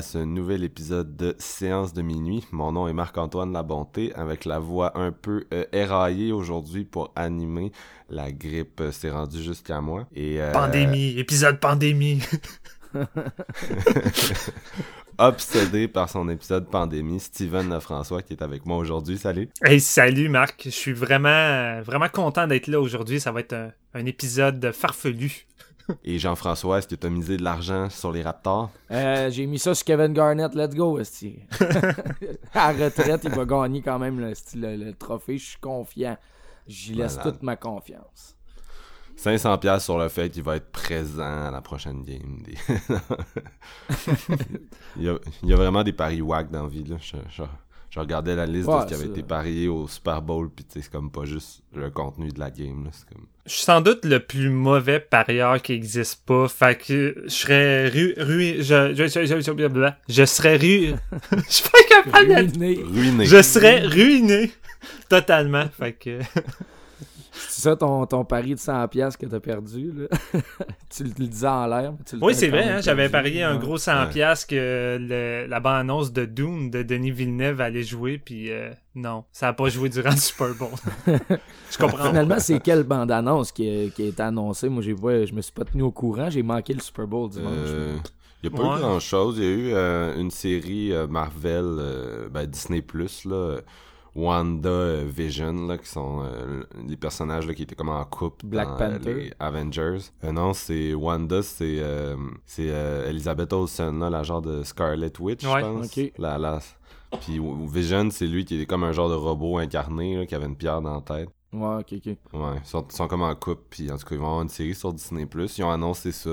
À ce nouvel épisode de Séance de minuit. Mon nom est Marc-Antoine Labonté avec la voix un peu euh, éraillée aujourd'hui pour animer. La grippe euh, s'est rendue jusqu'à moi. Et, euh, Pandémie, épisode pandémie. obsédé par son épisode pandémie, Steven François qui est avec moi aujourd'hui. Salut. Hey, salut Marc, je suis vraiment, vraiment content d'être là aujourd'hui. Ça va être un, un épisode farfelu. Et Jean-François, est-ce que tu as misé de l'argent sur les Raptors? Euh, j'ai mis ça sur Kevin Garnett, let's go, esti. à la retraite, il va gagner quand même le, le, le trophée, je suis confiant. J'y laisse toute ma confiance. 500 pièces sur le fait qu'il va être présent à la prochaine game. Des- il, y a, il y a vraiment des paris wack dans la vie. Là. Je, je- je regardais la liste de ce qui avait été parié au Super Bowl, puis tu sais, c'est comme pas juste le contenu de la game. Là. C'est comme... Je suis sans doute le plus mauvais parieur qui existe pas. Fait que je serais ru... ru- je, je, je, je, je- je serais ru... je suis pas capable de... Ruiné. Ruiné. Je serais ruiné. Totalement. Fait que... C'est ça ton, ton pari de 100$ piastres que t'as perdu, là? tu le disais en l'air. Oui, c'est vrai, hein, j'avais parié un Ouais. gros 100$ Ouais. piastres que le- la bande-annonce de Dune de Denis Villeneuve allait jouer, puis euh, non, ça a pas joué durant le Super Bowl. je comprends. Finalement, c'est quelle bande-annonce qui, a- qui a été annoncée? Moi, j'ai pas, je me suis pas tenu au courant. J'ai manqué le Super Bowl dimanche. Euh, Il n'y a pas Ouais. eu grand chose. Il y a eu euh, une série euh, Marvel, euh, ben, Disney, là, euh, Wanda euh, Vision, là, qui sont euh, les personnages là, qui étaient comme en couple Black dans euh, Panther. les Avengers. Euh, non, c'est Wanda, c'est euh, c'est euh, Elizabeth Olsen, là, la genre de Scarlet Witch, Ouais. je pense. Ok. La, la... Puis Vision, c'est lui qui est comme un genre de robot incarné, là, qui avait une pierre dans la tête. Ouais, ok, ok. Ouais, ils sont, ils sont comme en couple, puis en tout cas, ils vont avoir une série sur Disney+. Ils ont annoncé ça.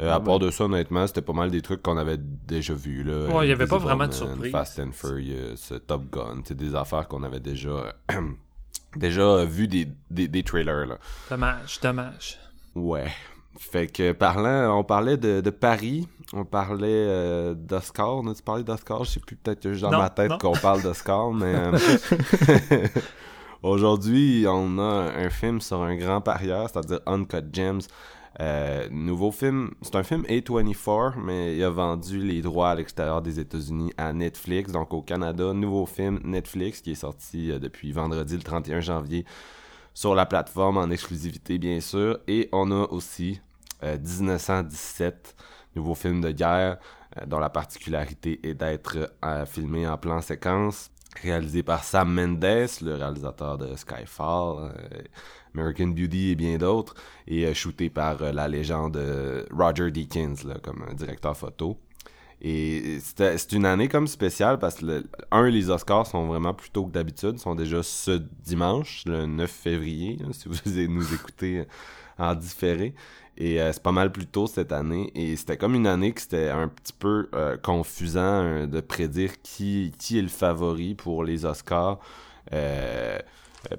Euh, à Ah part ben. de ça, honnêtement, c'était pas mal des trucs qu'on avait déjà vus. Là. Ouais, il y avait pas vraiment de surprise. Fast and Furious, Top Gun, c'est des affaires qu'on avait déjà déjà vu des, des, des trailers. Là. Dommage, dommage. Ouais. Fait que parlant, on parlait de, de Paris, on parlait euh, d'Oscar. On a-tu parlé d'Oscar? Je sais plus, peut-être que juste dans Non, ma tête qu'on parle d'Oscar, mais euh, aujourd'hui, on a un film sur un grand parieur, c'est-à-dire Uncut Gems. Euh, nouveau film, c'est un film A24, mais il a vendu les droits à l'extérieur des États-Unis à Netflix. Donc au Canada, nouveau film Netflix qui est sorti euh, depuis vendredi le 31 janvier sur la plateforme en exclusivité bien sûr. Et on a aussi euh, 1917, nouveau film de guerre euh, dont la particularité est d'être euh, filmé en plan séquence, réalisé par Sam Mendes, le réalisateur de Skyfall, euh, American Beauty et bien d'autres, et euh, shooté par euh, la légende euh, Roger Deakins là, comme directeur photo. Et c'est une année comme spéciale parce que, un, les Oscars sont vraiment plus tôt que d'habitude, sont déjà ce dimanche, le 9 février, si vous nous écoutez en différé. Et c'est pas mal plus tôt cette année. Et c'était comme une année que c'était un petit peu confusant de prédire qui, qui est le favori pour les Oscars.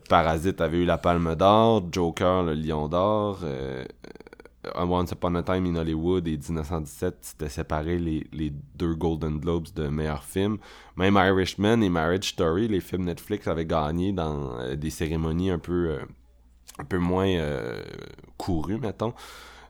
Parasite avait eu la Palme d'Or, Joker le Lion d'Or, euh, euh, Once Upon a Time in Hollywood et 1917, c'était séparé les, les deux Golden Globes de meilleurs films. Même Irishman et Marriage Story, les films Netflix avaient gagné dans euh, des cérémonies un peu, euh, un peu moins euh, courues, mettons.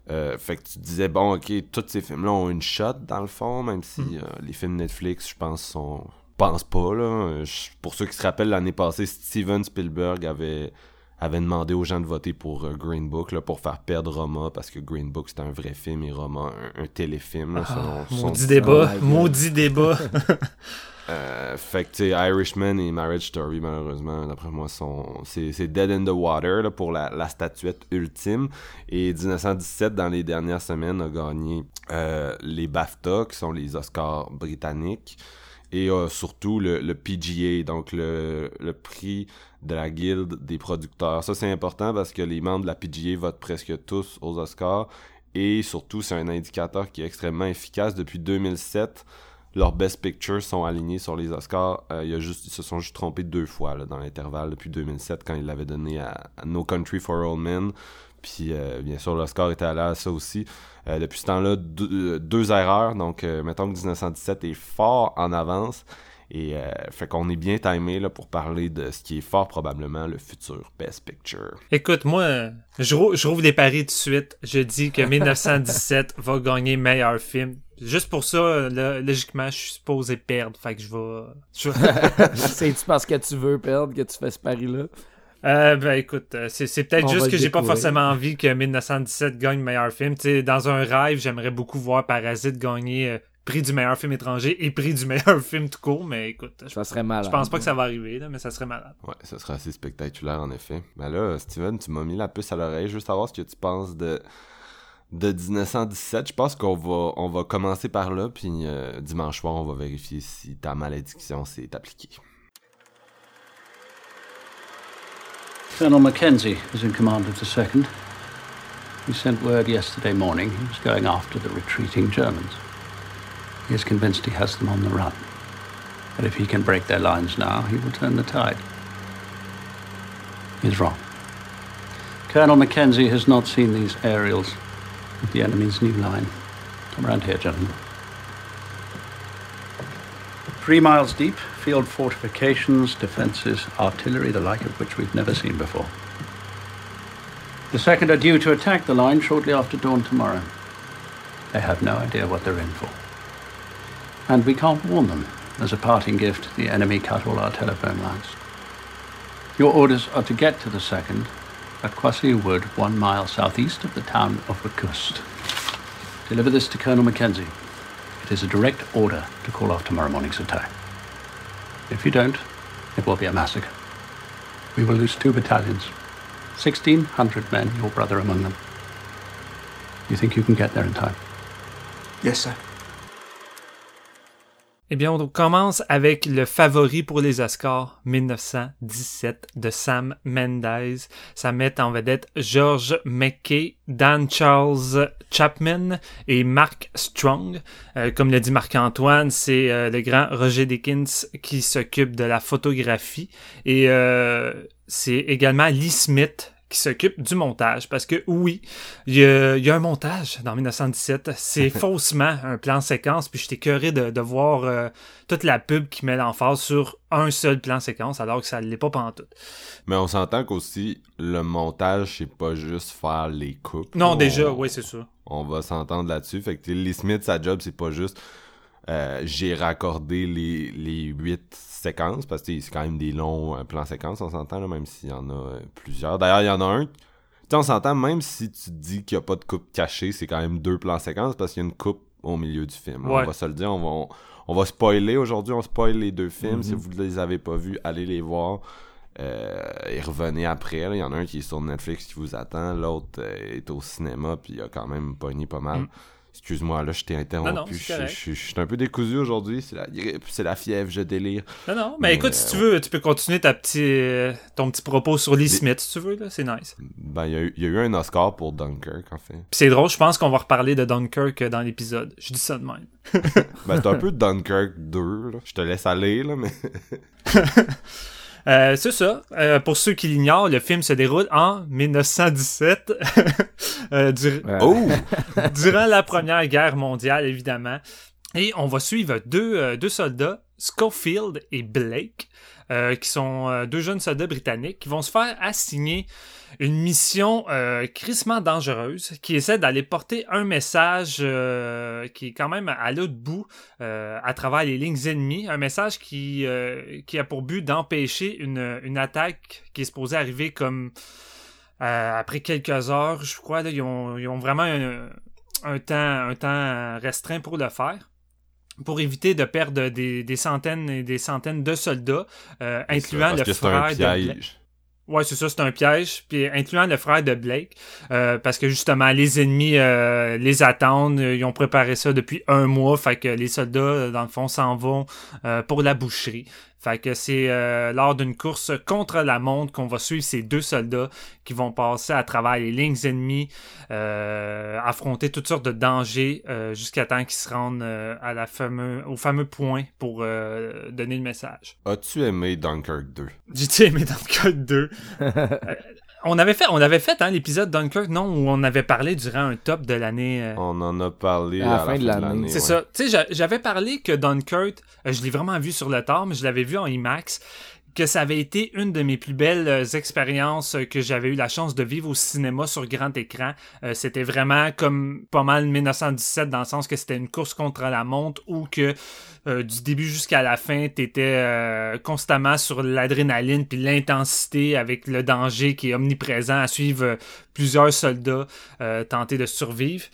Euh, fait que tu disais, bon, ok, tous ces films-là ont une shot dans le fond, même si euh, les films Netflix, je pense, sont. Pense pas, là. Je- Pour ceux qui se rappellent, l'année passée, Steven Spielberg avait, avait demandé aux gens de voter pour euh, Green Book là, pour faire perdre Roma parce que Green Book c'était un vrai film et Roma un, un téléfilm. Là, Ah, son- maudit débat, Oh my God. maudit débat. Euh, fait que, tu sais, Irishman et Marriage Story, malheureusement, d'après moi, sont c'est c'est dead in the water là, pour la, la statuette ultime. Et 1917, dans les dernières semaines, a gagné euh, les BAFTA, qui sont les Oscars britanniques, et euh, surtout le, PGA, donc le, prix de la guilde des producteurs. Ça, c'est important parce que les membres de la PGA votent presque tous aux Oscars. Et surtout, c'est un indicateur qui est extrêmement efficace. Depuis 2007, leurs Best Pictures sont alignés sur les Oscars. Euh, a juste, ils se sont juste trompés deux fois dans l'intervalle depuis 2007 quand ils l'avaient donné à, à No Country for Old Men. Puis euh, bien sûr, l'Oscar était allé à ça aussi. Euh, depuis ce temps-là, deux, deux erreurs. Donc, euh, mettons que 1917 est fort en avance. Et euh, fait qu'on est bien timé là, pour parler de ce qui est fort probablement le futur Best Picture. Écoute, moi, euh, je, rou- je rouvre des paris tout de suite. Je dis que 1917 va gagner meilleur film. Juste pour ça, euh, là, logiquement, je suis supposé perdre. Fait que je vais... je vais- C'est-tu parce que tu veux perdre que tu fais ce pari-là? Euh, ben écoute, euh, c'est, peut-être juste que j'ai pas forcément envie que 1917 gagne meilleur film. Tu sais, dans un rêve, j'aimerais beaucoup voir Parasite gagner euh, prix du meilleur film étranger et prix du meilleur film tout court, mais écoute, je, Ça serait mal. je pense pas que ça va arriver, là, mais ça serait malade. Ouais, ça sera assez spectaculaire en effet. Mais là, Steven, tu m'as mis la puce à l'oreille. Je veux savoir ce que tu penses de, de 1917. Je pense qu'on va, on va commencer par là, puis euh, dimanche soir, on va vérifier si ta malédiction s'est appliquée. Colonel Mackenzie is in command of the 2nd. He sent word yesterday morning he was going after the retreating Germans. He is convinced he has them on the run. But if he can break their lines now, he will turn the tide. He is wrong. Colonel Mackenzie has not seen these aerials of the enemy's new line. Come around here, gentlemen. Three miles deep, field fortifications, defences, artillery, the like of which we've never seen before. The second are due to attack the line shortly after dawn tomorrow. They have no idea what they're in for. And we can't warn them. As a parting gift, the enemy cut all our telephone lines. Your orders are to get to the second at Quasi Wood, one mile southeast of the town of Wakust. Deliver this to Colonel Mackenzie. It is a direct order to call off tomorrow morning's attack. If you don't, it will be a massacre. We will lose two battalions. 1,600 men, your brother among them. You think you can get there in time? Yes, sir. Eh bien, on commence avec le favori pour les Oscars 1917 de Sam Mendes. Ça met en vedette George McKay, Dan Charles Chapman et Mark Strong. Euh, comme l'a dit Marc-Antoine, c'est euh, le grand Roger Dickens qui s'occupe de la photographie et euh, c'est également Lee Smith qui s'occupe du montage parce que oui, il y, a, il y a un montage dans 1917. C'est faussement un plan séquence. Puis j'étais curieux de, de voir euh, toute la pub qui met l'emphase sur un seul plan séquence alors que ça ne l'est pas pantoute. Mais on s'entend qu'aussi, le montage, c'est pas juste faire les coupes. Non, On- déjà, oui, c'est ça. On va s'entendre là-dessus. Fait que Lee Smith, sa job, c'est pas juste euh, j'ai raccordé les, les 8 séquences, parce que c'est quand même des longs euh, plans séquences, on s'entend, même s'il y en a euh, plusieurs. D'ailleurs, il y en a un. Tu sais, on s'entend, même si tu dis qu'il n'y a pas de coupe cachée, c'est quand même deux plans séquences, parce qu'il y a une coupe au milieu du film. Ouais. On va se le dire, on va, on, on va spoiler aujourd'hui, on spoil les deux films. Mhm. Si vous ne les avez pas vus, allez les voir. Euh, et revenez après. là. Il y en a un qui est sur Netflix qui vous attend, l'autre est au cinéma, puis il a quand même pogné pas mal. Mm. Excuse-moi, là, je t'ai interrompu. Non, non, je, correct. je- je- je suis un peu décousu aujourd'hui. C'est la grippe, c'est la fièvre, je délire. Non, non, mais, Mais, écoute, si tu euh, veux, tu peux continuer ta petit, euh, ton petit propos sur Lee Smith, si tu veux, là, c'est nice. Ben, il y, a eu- il y a eu un Oscar pour Dunkirk, en fait. Puis c'est drôle, je pense qu'on va reparler de Dunkirk dans l'épisode. Je dis ça de même. Ben, c'est un peu Dunkirk 2, là. Je te laisse aller, là, mais... Euh, c'est ça. Euh, pour ceux qui l'ignorent, le film se déroule en 1917, euh, du- Oh! durant la Première Guerre mondiale, évidemment. Et on va suivre deux, euh, deux soldats, Schofield et Blake. euh, qui sont euh, deux jeunes soldats britanniques, qui vont se faire assigner une mission euh, crissement dangereuse, qui essaie d'aller porter un message euh, qui est quand même à l'autre bout, euh, à travers les lignes ennemies, un message qui, euh, qui a pour but d'empêcher une, une attaque qui est supposée arriver comme euh, après quelques heures, je crois. Là, ils, ont, ils ont vraiment un, un temps, un temps restreint pour le faire pour éviter de perdre des, des centaines et des centaines de soldats, euh, incluant Parce le que un piège. Ouais, c'est ça, c'est un piège, puis incluant le frère de Blake, euh, parce que justement les ennemis euh, les attendent, euh, ils ont préparé ça depuis un mois, fait que les soldats euh, dans le fond s'en vont euh, pour la boucherie. Fait que c'est euh, lors d'une course contre la montre qu'on va suivre ces deux soldats qui vont passer à travers les lignes ennemies, euh, affronter toutes sortes de dangers euh, jusqu'à temps qu'ils se rendent euh, à la fameux, au fameux point pour euh, donner le message. As-tu aimé Dunkirk 2? J'ai aimé Dunkirk 2. On avait fait, on avait fait hein, l'épisode Dunkirk, non, où on avait parlé durant un top de l'année. euh, On en a parlé À la à, fin la de fin de l'année. l'année. c'est ouais. ça. Tu sais, j'a- j'avais parlé que Dunkirk, euh, je l'ai vraiment vu sur le tard, mais je l'avais vu en IMAX, que ça avait été une de mes plus belles euh, expériences euh, que j'avais eu la chance de vivre au cinéma sur grand écran. Euh, c'était vraiment comme pas mal 1917 dans le sens que c'était une course contre la montre ou que du début jusqu'à la fin, t'étais constamment sur l'adrénaline puis l'intensité avec le danger qui est omniprésent à suivre plusieurs soldats tenter de survivre.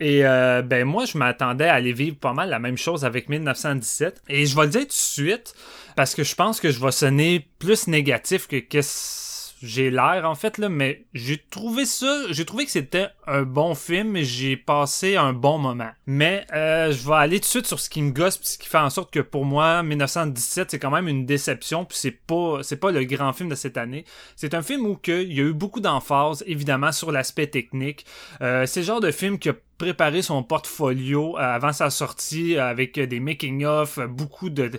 Et euh, ben moi, je m'attendais à aller vivre pas mal la même chose avec 1917. Et je vais le dire tout de suite, parce que je pense que je vais sonner plus négatif que qu'est-ce j'ai l'air en fait là, mais j'ai trouvé ça, j'ai trouvé que c'était un bon film et j'ai passé un bon moment. Mais euh, je vais aller tout de suite sur ce qui me gosse ce qui fait en sorte que pour moi 1917 c'est quand même une déception puis c'est pas c'est pas le grand film de cette année. C'est un film où que il y a eu beaucoup d'emphase évidemment sur l'aspect technique. Euh, c'est le genre de film qui a préparé son portfolio euh, avant sa sortie euh, avec des making-of, euh, beaucoup de,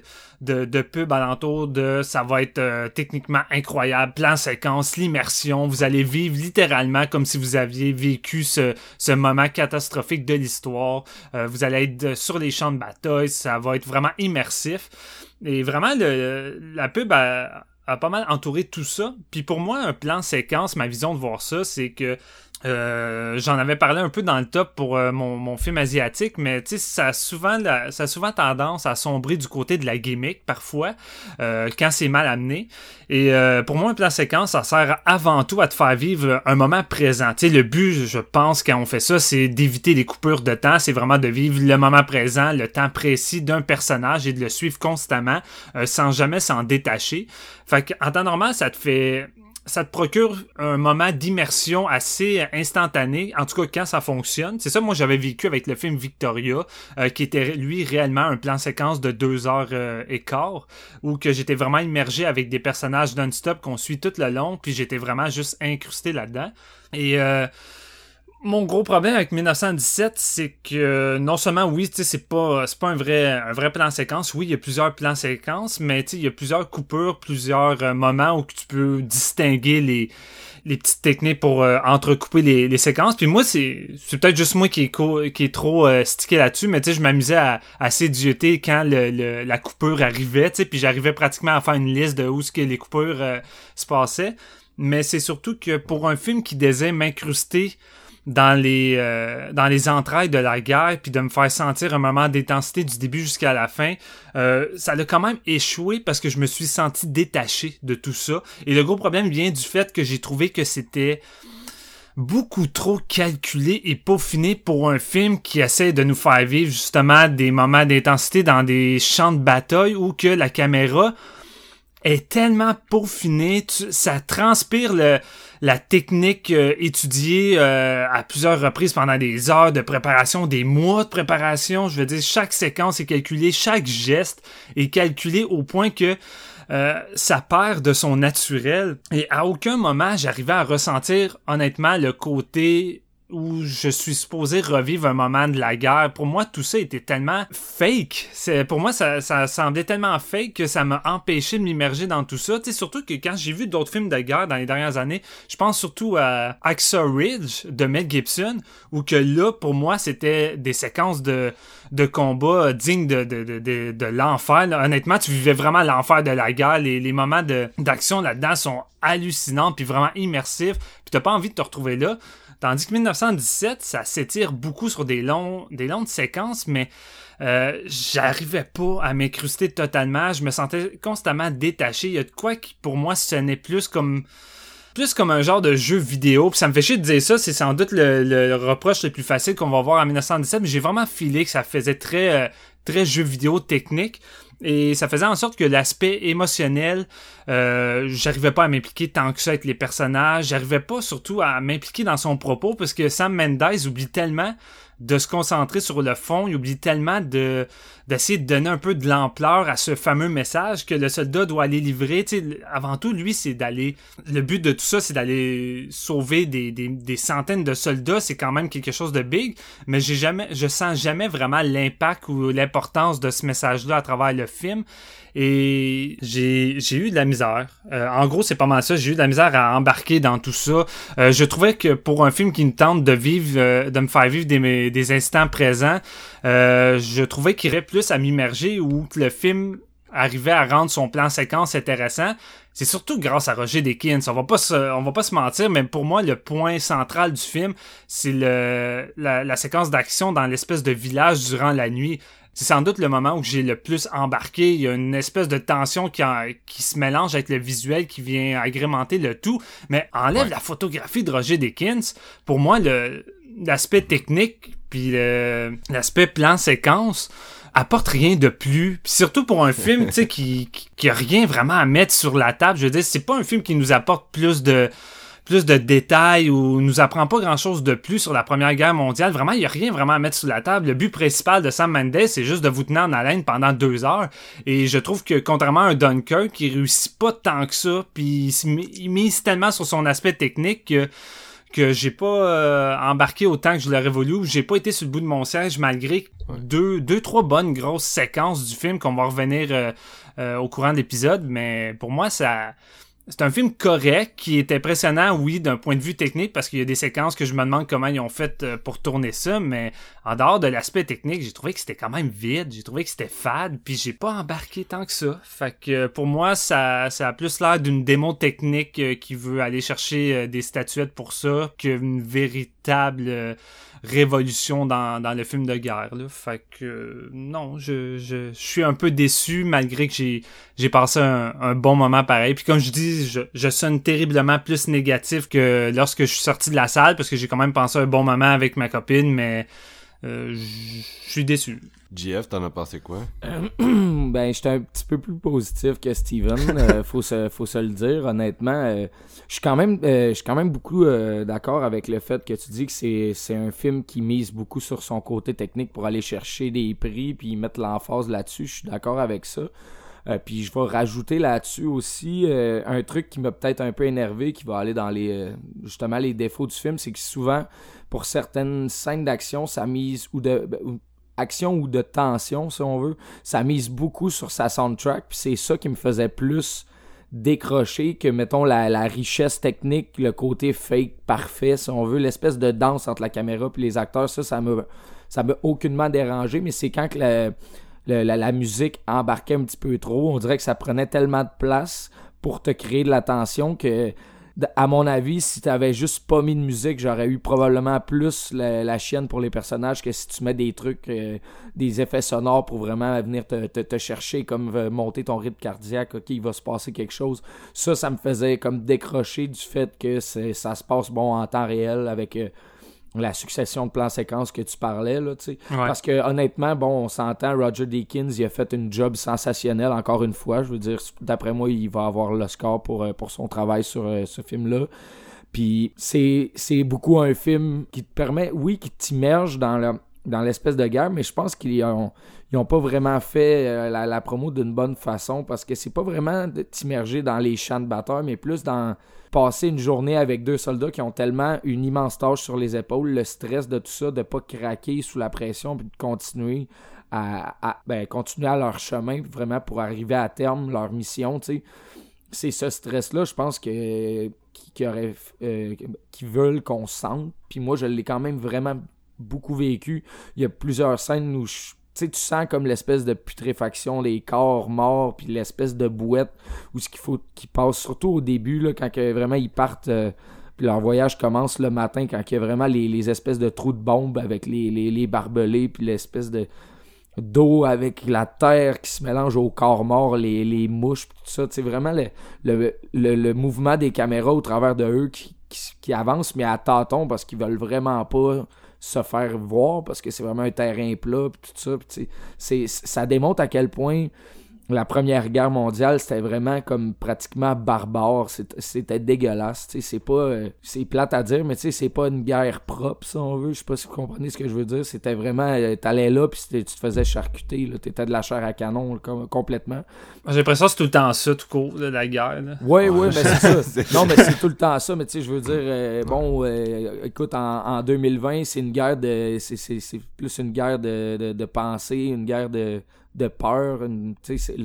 de, de pubs alentour de ça va être techniquement incroyable, plan séquence, l'immersion, vous allez vivre littéralement comme si vous aviez vécu ce, ce moment catastrophique de l'histoire, vous allez être sur les champs de bataille, ça va être vraiment immersif. Et vraiment, la pub a, a pas mal entouré tout ça. Puis pour moi, un plan séquence, ma vision de voir ça, c'est que euh, j'en avais parlé un peu dans le top pour euh, mon, mon film asiatique, mais tu sais, ça a souvent ça a souvent tendance à sombrer du côté de la gimmick parfois euh, quand c'est mal amené. Et euh, pour moi, un plan séquence, ça sert avant tout à te faire vivre un moment présent. Tu sais, le but, je pense, quand on fait ça, c'est d'éviter les coupures de temps. C'est vraiment de vivre le moment présent, le temps précis d'un personnage et de le suivre constamment sans jamais s'en détacher. Fait qu'en temps normal, ça te fait ça te procure un moment d'immersion assez instantané, en tout cas quand ça fonctionne. C'est ça, moi j'avais vécu avec le film Victoria, euh, qui était lui réellement un plan séquence de deux heures euh, et quart, où que j'étais vraiment immergé avec des personnages non-stop qu'on suit tout le long, puis j'étais vraiment juste incrusté là-dedans. Et euh, mon gros problème avec 1917, c'est que non seulement oui, c'est pas c'est pas un vrai un vrai plan séquence. Oui, il y a plusieurs plans séquences, mais tu sais, il y a plusieurs coupures, plusieurs euh, moments où tu peux distinguer les les petites techniques pour euh, entrecouper les, les séquences. Puis moi, c'est c'est peut-être juste moi qui est, co- qui est trop euh, stické là-dessus, mais tu sais, je m'amusais à, à quand le, le- la coupure arrivait, tu sais, puis j'arrivais pratiquement à faire une liste de où ce que les coupures euh, se passaient. Mais c'est surtout que pour un film qui désire m'incruster dans les euh, dans les entrailles de la guerre puis de me faire sentir un moment d'intensité du début jusqu'à la fin euh, ça a quand même échoué parce que je me suis senti détaché de tout ça. Et le gros problème vient du fait que j'ai trouvé que c'était beaucoup trop calculé et peaufiné pour un film qui essaie de nous faire vivre justement des moments d'intensité dans des champs de bataille où que la caméra est tellement peaufinée, tu- ça transpire la technique euh, étudiée euh, à plusieurs reprises pendant des heures de préparation, des mois de préparation. Je veux dire, chaque séquence est calculée, chaque geste est calculé au point que euh, ça perd de son naturel. Et à aucun moment, j'arrivais à ressentir honnêtement le côté où je suis supposé revivre un moment de la guerre. Pour moi, tout ça était tellement fake. C'est, pour moi, ça, ça semblait tellement fake que ça m'a empêché de m'immerger dans tout ça. Tu sais, surtout que quand j'ai vu d'autres films de guerre dans les dernières années, je pense surtout à Axel Ridge de Mel Gibson, où que là, pour moi, c'était des séquences de, de combat dignes de, de, de, de, l'enfer. Honnêtement, tu vivais vraiment l'enfer de la guerre. Les, les moments de, d'action là-dedans sont hallucinants puis vraiment immersifs. Puis t'as pas envie de te retrouver là. Tandis que 1917, ça s'étire beaucoup sur des, longs, des longues séquences, mais euh, j'arrivais pas à m'écruster totalement. Je me sentais constamment détaché. Il y a de quoi qui, pour moi, n'est plus comme plus comme un genre de jeu vidéo. Puis ça me fait chier de dire ça, c'est sans doute le, reproche le plus facile qu'on va voir en 1917, mais j'ai vraiment filé que ça faisait très, euh, très jeu vidéo technique. Et ça faisait en sorte que l'aspect émotionnel, euh, j'arrivais pas à m'impliquer tant que ça avec les personnages. J'arrivais pas surtout à m'impliquer dans son propos parce que Sam Mendes oublie tellement de se concentrer sur le fond. Il oublie tellement de d'essayer de donner un peu de l'ampleur à ce fameux message que le soldat doit aller livrer. avant tout, lui, c'est d'aller. Le but de tout ça, c'est d'aller sauver des, des, des, centaines de soldats. C'est quand même quelque chose de big, mais j'ai jamais, je sens jamais vraiment l'impact ou l'importance de ce message-là à travers le film. Et j'ai, eu de la misère. Euh, en gros, c'est pas mal ça. J'ai eu de la misère à embarquer dans tout ça. Euh, je trouvais que pour un film qui me tente de vivre, euh, de me faire vivre des, des instants présents, je trouvais qu'il irait plus à m'immerger ou que le film arrivait à rendre son plan séquence intéressant. C'est surtout grâce à Roger Deakins. On va pas se, on va pas se mentir, mais pour moi, le point central du film, c'est le, la, la séquence d'action dans l'espèce de village durant la nuit c'est sans doute le moment où j'ai le plus embarqué. Il y a une espèce de tension qui, qui se mélange avec le visuel qui vient agrémenter le tout. Mais enlève la photographie de Roger Deakins. Pour moi, le, l'aspect technique puis l'aspect plan séquence apporte rien de plus. Puis surtout pour un film, tu sais, qui, qui, qui a rien vraiment à mettre sur la table. Je veux dire, c'est pas un film qui nous apporte plus de plus de détails ou nous apprend pas grand chose de plus sur la Première Guerre mondiale. Vraiment, il n'y a rien vraiment à mettre sur la table. Le but principal de Sam Mendes, c'est juste de vous tenir en haleine pendant deux heures. Et je trouve que contrairement à un Dunkirk, il réussit pas tant que ça. Puis il mise tellement sur son aspect technique que que j'ai pas euh, embarqué autant que je l'aurais voulu, j'ai pas été sur le bout de mon siège malgré deux, deux, trois bonnes grosses séquences du film qu'on va revenir euh, euh, au courant de l'épisode, mais pour moi ça c'est un film correct qui est impressionnant, oui, d'un point de vue technique, parce qu'il y a des séquences que je me demande comment ils ont fait euh, pour tourner ça, mais en dehors de l'aspect technique, j'ai trouvé que c'était quand même vide, j'ai trouvé que c'était fade, puis j'ai pas embarqué tant que ça. Fait que pour moi, ça, ça a plus l'air d'une démo technique euh, qui veut aller chercher euh, des statuettes pour ça qu'une véritable révolution dans, dans le film de guerre. Là. Fait que non, je, je, suis un peu déçu malgré que j'ai, passé un, un, bon moment pareil. Puis comme je dis, je, je sonne terriblement plus négatif que lorsque je suis sorti de la salle parce que j'ai quand même passé un bon moment avec ma copine, mais euh, je suis déçu. GF, t'en as pensé quoi? Euh, ben, j'étais un petit peu plus positif que Steven. Euh, faut, se, faut se le dire, honnêtement. je suis quand même, je suis quand même beaucoup d'accord avec le fait que tu dis que c'est, c'est un film qui mise beaucoup sur son côté technique pour aller chercher des prix puis mettre l'emphase là-dessus. Je suis d'accord avec ça. puis je vais rajouter là-dessus aussi un truc qui m'a peut-être un peu énervé, qui va aller dans les justement les défauts du film, c'est que souvent pour certaines scènes d'action, ça mise ou de ben, action ou de tension si on veut, ça mise beaucoup sur sa soundtrack, puis c'est ça qui me faisait plus décrocher que mettons la, la, richesse technique, le côté fake parfait si on veut, l'espèce de danse entre la caméra et les acteurs, ça ça me ça m'a aucunement dérangé, mais c'est quand la, la, musique embarquait un petit peu trop, on dirait que ça prenait tellement de place pour te créer de la tension que à mon avis, si tu avais juste pas mis de musique, j'aurais eu probablement plus la, chienne pour les personnages que si tu mets des trucs, euh, des effets sonores pour vraiment venir te, chercher, comme euh, monter ton rythme cardiaque, ok, il va se passer quelque chose. Ça, ça me faisait comme décrocher du fait que ça se passe bon en temps réel avec. Euh, la succession de plans séquences que tu parlais là. Parce que honnêtement, bon, on s'entend, Roger Deakins, il a fait une job sensationnelle encore une fois. Je veux dire, d'après moi, il va avoir le score pour, euh, pour son travail sur euh, ce film-là. Puis c'est, c'est beaucoup un film qui te permet, oui, qui t'immerge dans le, dans l'espèce de guerre, mais je pense qu'ils ont, ils ont pas vraiment fait euh, la, la, promo d'une bonne façon parce que c'est pas vraiment de t'immerger dans les champs de bataille, mais plus dans passer une journée avec deux soldats qui ont tellement une immense tâche sur les épaules, le stress de tout ça, de pas craquer sous la pression, puis de continuer à, ben, continuer à leur chemin, vraiment pour arriver à terme leur mission, tu sais. C'est ce stress-là, je pense que qui, euh, veulent qu'on sente. Puis moi, je l'ai quand même vraiment beaucoup vécu. Il y a plusieurs scènes où je tu sens comme l'espèce de putréfaction, les corps morts, puis l'espèce de bouette, ou ce qu'il faut qu'ils passent, surtout au début, quand vraiment ils partent, euh, puis leur voyage commence le matin, quand il y a vraiment les, espèces de trous de bombes avec les, les, barbelés, puis l'espèce de d'eau avec la terre qui se mélange au corps mort, les, les mouches, tout ça. C'est vraiment le, mouvement des caméras au travers de eux qui, qui, qui avancent, mais à tâtons parce qu'ils veulent vraiment pas se faire voir parce que c'est vraiment un terrain plat tout ça. c'est, ça démontre à quel point la Première Guerre mondiale, c'était vraiment comme pratiquement barbare. C'était dégueulasse. C'est pas. Euh, c'est plate à dire, mais c'est pas une guerre propre, si on veut. Je sais pas si vous comprenez ce que je veux dire. C'était vraiment. Euh, t'allais là, puis tu te faisais charcuter. T'étais de la chair à canon complètement. J'ai l'impression que c'est tout le temps ça, tout court, de la guerre. Oui, oui, mais c'est ça. non, mais c'est tout le temps ça. Mais tu sais, je veux dire, euh, bon, écoute, en, 2020, c'est une guerre de. C'est plus une guerre de, de pensée, une guerre de de peur.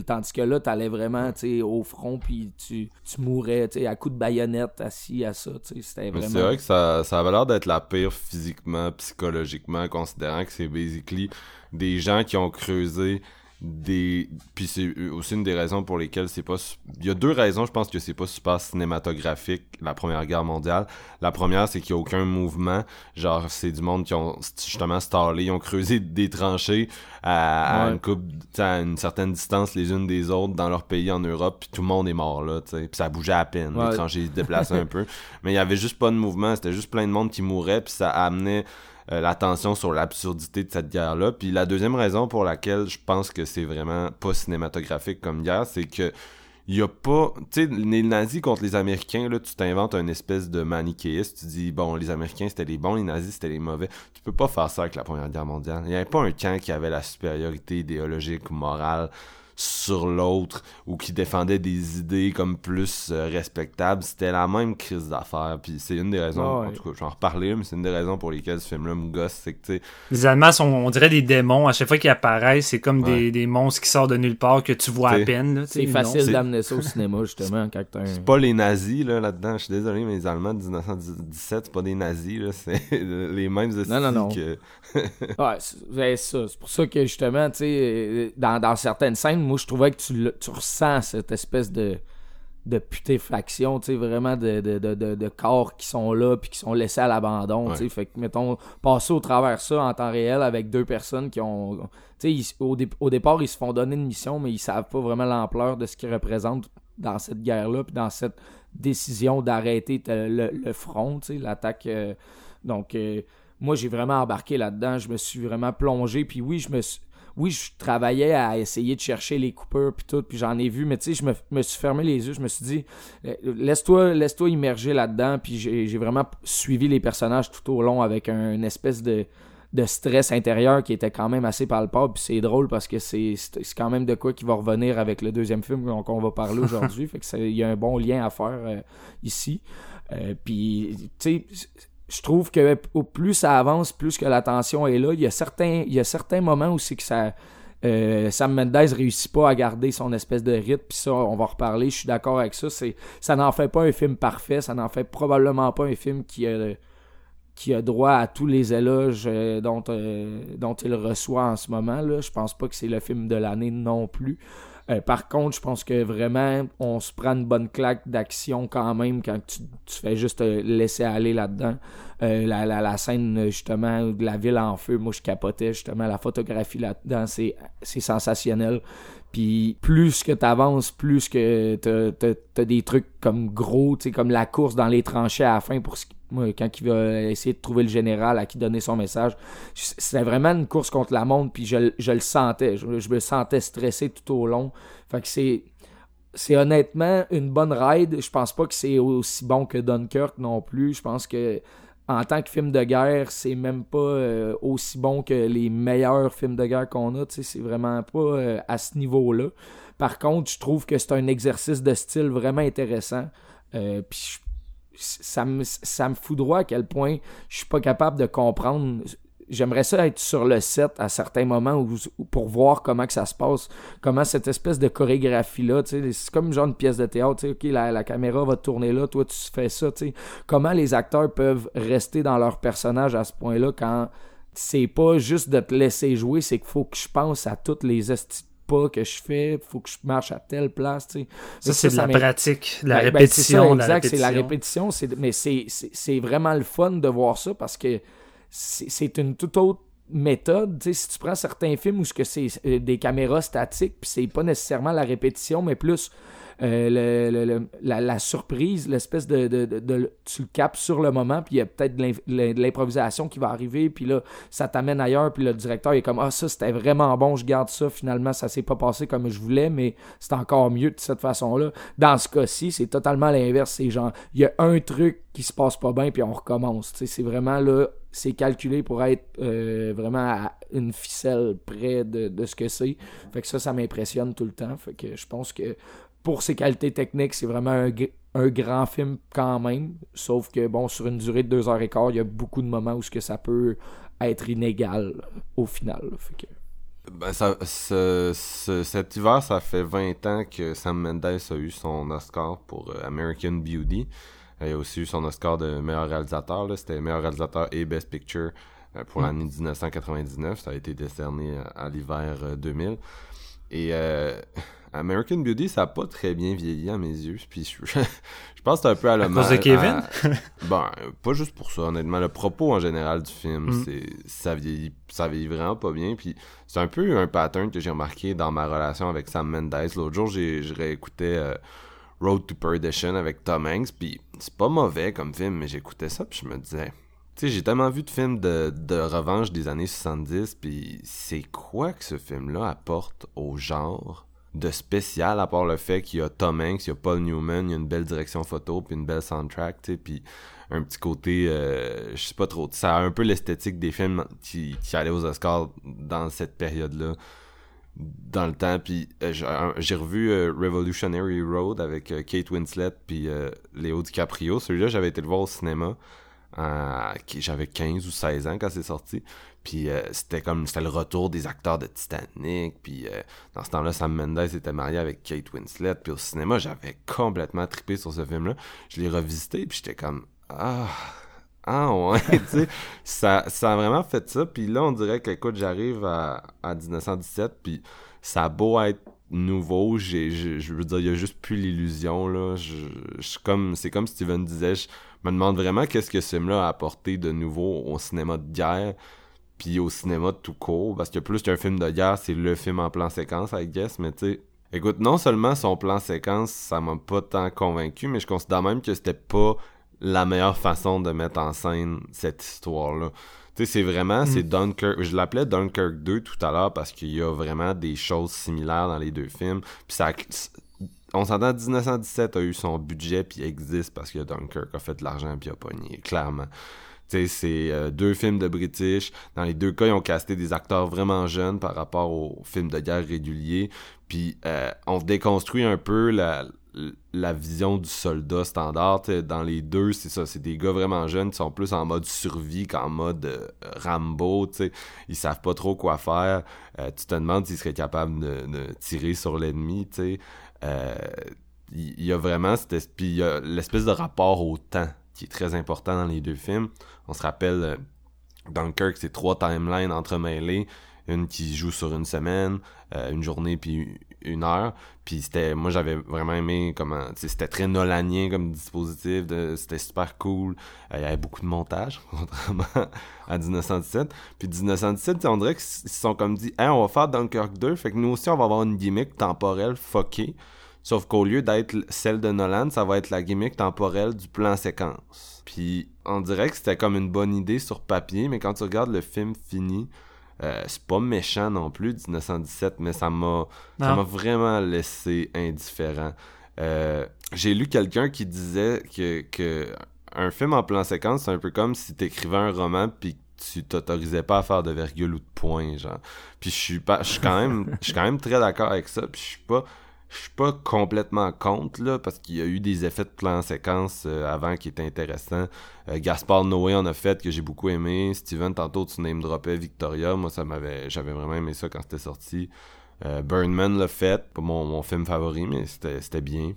tandis que là, t'allais vraiment au front, puis tu, tu mourais à coups de baïonnette assis à ça. C'était vraiment... C'est vrai que ça, ça avait l'air d'être la pire physiquement, psychologiquement, considérant que c'est basically des gens qui ont creusé des puis c'est aussi une des raisons pour lesquelles c'est pas il y a deux raisons je pense que c'est pas super cinématographique la première guerre mondiale. La première c'est qu'il y a aucun mouvement. Genre c'est du monde qui ont justement stallé ils ont creusé des tranchées à, une coupe à une certaine distance les unes des autres dans leur pays en Europe puis tout le monde est mort là tu puis ça bougeait à peine les tranchées se déplaçaient un peu. Mais il y avait juste pas de mouvement c'était juste plein de monde qui mourait puis ça amenait euh, l'attention sur l'absurdité de cette guerre-là. Puis la deuxième raison pour laquelle je pense que c'est vraiment pas cinématographique comme guerre, c'est que il y a pas tu sais les nazis contre les américains là tu t'inventes une espèce de manichéiste tu dis bon les américains c'était les bons les nazis c'était les mauvais tu peux pas faire ça avec la première guerre mondiale il y avait pas un camp qui avait la supériorité idéologique morale sur l'autre ou qui défendait des idées comme plus euh, respectables, c'était la même crise d'affaires. Puis c'est une des raisons, en tout cas, j'en reparler, mais c'est une des raisons pour lesquelles ce film-là me gosse, c'est que tu sais. Les Allemands sont, on dirait des démons. À chaque fois qu'ils apparaissent, c'est comme des, des, monstres qui sortent de nulle part que tu vois à peine. C'est facile d'amener ça au cinéma, justement, quand t'as un... C'est pas les nazis, là, là-dedans. Je suis désolé, mais les Allemands de 1917, c'est pas des nazis, là. C'est les mêmes non, non, non. que. ouais, c'est ça. C'est pour ça que, justement, tu sais, dans, dans certaines scènes, moi, je trouvais que tu, tu ressens cette espèce de, de putéfaction, tu sais, vraiment de, de, de, de, corps qui sont là puis qui sont laissés à l'abandon, tu sais. Fait que, mettons, passer au travers ça en temps réel avec deux personnes qui ont. Tu sais, au, au, départ, ils se font donner une mission, mais ils savent pas vraiment l'ampleur de ce qu'ils représentent dans cette guerre-là puis dans cette décision d'arrêter le, front, tu sais, l'attaque. Euh, donc. Euh, moi, j'ai vraiment embarqué là-dedans. Je me suis vraiment plongé. Puis oui, je me suis, oui, je travaillais à essayer de chercher les coupeurs puis tout, puis j'en ai vu, mais tu sais, je me, suis fermé les yeux, je me suis dit, euh, laisse-toi laisse -toi immerger là-dedans, puis j'ai vraiment suivi les personnages tout au long avec un, une espèce de, de stress intérieur qui était quand même assez palpable, puis c'est drôle parce que c'est quand même de quoi qui va revenir avec le deuxième film dont on va parler aujourd'hui, fait que il y a un bon lien à faire euh, ici. Euh, puis, tu sais je trouve que au plus ça avance, plus que la tension est là. Il y a certains, il y a certains moments c'est que ça. Euh, Sam Mendes réussit pas à garder son espèce de rythme, puis ça, on va reparler, je suis d'accord avec ça. C'est, ça n'en fait pas un film parfait, ça n'en fait probablement pas un film qui a, qui a droit à tous les éloges euh, dont, euh, dont il reçoit en ce moment. Là. Je pense pas que c'est le film de l'année non plus. Euh, par contre, je pense que vraiment, on se prend une bonne claque d'action quand même quand tu, fais juste laisser aller là-dedans. Euh, la, la, scène, justement, de la ville en feu, moi, je capotais, justement, la photographie là-dedans, c'est, c'est sensationnel. Puis plus que tu avances, plus que t'as, as, des trucs comme gros, comme la course dans les tranchées à la fin pour quand il va essayer de trouver le général à qui donner son message. C'était vraiment une course contre la montre, puis je, le sentais. Je, me sentais stressé tout au long. Fait que c'est. C'est honnêtement une bonne ride. Je pense pas que c'est aussi bon que Dunkirk non plus. Je pense que en tant que film de guerre, c'est même pas euh, aussi bon que les meilleurs films de guerre qu'on a. C'est vraiment pas euh, à ce niveau-là. Par contre, je trouve que c'est un exercice de style vraiment intéressant. Euh, puis ça me, ça me foudroie à quel point je suis pas capable de comprendre j'aimerais ça être sur le set à certains moments pour voir comment que ça se passe, comment cette espèce de chorégraphie-là, c'est comme genre une pièce de théâtre, ok, la, la, caméra va tourner là, toi tu fais ça, sais comment les acteurs peuvent rester dans leur personnage à ce point-là quand c'est pas juste de te laisser jouer, c'est qu'il faut que je pense à toutes les pas que je fais, faut que je marche à telle place, tu sais. Ça, c'est la pratique, la ben, ben, répétition. exact, c'est la répétition, mais c'est vraiment le fun de voir ça parce que c'est une toute autre méthode. si tu prends certains films où c'est euh, des caméras statiques, puis c'est pas nécessairement la répétition, mais plus euh, la, surprise, l'espèce de, Tu le capes sur le moment, puis il y a peut-être de l'improvisation qui va arriver, puis là, ça t'amène ailleurs, puis le directeur est comme Ah, ça c'était vraiment bon, je garde ça, finalement, ça s'est pas passé comme je voulais, mais c'est encore mieux de cette façon-là. Dans ce cas-ci, c'est totalement l'inverse. C'est genre, il y a un truc qui se passe pas bien, puis on recommence. C'est vraiment là c'est calculé pour être euh, vraiment à une ficelle près de, de ce que c'est. Fait que ça, ça m'impressionne tout le temps. Fait que je pense que pour ses qualités techniques, c'est vraiment un, grand film quand même. Sauf que, bon, sur une durée de deux heures et quart, il y a beaucoup de moments où ce que ça peut être inégal au final. Ben, ça, cet hiver, ça fait 20 ans que Sam Mendes a eu son Oscar pour euh, American Beauty. Il a aussi eu son Oscar de meilleur réalisateur. C'était meilleur réalisateur et Best Picture euh, pour mm. l'année 1999. Ça a été décerné à, l'hiver 2000. Euh, et American Beauty, ça n'a pas très bien vieilli à mes yeux. Puis je, pense que c'est un peu à l'hommage. À cause de Kevin? Ben, pas juste pour ça, honnêtement. Le propos en général du film, mm. c'est ça vieillit, ça vieillit vraiment pas bien. Puis c'est un peu un pattern que j'ai remarqué dans ma relation avec Sam Mendes. L'autre jour, j'ai réécouté euh, Road to Perdition avec Tom Hanks. Puis c'est pas mauvais comme film, mais j'écoutais ça, puis je me disais. Tu sais, j'ai tellement vu de films de, de revanche des années 70, puis c'est quoi que ce film-là apporte au genre de spécial, à part le fait qu'il y a Tom Hanks, il y a Paul Newman, il y a une belle direction photo, puis une belle soundtrack, tu sais, puis un petit côté, euh, je sais pas trop, ça a un peu l'esthétique des films qui, qui allaient aux Oscars dans cette période-là, dans le temps, puis euh, j'ai revu euh, Revolutionary Road avec Kate Winslet puis Léo DiCaprio, celui-là j'avais été le voir au cinéma, j'avais 15 ou 16 ans quand c'est sorti, puis euh, c'était comme c'était le retour des acteurs de Titanic. Puis euh, dans ce temps-là, Sam Mendes était marié avec Kate Winslet. Puis au cinéma, j'avais complètement trippé sur ce film-là. Je l'ai revisité, puis j'étais comme ah ah ouais, tu sais, ça, ça a vraiment fait ça. Puis là, on dirait que, écoute, j'arrive à, à 1917, puis ça a beau être nouveau, j'ai, je veux dire, il y a juste plus l'illusion, là. Comme, c'est comme Steven disait, je me demande vraiment qu'est-ce que ce film-là a apporté de nouveau au cinéma de guerre puis au cinéma tout court, parce que plus qu'un film de guerre, c'est le film en plan séquence, I guess, mais tu sais, écoute, non seulement son plan séquence, ça m'a pas tant convaincu, mais je considère même que c'était pas la meilleure façon de mettre en scène cette histoire-là. Tu sais, c'est vraiment, c'est mm. Dunkirk, je l'appelais Dunkirk 2 tout à l'heure parce qu'il y a vraiment des choses similaires dans les deux films, puis ça... On s'entend, 1917 a eu son budget puis existe parce que Dunkirk a fait de l'argent puis a pogné, clairement c'est euh, deux films de British. Dans les deux cas, ils ont casté des acteurs vraiment jeunes par rapport aux films de guerre réguliers. Puis euh, on déconstruit un peu la, la vision du soldat standard. dans les deux, c'est ça, c'est des gars vraiment jeunes qui sont plus en mode survie qu'en mode euh, Rambo. T'sais. Ils savent pas trop quoi faire. tu te demandes s'ils seraient capables de, tirer sur l'ennemi. Il y, a vraiment l'espèce de rapport au temps qui est très important dans les deux films. On se rappelle, euh, Dunkirk, c'est trois timelines entremêlées. Une qui joue sur une semaine, euh, une journée, puis une heure. Puis c'était, moi j'avais vraiment aimé comment, c'était très nolanien comme dispositif, c'était super cool. Euh, il y avait beaucoup de montage, contrairement à 1917. Puis 1917, on dirait qu'ils se sont comme dit, hey, on va faire Dunkirk 2, fait que nous aussi on va avoir une gimmick temporelle fuckée. Sauf qu'au lieu d'être celle de Nolan, ça va être la gimmick temporelle du plan séquence. Puis on dirait que c'était comme une bonne idée sur papier, mais quand tu regardes le film fini, euh, c'est pas méchant non plus 1917, mais ça m'a ça m'a vraiment laissé indifférent. Euh, j'ai lu quelqu'un qui disait que, que un film en plan séquence, c'est un peu comme si t'écrivais un roman puis tu t'autorisais pas à faire de virgule ou de point genre. Puis je suis pas je suis quand même je suis quand même très d'accord avec ça, puis je suis pas je suis pas complètement contre, là, parce qu'il y a eu des effets de plan séquence euh, avant qui étaient intéressants. Euh, Gaspard Noé en a fait, que j'ai beaucoup aimé. Steven, tantôt, tu name droppais Victoria. Moi, m'avait, j'avais vraiment aimé ça quand c'était sorti. Euh, Birdman l'a fait, pas mon, film favori, mais c'était bien.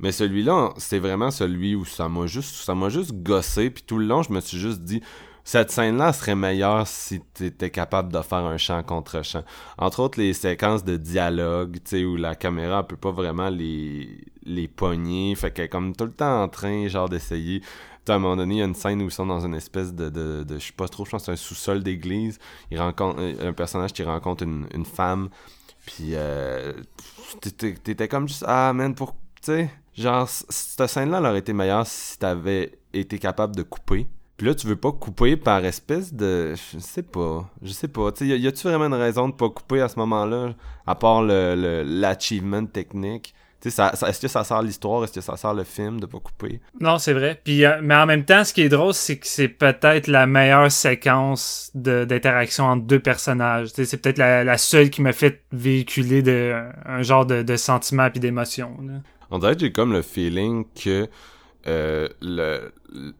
Mais celui-là, c'est vraiment celui où ça m'a juste, ça m'a juste gossé, puis tout le long, je me suis juste dit, cette scène-là serait meilleure si t'étais capable de faire un chant contre chant. Entre autres, les séquences de dialogue, tu sais, où la caméra peut pas vraiment les, les pogner, fait qu'elle est comme tout le temps en train, genre, d'essayer. à un moment donné, il y a une scène où ils sont dans une espèce de, de, de je sais pas trop, je pense c'est un sous-sol d'église. Il rencontre euh, un personnage qui rencontre une, une femme, puis euh, t'étais comme juste, ah man, pour, tu sais, genre, cette scène-là elle aurait été meilleure si t'avais été capable de couper puis là, tu veux pas couper par espèce de. Je sais pas. Je sais pas. Tu y, a-tu vraiment une raison de pas couper à ce moment-là, à part l'achievement le, technique? Tu sais, ça, est-ce que ça sert l'histoire? Est-ce que ça sert le film de pas couper? Non, c'est vrai. Puis, euh, mais en même temps, ce qui est drôle, c'est que c'est peut-être la meilleure séquence d'interaction entre deux personnages. Tu sais, c'est peut-être la, seule qui m'a fait véhiculer de, un genre de, de sentiment puis d'émotion. On dirait que j'ai comme le feeling que euh, le,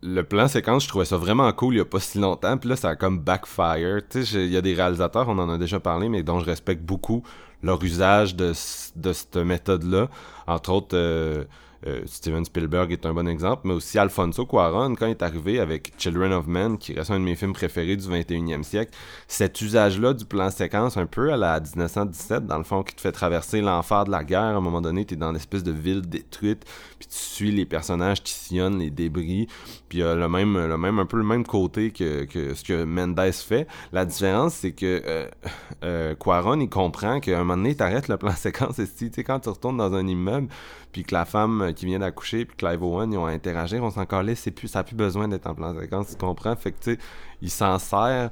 le plan séquence, je trouvais ça vraiment cool il y a pas si longtemps. Puis là, ça a comme backfire. Tu sais, il y a des réalisateurs, on en a déjà parlé, mais dont je respecte beaucoup leur usage de, de cette méthode-là. Entre autres, euh, euh, Steven Spielberg est un bon exemple, mais aussi Alfonso Cuaron, quand il est arrivé avec Children of Men, qui reste un de mes films préférés du 21e siècle, cet usage-là du plan séquence, un peu à la 1917, dans le fond, qui te fait traverser l'enfer de la guerre, à un moment donné, tu es dans l'espèce de ville détruite, puis tu suis les personnages qui sillonnent les débris, puis il le même, le même, un peu le même côté que, que ce que Mendes fait. La différence, c'est que euh, euh, Quaron, il comprend qu'à un moment donné, t'arrêtes le plan séquence, et tu sais, quand tu retournes dans un immeuble, puis que la femme qui vient d'accoucher, puis Clive Owen, ils ont interagir, on s'en calait, c'est plus, ça n'a plus besoin d'être en plan séquence, tu comprends? Fait que, tu sais, il s'en sert.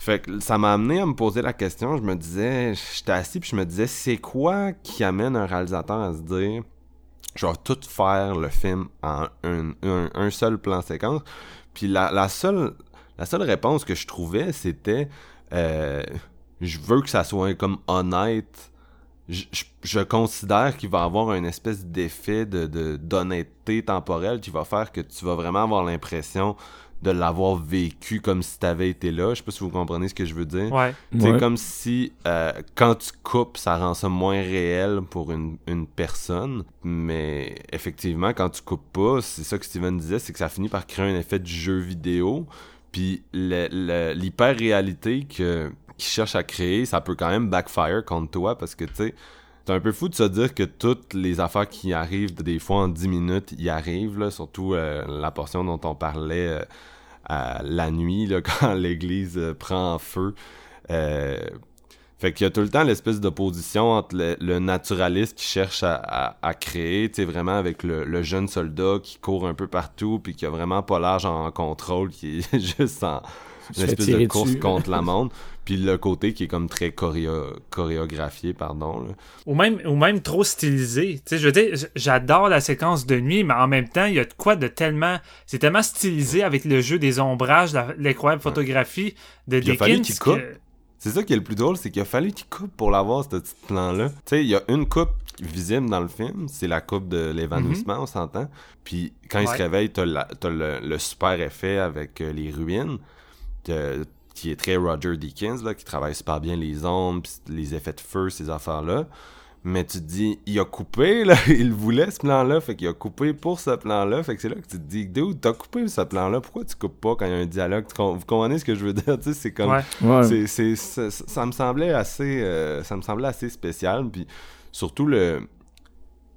Fait que ça m'a amené à me poser la question, je me disais, j'étais assis, puis je me disais, c'est quoi qui amène un réalisateur à se dire, je vais tout faire le film en un, seul plan séquence? Puis la, la, seule, la seule réponse que je trouvais, c'était, euh, je veux que ça soit comme honnête je, considère qu'il va avoir une espèce d'effet de d'honnêteté temporelle qui va faire que tu vas vraiment avoir l'impression de l'avoir vécu comme si tu avais été là. Je sais pas si vous comprenez ce que je veux dire. Ouais. C'est comme si euh, quand tu coupes, ça rend ça moins réel pour une, une personne. Mais effectivement, quand tu coupes pas, c'est ça que Steven disait, c'est que ça finit par créer un effet du jeu vidéo. Puis l'hyper-réalité que qui cherche à créer, ça peut quand même backfire contre toi parce que tu sais, c'est un peu fou de se dire que toutes les affaires qui arrivent des fois en 10 minutes y arrivent, là, surtout euh, la portion dont on parlait euh, la nuit, là, quand l'église euh, prend feu. fait qu'il y a tout le temps l'espèce d'opposition entre le, naturaliste qui cherche à, à, créer, tu sais, vraiment avec le, jeune soldat qui court un peu partout puis qui a vraiment pas l'âge en contrôle, qui est juste en une espèce de course contre la montre. Puis le côté qui est comme très choréographié, pardon. Ou même, ou même trop stylisé. Tu sais, je veux dire, j'adore la séquence de nuit, mais en même temps, il y a de quoi de tellement. C'est tellement stylisé avec le jeu des ombrages, l'incroyable photographie de Dickens. C'est ça qui est le plus drôle, c'est qu'il a fallu qu'il coupe pour l'avoir, ce petit plan-là. Tu sais, il y a une coupe visible dans le film, c'est la coupe de l'évanouissement, mhm. on s'entend. Puis quand il se réveille, t'as, le, le, super effet avec euh, les ruines. Qui est très Roger Deakins, là, qui travaille super bien les ombres, les effets de feu, ces affaires-là. Mais tu te dis, il a coupé, là, il voulait ce plan-là, fait qu'il a coupé pour ce plan-là, fait que c'est là que tu te dis, dude, t'as coupé ce plan-là, pourquoi tu coupes pas quand il y a un dialogue? Vous comprenez ce que je veux dire? Tu sais, c'est comme, c'est, ça, me semblait assez, euh, ça me semblait assez spécial, puis surtout le,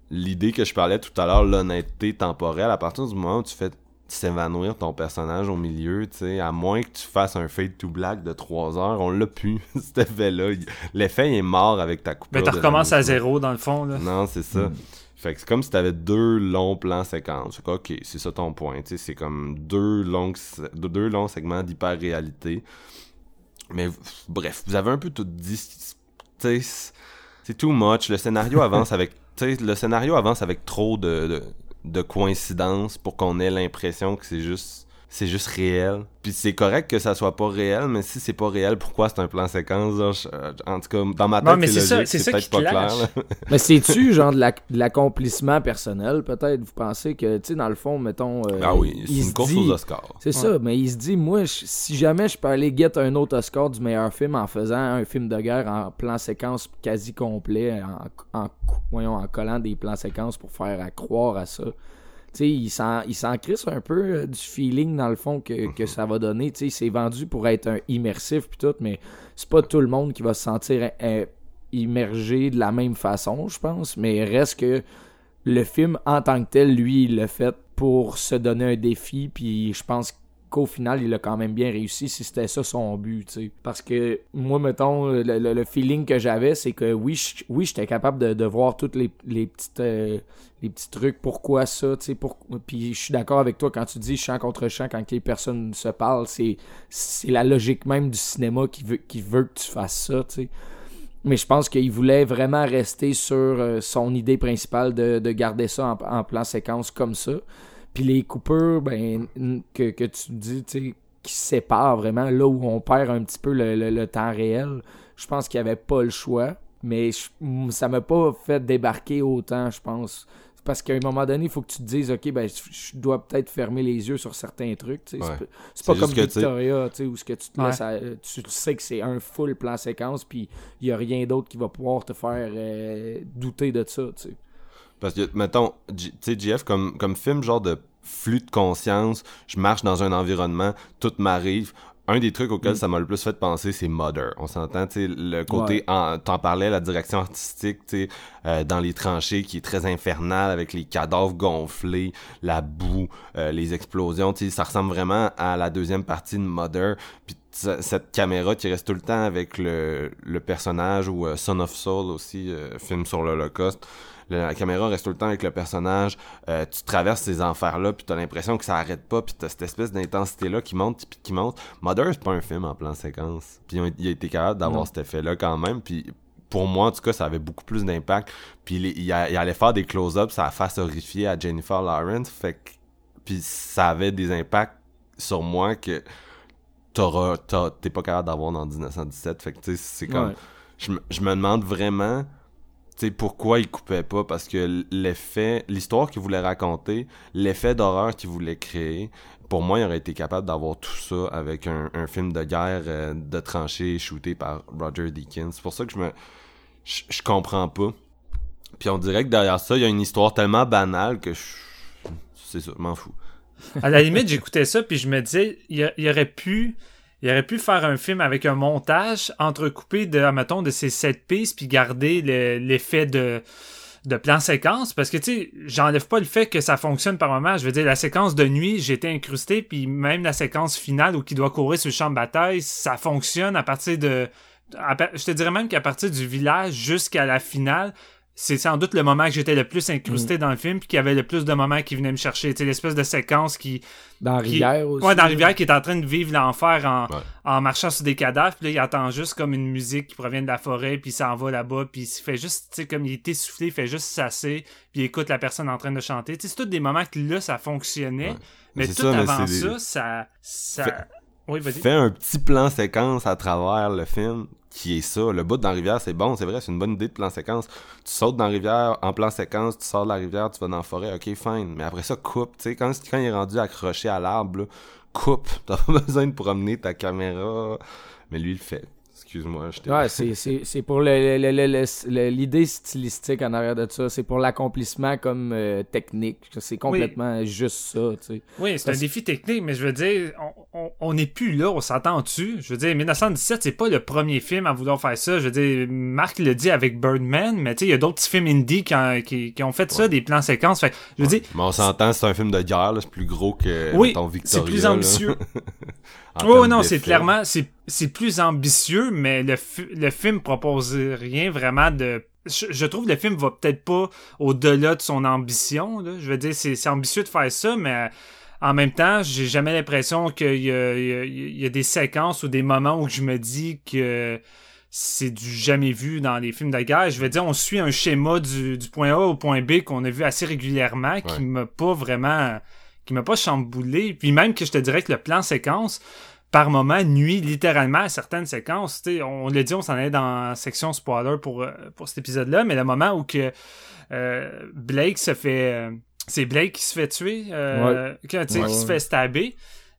l'idée que je parlais tout à l'heure, l'honnêteté temporelle, à partir du moment où tu fais s'évanouir ton personnage au milieu, tu sais, à moins que tu fasses un fade to black de 3 heures, on l'a pu, cet effet-là. L'effet est mort avec ta coupure. Mais tu recommences à zéro dans le fond, là. Non, c'est ça. Hmm. Fait que c'est comme si t'avais deux longs plans séquences. ok, c'est ça ton point, tu sais, c'est comme deux longs, deux longs segments d'hyper-réalité. Mais bref, vous avez un peu tout dit, c'est too much. Le scénario avance avec, tu sais, le scénario avance avec trop de de coïncidence pour qu'on ait l'impression que c'est juste c'est juste réel. Puis c'est correct que ça soit pas réel, mais si c'est pas réel, pourquoi c'est un plan séquence? Genre, en tout cas, dans ma tête, c'est logique, c'est peut-être pas clair. mais c'est-tu genre de l'accomplissement personnel, peut-être? Vous pensez que, tu sais, dans le fond, mettons... Euh, ah oui, c'est une course aux Oscars. C'est ça, mais il se dit, moi, si jamais je peux aller get un autre Oscar du meilleur film en faisant un film de guerre en plan séquence quasi complet, en, en, voyons, en collant des plans séquences pour faire à croire à ça sais, il s'en crisse un peu euh, du feeling dans le fond que, que ça va donner. Tu sais, c'est vendu pour être un immersif puis tout, mais c'est pas tout le monde qui va se sentir euh, immergé de la même façon, je pense. Mais reste que le film en tant que tel, lui, il l'a fait pour se donner un défi, puis je pense qu'au final, il a quand même bien réussi si c'était ça son but. Parce que moi, mettons, le, feeling que j'avais, c'est que oui, oui j'étais capable de, voir toutes les, petites, euh, les petits trucs, pourquoi ça, tu puis je suis d'accord avec toi quand tu dis chant contre chant, quand les personnes se parlent, c'est, la logique même du cinéma qui veut, qui veut que tu fasses ça. Mais je pense qu'il voulait vraiment rester sur euh, son idée principale de, de garder ça en, en, plan séquence comme ça. Puis les coupures, ben, que, que tu dis, tu sais, qui séparent vraiment, là où on perd un petit peu le, le, temps réel, je pense qu'il n'y avait pas le choix. Mais ça m'a pas fait débarquer autant, je pense. Parce qu'à un moment donné, il faut que tu te dises, OK, ben, je dois peut-être fermer les yeux sur certains trucs. C'est pas, comme Victoria, où ce que tu te laisses tu sais que c'est un full plan séquence, puis il n'y a rien d'autre qui va pouvoir te faire euh, douter de ça. sais. Parce que, mettons, tu sais, GF, comme, comme film genre de flux de conscience, je marche dans un environnement, tout m'arrive. Un des trucs auxquels mm. ça m'a le plus fait penser, c'est Mother. On s'entend, tu sais, le côté, t'en parlais, la direction artistique, tu sais, euh, dans les tranchées qui est très infernale avec les cadavres gonflés, la boue, euh, les explosions, tu sais, ça ressemble vraiment à la deuxième partie de Mother. Puis cette caméra qui reste tout le temps avec le, le personnage ou euh, Son of Soul aussi, film sur l'Holocauste la caméra reste tout le temps avec le personnage, euh, tu traverses ces enfers-là, puis t'as l'impression que ça arrête pas, puis t'as cette espèce d'intensité-là qui monte, puis qui monte. Mother, c'est pas un film en plan séquence. Puis il a été capable d'avoir cet effet-là quand même, puis pour moi, en tout cas, ça avait beaucoup plus d'impact. Puis il, allait faire des close-ups, sa face horrifiée à Jennifer Lawrence, fait que... Puis ça avait des impacts sur moi que t'es pas capable d'avoir dans 1917. Fait que, tu sais, c'est comme... Je, je me demande vraiment pourquoi il coupait pas parce que l'effet l'histoire qu'il voulait raconter l'effet d'horreur qu'il voulait créer pour moi il aurait été capable d'avoir tout ça avec un, film de guerre euh, de tranchées shooté par Roger Deakins. C'est pour ça que je me je, comprends pas. Puis on dirait que derrière ça il y a une histoire tellement banale que c'est ça je m'en fous. À la limite j'écoutais ça puis je me disais il y aurait pu il aurait pu faire un film avec un montage entrecoupé de, mettons, de ces sept pistes, puis garder l'effet de, de plan séquence. Parce que, tu sais, j'enlève pas le fait que ça fonctionne par moment. Je veux dire, la séquence de nuit, j'étais incrusté, puis même la séquence finale où il doit courir sur le champ de bataille, ça fonctionne à partir de... je te dirais même qu'à partir du village jusqu'à la finale, c'est sans doute le moment que j'étais le plus incrusté mm. dans le film puis qu'il y avait le plus de moments qui venaient me chercher. Tu l'espèce de séquence qui dans la rivière aussi. ouais dans la rivière qui est en train de vivre l'enfer en, en marchant sur des cadavres puis là il attend juste comme une musique qui provient de la forêt puis il s'en va là-bas puis il fait juste tu sais comme il est essoufflé il fait juste sasser puis il écoute la personne en train de chanter. Tu sais c'est tous des moments que là ça fonctionnait. Mais, tout avant ça ça ça oui, Fais un petit plan séquence à travers le film qui est ça. Le bout dans la rivière, c'est bon, c'est vrai, c'est une bonne idée de plan séquence. Tu sautes dans la rivière en plan séquence, tu sors de la rivière, tu vas dans la forêt, ok, fine. Mais après ça, coupe. Tu sais, quand, il est rendu accroché à l'arbre, coupe. T'as pas besoin de promener ta caméra. Mais lui, il le fait. Excuse-moi, je Ouais, c'est pour l'idée stylistique en arrière de ça. C'est pour l'accomplissement comme euh, technique. C'est complètement juste ça, tu sais. Oui, c'est un défi technique, mais je veux dire, on n'est plus là, on s'entend dessus. Je veux dire, 1917, c'est pas le premier film à vouloir faire ça. Je veux dire, Marc l'a dit avec Birdman, mais tu sais, il y a d'autres petits films indie qui, qui, ont fait ça, des plans séquences. Fait, je veux dire... Mais on s'entend, c'est un film de guerre, c'est plus gros que oui, c'est plus ambitieux. oh non, c'est clairement, c'est plus ambitieux, mais le, le film propose rien vraiment de je, trouve que le film va peut-être pas au-delà de son ambition. Là. Je veux dire, c'est ambitieux de faire ça, mais en même temps, j'ai jamais l'impression qu'il y, y, a des séquences ou des moments où je me dis que c'est du jamais vu dans les films de guerre. Je veux dire, on suit un schéma du, du point A au point B qu'on a vu assez régulièrement, qui m'a pas vraiment qui m'a pas chamboulé. Puis même que je te dirais que le plan séquence, par moment, nuit littéralement à certaines séquences. on l'a dit, on s'en est dans la section spoiler pour, euh, pour cet épisode-là, mais le moment où que euh, Blake se fait... Euh, c'est Blake qui se fait tuer, euh, qui se fait stabber.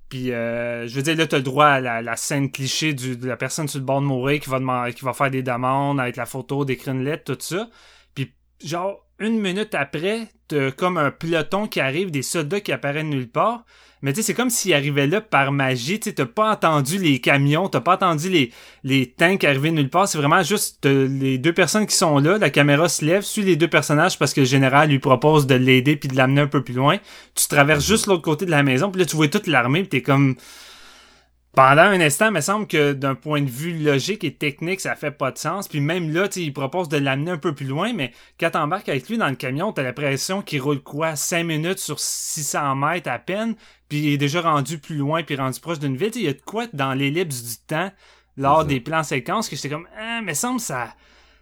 Puis, je veux dire, là, t'as le droit à la, scène cliché du, de la personne sur le bord de mourir qui va, demander, qui va faire des demandes avec la photo, d'écrire une lettre, tout ça. Puis, genre, une minute après, t'as comme un peloton qui arrive, des soldats qui apparaissent nulle part. Mais tu sais, c'est comme s'il arrivait là par magie. Tu t'as pas entendu les camions, t'as pas entendu les, les tanks arriver nulle part. C'est vraiment juste les deux personnes qui sont là. La caméra se lève, suit les deux personnages parce que le général lui propose de l'aider puis de l'amener un peu plus loin. Tu traverses juste l'autre côté de la maison, puis là tu vois toute l'armée, puis t'es comme pendant un instant, il me semble que d'un point de vue logique et technique, ça fait pas de sens. Puis même là, il propose de l'amener un peu plus loin, mais quand t'embarques avec lui dans le camion, t'as l'impression qu'il roule quoi? 5 minutes sur 600 mètres à peine, puis il est déjà rendu plus loin, puis rendu proche d'une ville. Il y a de quoi dans l'ellipse du temps lors des plans séquences que j'étais comme, ah, mais semble ça,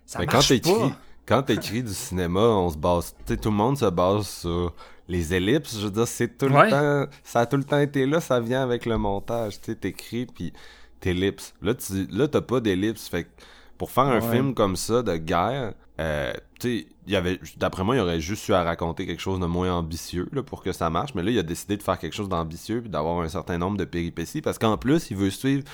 ça mais marche quand pas. Quand t'écris du cinéma, on se base, tout le monde se base sur les ellipses, je veux dire, c'est tout le temps, ça a tout le temps été là, ça vient avec le montage, tu sais, t'écris puis t'ellipses. Là, tu, là, t'as pas d'ellipse, fait que pour faire un film comme ça de guerre, euh, tu sais, il y avait, d'après moi, il aurait juste eu à raconter quelque chose de moins ambitieux là, pour que ça marche, mais là, il a décidé de faire quelque chose d'ambitieux puis d'avoir un certain nombre de péripéties parce qu'en plus, il veut suivre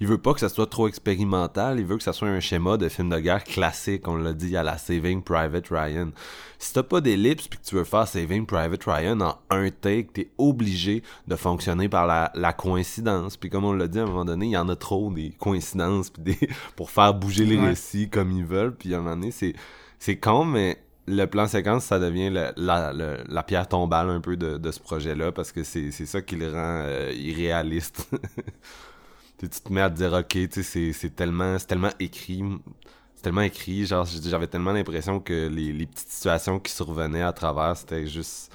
il veut pas que ça soit trop expérimental, il veut que ça soit un schéma de film de guerre classique, on l'a dit à la Saving Private Ryan. Si t'as pas d'ellipse puis que tu veux faire Saving Private Ryan en un take, t'es obligé de fonctionner par la, coïncidence. Puis comme on l'a dit à un moment donné, il y en a trop des coïncidences des pour faire bouger les récits comme ils veulent. Puis à un moment donné, c'est c'est con, mais le plan séquence, ça devient la, la, pierre tombale un peu de, ce projet-là parce que c'est ça qui le rend euh, irréaliste. tu te mets à te dire, ok, c'est tellement, tellement écrit. C'est tellement écrit, genre, j'avais tellement l'impression que les, les, petites situations qui survenaient à travers, c'était juste.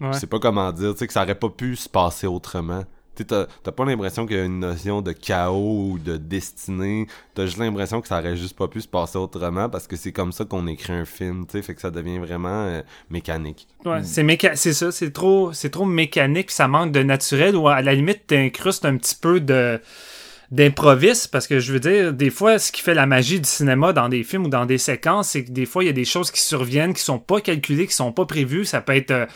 Je sais pas comment dire, tu sais, que ça aurait pas pu se passer autrement. Tu t'as pas l'impression qu'il y a une notion de chaos ou de destinée. T'as juste l'impression que ça aurait juste pas pu se passer autrement parce que c'est comme ça qu'on écrit un film, tu sais, fait que ça devient vraiment euh, mécanique. Ouais, mm. c'est méca c'est ça, c'est trop, c'est trop mécanique, ça manque de naturel ou à la limite t'incrustes un petit peu de d'improviste parce que je veux dire des fois ce qui fait la magie du cinéma dans des films ou dans des séquences c'est que des fois il y a des choses qui surviennent qui sont pas calculées qui sont pas prévues. Ça peut être euh,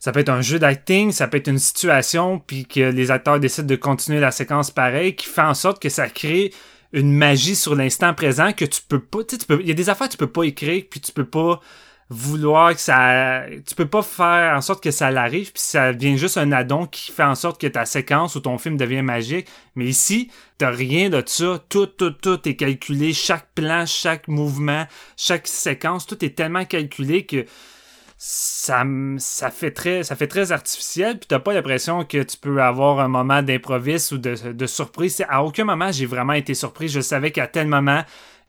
ça peut être un jeu d'acting ça peut être une situation puis que les acteurs décident de continuer la séquence pareil qui fait en sorte que ça crée une magie sur l'instant présent que tu peux pas tu peux il y a des affaires que tu peux pas écrire puis tu peux pas vouloir que ça tu peux pas faire en sorte que ça l'arrive puis ça devient juste un addon qui fait en sorte que ta séquence ou ton film devient magique. Mais ici t'as rien de ça. Tout tout tout est calculé. Chaque plan chaque mouvement chaque séquence tout est tellement calculé que ça, ça fait très ça fait très artificiel puis t'as pas l'impression que tu peux avoir un moment d'improviste ou de, de surprise. À aucun moment j'ai vraiment été surpris. Je savais qu'à tel moment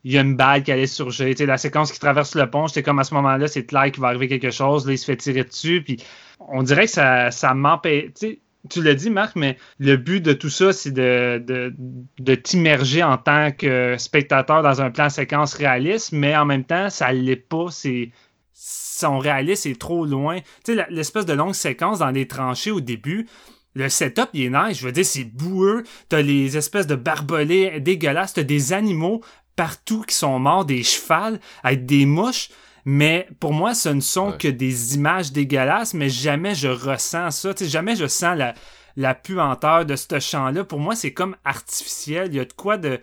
il y a une balle qui allait surgir. Tu la séquence qui traverse le pont, j'étais comme à ce moment-là, c'est clair qu'il va arriver quelque chose. Là, il se fait tirer dessus. Puis on dirait que ça, ça m'empêche. Tu, tu l'as dit, Marc, mais le but de tout ça, c'est de, de, de t'immerger en tant que spectateur dans un plan séquence réaliste, mais en même temps, ça l'est pas. C'est son réaliste est trop loin. Tu sais, l'espèce de longue séquence dans les tranchées au début, le setup, il est nice. Je veux dire, c'est boueux. T'as les espèces de barbelés dégueulasses. T'as des animaux partout qui sont morts, des chevals, avec des mouches. Mais pour moi, ce ne sont que des images dégueulasses, mais jamais je ressens ça. sais, jamais je sens la, la puanteur de ce champ-là. Pour moi, c'est comme artificiel. Il y a de quoi de.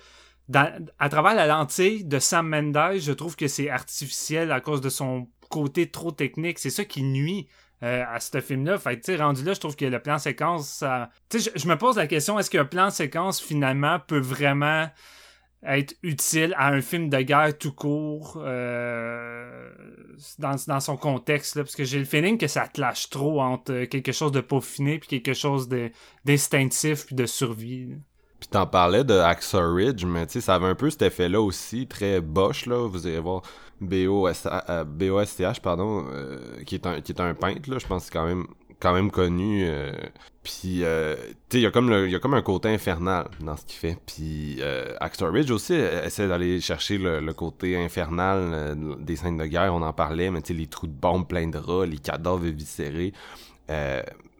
à travers la lentille de Sam Mendes, je trouve que c'est artificiel à cause de son côté trop technique. C'est ça qui nuit euh, à ce film-là. Fait tu sais, rendu là, je trouve que le plan séquence, ça... Tu sais, je, me pose la question, est-ce qu'un plan séquence, finalement, peut vraiment être utile à un film de guerre tout court euh, dans, dans, son contexte là, parce que j'ai le feeling que ça clash trop entre quelque chose de peaufiné puis quelque chose d'instinctif puis de survie. Puis t'en parlais de Axel Ridge, mais tu sais, ça avait un peu cet effet-là aussi, très bosch, là. Vous irez voir BOSTH, euh, pardon, euh, qui, est un, qui est un peintre, là. Je pense que c'est quand même quand même connu. Euh, puis, euh, tu sais, il y, a comme un côté infernal dans ce qu'il fait. Puis, euh, Ridge aussi essaie d'aller chercher le, côté infernal euh, des scènes de guerre. On en parlait, mais tu sais, les trous de bombes pleins de rats, les cadavres éviscérés.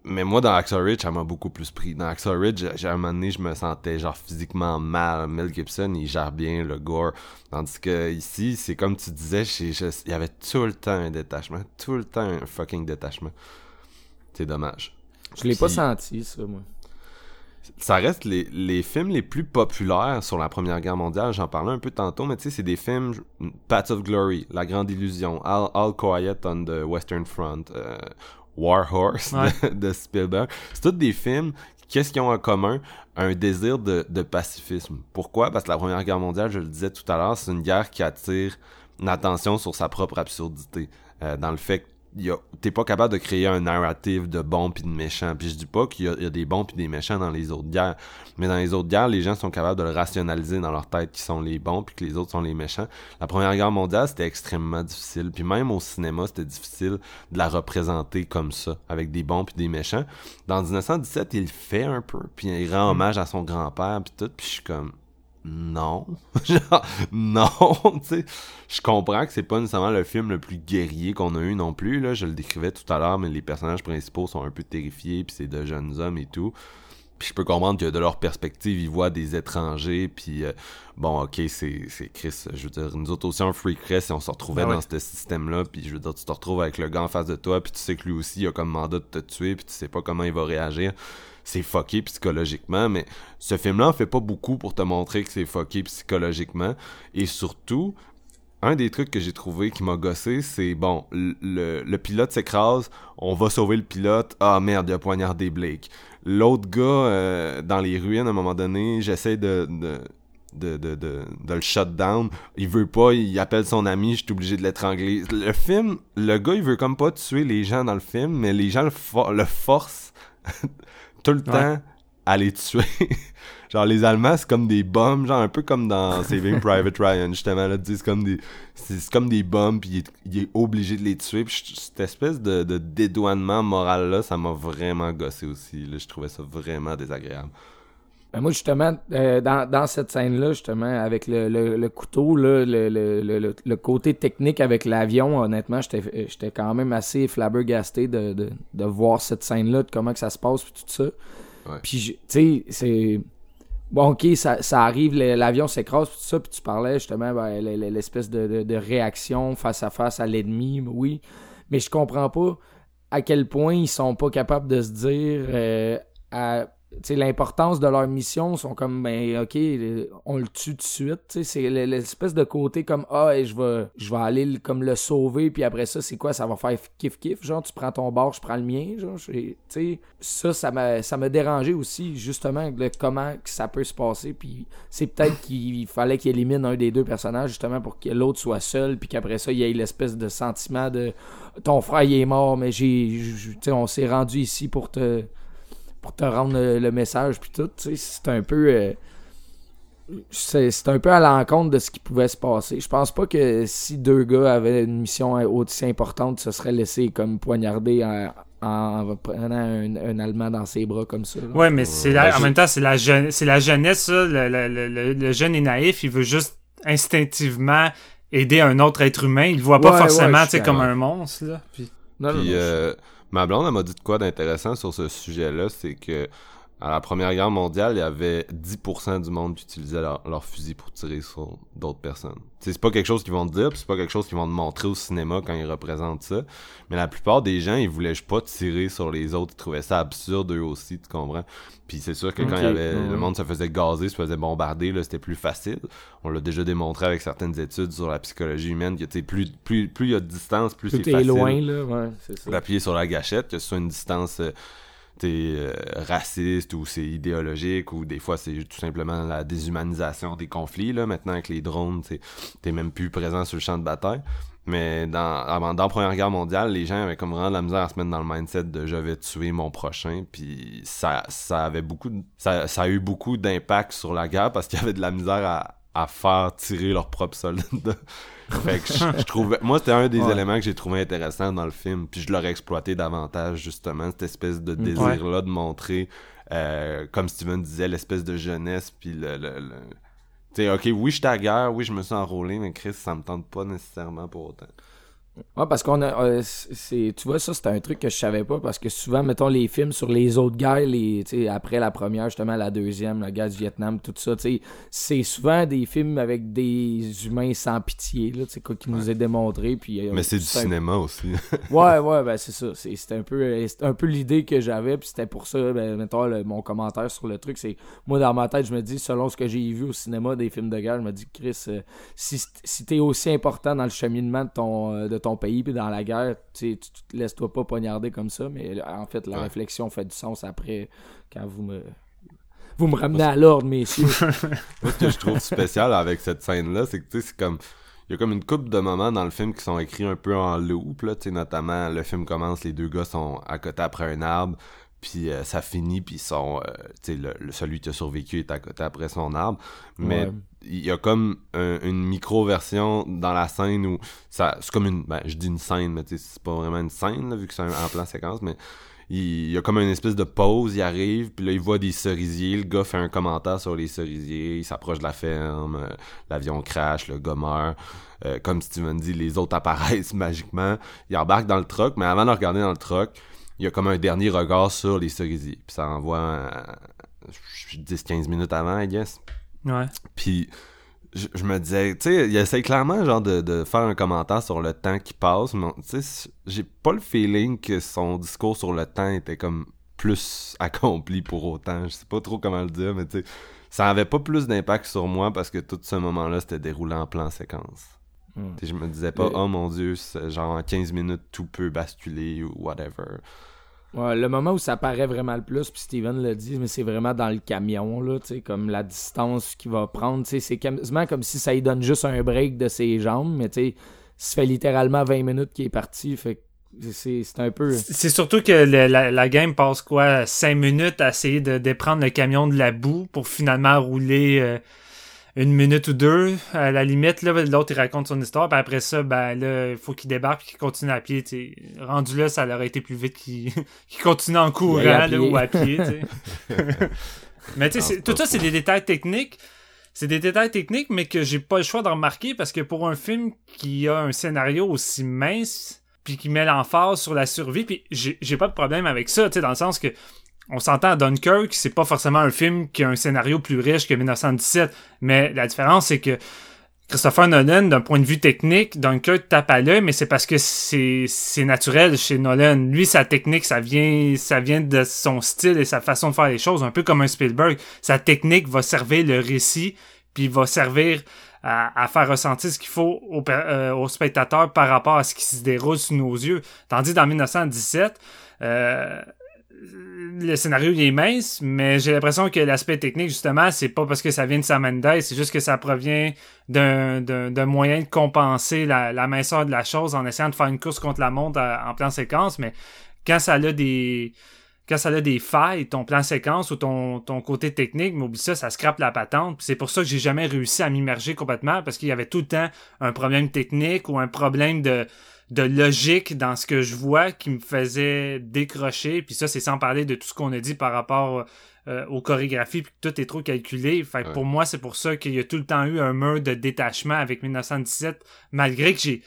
mais moi, dans Axel Ridge, ça m'a beaucoup plus pris. Dans Axel Ridge, j'ai un moment donné, je me sentais genre physiquement mal. Mel Gibson, il gère bien le gore. Tandis que ici, c'est comme tu disais, il y avait tout le temps un détachement. Tout le temps un fucking détachement. C'est dommage. Je l'ai pas senti, ça, moi. Ça reste les, les, films les plus populaires sur la Première Guerre mondiale. J'en parlais un peu tantôt, mais tu sais, c'est des films Path of Glory, La Grande Illusion, All, Quiet on the Western Front, euh, War Horse de, Spielberg. C'est tous des films qu'est-ce qu'ils ont en commun? Un désir de, de, pacifisme. Pourquoi? Parce que la Première Guerre mondiale, je le disais tout à l'heure, c'est une guerre qui attire l'attention sur sa propre absurdité. Euh, dans le fait que t'es pas capable de créer un narratif de bons puis de méchants. Puis je dis pas qu'il y, a des bons puis des méchants dans les autres guerres, mais dans les autres guerres, les gens sont capables de le rationaliser dans leur tête qui sont les bons puis que les autres sont les méchants. La Première Guerre mondiale, c'était extrêmement difficile. Puis même au cinéma, c'était difficile de la représenter comme ça, avec des bons puis des méchants. Dans 1917, il fait un peu, puis il rend hommage à son grand-père puis tout, puis je suis comme non. Genre, non, tu sais. Je comprends que c'est pas nécessairement le film le plus guerrier qu'on a eu non plus, là. Je le décrivais tout à l'heure, mais les personnages principaux sont un peu terrifiés, puis c'est de jeunes hommes et tout. Puis je peux comprendre que de leur perspective, ils voient des étrangers, puis euh, bon, ok, c'est Chris. Je veux dire, nous autres aussi, un freak si on se retrouvait ah dans ce système-là, puis je veux dire, tu te retrouves avec le gars en face de toi, puis tu sais que lui aussi, il a comme mandat de te tuer, puis tu sais pas comment il va réagir c'est fucké psychologiquement, mais ce film-là fait pas beaucoup pour te montrer que c'est fucké psychologiquement. Et surtout, un des trucs que j'ai trouvé qui m'a gossé, c'est bon, le, pilote s'écrase, on va sauver le pilote, ah merde, il a poignardé Blake. L'autre gars, euh, dans les ruines, à un moment donné, j'essaie de, de le shut down. Il veut pas, il appelle son ami, je suis obligé de l'étrangler. Le film, le gars, il veut comme pas tuer les gens dans le film, mais les gens le, le forcent tout le temps à les tuer. genre, les Allemands, c'est comme des bombes, genre un peu comme dans Saving Private Ryan, justement, là, c'est comme des, c'est comme des bombes, puis il est, obligé de les tuer, puis cette espèce de, de dédouanement moral-là, ça m'a vraiment gossé aussi, là, je trouvais ça vraiment désagréable. Ben moi, justement, euh, dans, dans cette scène-là, justement, avec le, le, couteau, là, le, le, le, côté technique avec l'avion, honnêtement, j'étais quand même assez flabbergasté de, de, de voir cette scène-là, de comment que ça se passe, puis tout ça. Puis, tu sais, c'est... Bon, ok, ça, ça arrive, l'avion s'écrase, tout ça, puis tu parlais justement ben, l'espèce de, de, réaction face à face à l'ennemi, oui. Mais je comprends pas à quel point ils sont pas capables de se dire euh, à l'importance de leur mission sont comme ben ok on le tue de suite c'est l'espèce de côté comme ah je vais je vais aller comme le sauver puis après ça c'est quoi ça va faire kiff kiff genre tu prends ton bord je prends le mien genre tu ça ça m'a ça m'a dérangé aussi justement de comment ça peut se passer puis c'est peut-être qu'il fallait qu'il élimine un des deux personnages justement pour que l'autre soit seul puis qu'après ça il y ait l'espèce de sentiment de ton frère il est mort mais j'ai on s'est rendu ici pour te pour te rendre le, message puis tout. C'est un peu. Euh, c'est un peu à l'encontre de ce qui pouvait se passer. Je pense pas que si deux gars avaient une mission aussi importante, se serait laissé comme poignarder en, prenant un, Allemand dans ses bras comme ça. Ouais, mais c'est en même temps, c'est la, c'est la jeunesse, Le, jeune est naïf, il veut juste instinctivement aider un autre être humain. Il le voit pas forcément comme un monstre. Là. Puis... Euh, Ma blonde, m'a dit de quoi d'intéressant sur ce sujet-là, c'est que à la Première Guerre mondiale, il y avait 10% du monde qui utilisait leur, fusil pour tirer sur d'autres personnes. C'est pas quelque chose qu'ils vont te dire, c'est pas quelque chose qu'ils vont te montrer au cinéma quand ils représentent ça. Mais la plupart des gens, ils voulaient pas tirer sur les autres, ils trouvaient ça absurde eux aussi, tu comprends? Puis c'est sûr que quand il y avait, le monde se faisait gazer, se faisait bombarder, là, c'était plus facile. On l'a déjà démontré avec certaines études sur la psychologie humaine, que plus, plus, plus il y a de distance, plus c'est facile. loin, là, ouais, c'est ça. D'appuyer sur la gâchette, que ce soit une distance... Euh, euh, raciste ou c'est idéologique ou des fois c'est tout simplement la déshumanisation des conflits. Là. Maintenant avec les drones, t'es même plus présent sur le champ de bataille. Mais avant, la Première Guerre mondiale, les gens avaient comme vraiment de la misère à se mettre dans le mindset de je vais tuer mon prochain. Puis ça, ça avait beaucoup ça, a eu beaucoup d'impact sur la guerre parce qu'il y avait de la misère à, à faire tirer leurs propres soldats. Fait que je, trouvais, moi, c'était un des éléments que j'ai trouvé intéressant dans le film. Puis je l'aurais exploité davantage, justement, cette espèce de désir-là de montrer, euh, comme Steven disait, l'espèce de jeunesse. Puis le. le, Tu sais, ok, oui, j'étais à guerre, oui, je me suis enrôlé, mais Chris, ça me tente pas nécessairement pour autant. Ouais, parce qu'on a. euh, c'est, tu vois, ça, c'est un truc que je savais pas parce que souvent, mettons, les films sur les autres gars, les, après la première, justement, la deuxième, la guerre du Vietnam, tout ça, c'est souvent des films avec des humains sans pitié, là, quoi qui nous est démontré. Puis, euh, Mais c'est du un- cinéma aussi. Ouais, ouais, ben c'est ça. C'est- C'était un peu, euh, c'était un peu l'idée que j'avais, puis c'était pour ça, ben, mettons, le- mon commentaire sur le truc, c'est, moi, dans ma tête, je me dis, selon ce que j'ai vu au cinéma des films de guerre, je me dis, Chris, euh, si, si t'es aussi important dans le cheminement de ton, de ton pays, puis dans la guerre, tu te laisses-toi pas poignarder comme ça, mais en fait, la Ouais. réflexion fait du sens après, quand vous me... Vous me ramenez à l'ordre, messieurs. Moi, ce que je trouve spécial avec cette scène-là, c'est que, tu sais, c'est comme... Il y a comme une couple de moments dans le film qui sont écrits un peu en loop, là, tu sais, notamment, le film commence, les deux gars sont à côté après un arbre, puis euh, ça finit, puis ils sont... euh, tu sais, le, le- celui qui a survécu est à côté après son arbre, mais Ouais. Il y a comme un- une micro-version dans la scène où ça c'est comme une... Ben, je dis une scène, mais c'est pas vraiment une scène, là, vu que c'est en plan séquence, mais il, y a comme une espèce de pause, il arrive, puis là, il voit des cerisiers, le gars fait un commentaire sur les cerisiers, il s'approche de la ferme, euh, l'avion crash, le gars meurt. Euh, comme Steven dit, les autres apparaissent magiquement. Il embarque dans le truck, mais avant de regarder dans le truck, il y a comme un dernier regard sur les cerisiers. Puis ça envoie euh, 10-15 minutes avant, I guess. Ouais. Puis je, je me disais, tu sais, il essaie clairement genre de, de faire un commentaire sur le temps qui passe, mais tu sais, j'ai pas le feeling que son discours sur le temps était comme plus accompli pour autant. Je sais pas trop comment le dire, mais tu sais, ça avait pas plus d'impact sur moi parce que tout ce moment-là c'était déroulé en plan séquence. Tu sais, je me disais pas, oh mon dieu, genre en 15 minutes tout peut basculer ou whatever. Ouais, le moment où ça paraît vraiment le plus, puis Steven l'a dit, mais c'est vraiment dans le camion, là, tu sais, comme la distance qu'il va prendre, c'est quasiment comme si ça lui donne juste un break de ses jambes, mais tu ça fait littéralement 20 minutes qu'il est parti, fait c'est c'est un peu... C'est surtout que le- la, la game passe quoi 5 minutes à essayer de déprendre le camion de la boue pour finalement rouler euh, une minute ou deux. À la limite, là, l'autre il raconte son histoire, puis après ça, ben là, il faut qu'il débarque et qu'il continue à pied. tu sais. Rendu là, ça aurait été plus vite qu'il continue en courant à là, ou à pied. mais tu sais, tout ça, c'est des détails techniques. C'est des détails techniques, mais que j'ai pas le choix de remarquer parce que pour un film qui a un scénario aussi mince, puis qui met l'emphase sur la survie, puis j'ai j'ai pas de problème avec ça, tu sais, dans le sens que on s'entend à Dunkirk, c'est pas forcément un film qui a un scénario plus riche que 1917, mais la différence c'est que Christopher Nolan, d'un point de vue technique, Dunkirk tape à l'œil, mais c'est parce que c'est naturel chez Nolan. Lui, sa technique, ça vient ça vient de son style et sa façon de faire les choses, un peu comme un Spielberg. Sa technique va servir le récit, puis va servir à, faire ressentir ce qu'il faut au, euh, spectateur par rapport à ce qui se déroule sous nos yeux. Tandis dans 1917, euh, le scénario il est mince, mais j'ai l'impression que l'aspect technique, justement, c'est pas parce que ça vient de Sam Mendes, c'est juste que ça provient d'un, d'un, moyen de compenser la, la minceur de la chose en essayant de faire une course contre la montre à- en plan séquence, mais quand ça a des quand ça a des failles, ton plan séquence ou ton, ton côté technique, mais oublie ça, ça scrape la patente. C'est pour ça que j'ai jamais réussi à m'immerger complètement parce qu'il y avait tout le temps un problème technique ou un problème de, de logique dans ce que je vois qui me faisait décrocher. Puis ça, c'est sans parler de tout ce qu'on a dit par rapport euh, aux chorégraphies, puis que tout est trop calculé. Fait que Ouais. pour moi, c'est pour ça qu'il y a tout le temps eu un mur de détachement avec 1917, malgré que j'ai...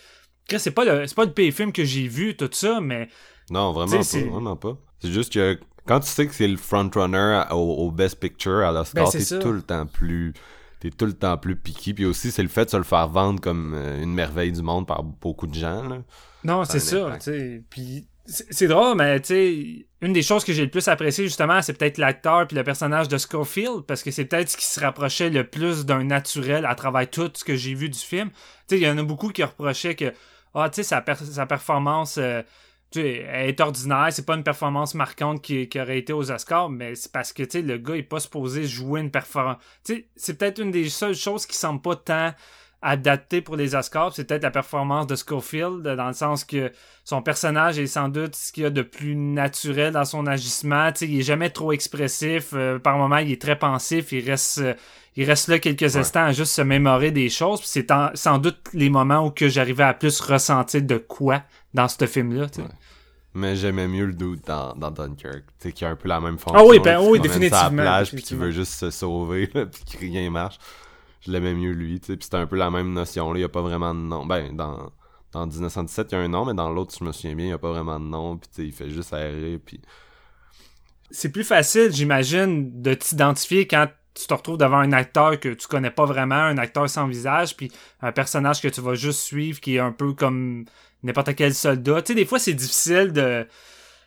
C'est pas le pas le pire film que j'ai vu, tout ça, mais Non, vraiment pas, vraiment pas. C'est juste que quand tu sais que c'est le frontrunner au, au Best Picture à l'Oscar, Ben, c'est tout le temps plus t'es tout le temps plus piqué. Puis aussi, c'est le fait de se le faire vendre comme euh, une merveille du monde par beaucoup de gens. Là. Non, c'est ça. Puis c'est drôle, mais tu sais, une des choses que j'ai le plus apprécié justement, c'est peut-être l'acteur puis le personnage de Schofield parce que c'est peut-être ce qui se rapprochait le plus d'un naturel à travers tout ce que j'ai vu du film. Tu sais, il y en a beaucoup qui reprochaient que ah, tu sais, sa, per- sa performance euh, elle est ordinaire, c'est pas une performance marquante qui, qui aurait été aux Oscars, mais c'est parce que tu sais, le gars est pas supposé jouer une performance. Tu sais, c'est peut-être une des seules choses qui semble pas tant adapté pour les Oscars, c'est peut-être la performance de Schofield, dans le sens que son personnage est sans doute ce qu'il y a de plus naturel dans son agissement. Tu sais, il est jamais trop expressif. euh, par moments, il est très pensif. Il reste, euh, il reste là quelques Ouais. instants à juste se mémorer des choses. Puis c'est sans doute les moments où que j'arrivais à plus ressentir de quoi dans ce film-là. Ouais. Mais j'aimais mieux le dude dans, dans Dunkirk, qui a un peu la même fonction. Ah oui, ben oui, définitivement, la plage, puis qui veut juste se sauver, là, puis que rien marche. Je l'aimais mieux lui, tu sais, puis c'était un peu la même notion, là, il y a pas vraiment de nom. Ben, dans, dans 1917, il y a un nom, mais dans l'autre, je me souviens bien, il n'y a pas vraiment de nom, puis tu sais, il fait juste aérer, puis... C'est plus facile, j'imagine, de t'identifier quand tu te retrouves devant un acteur que tu connais pas vraiment, un acteur sans visage, puis un personnage que tu vas juste suivre qui est un peu comme n'importe quel soldat. Tu sais, des fois, c'est difficile de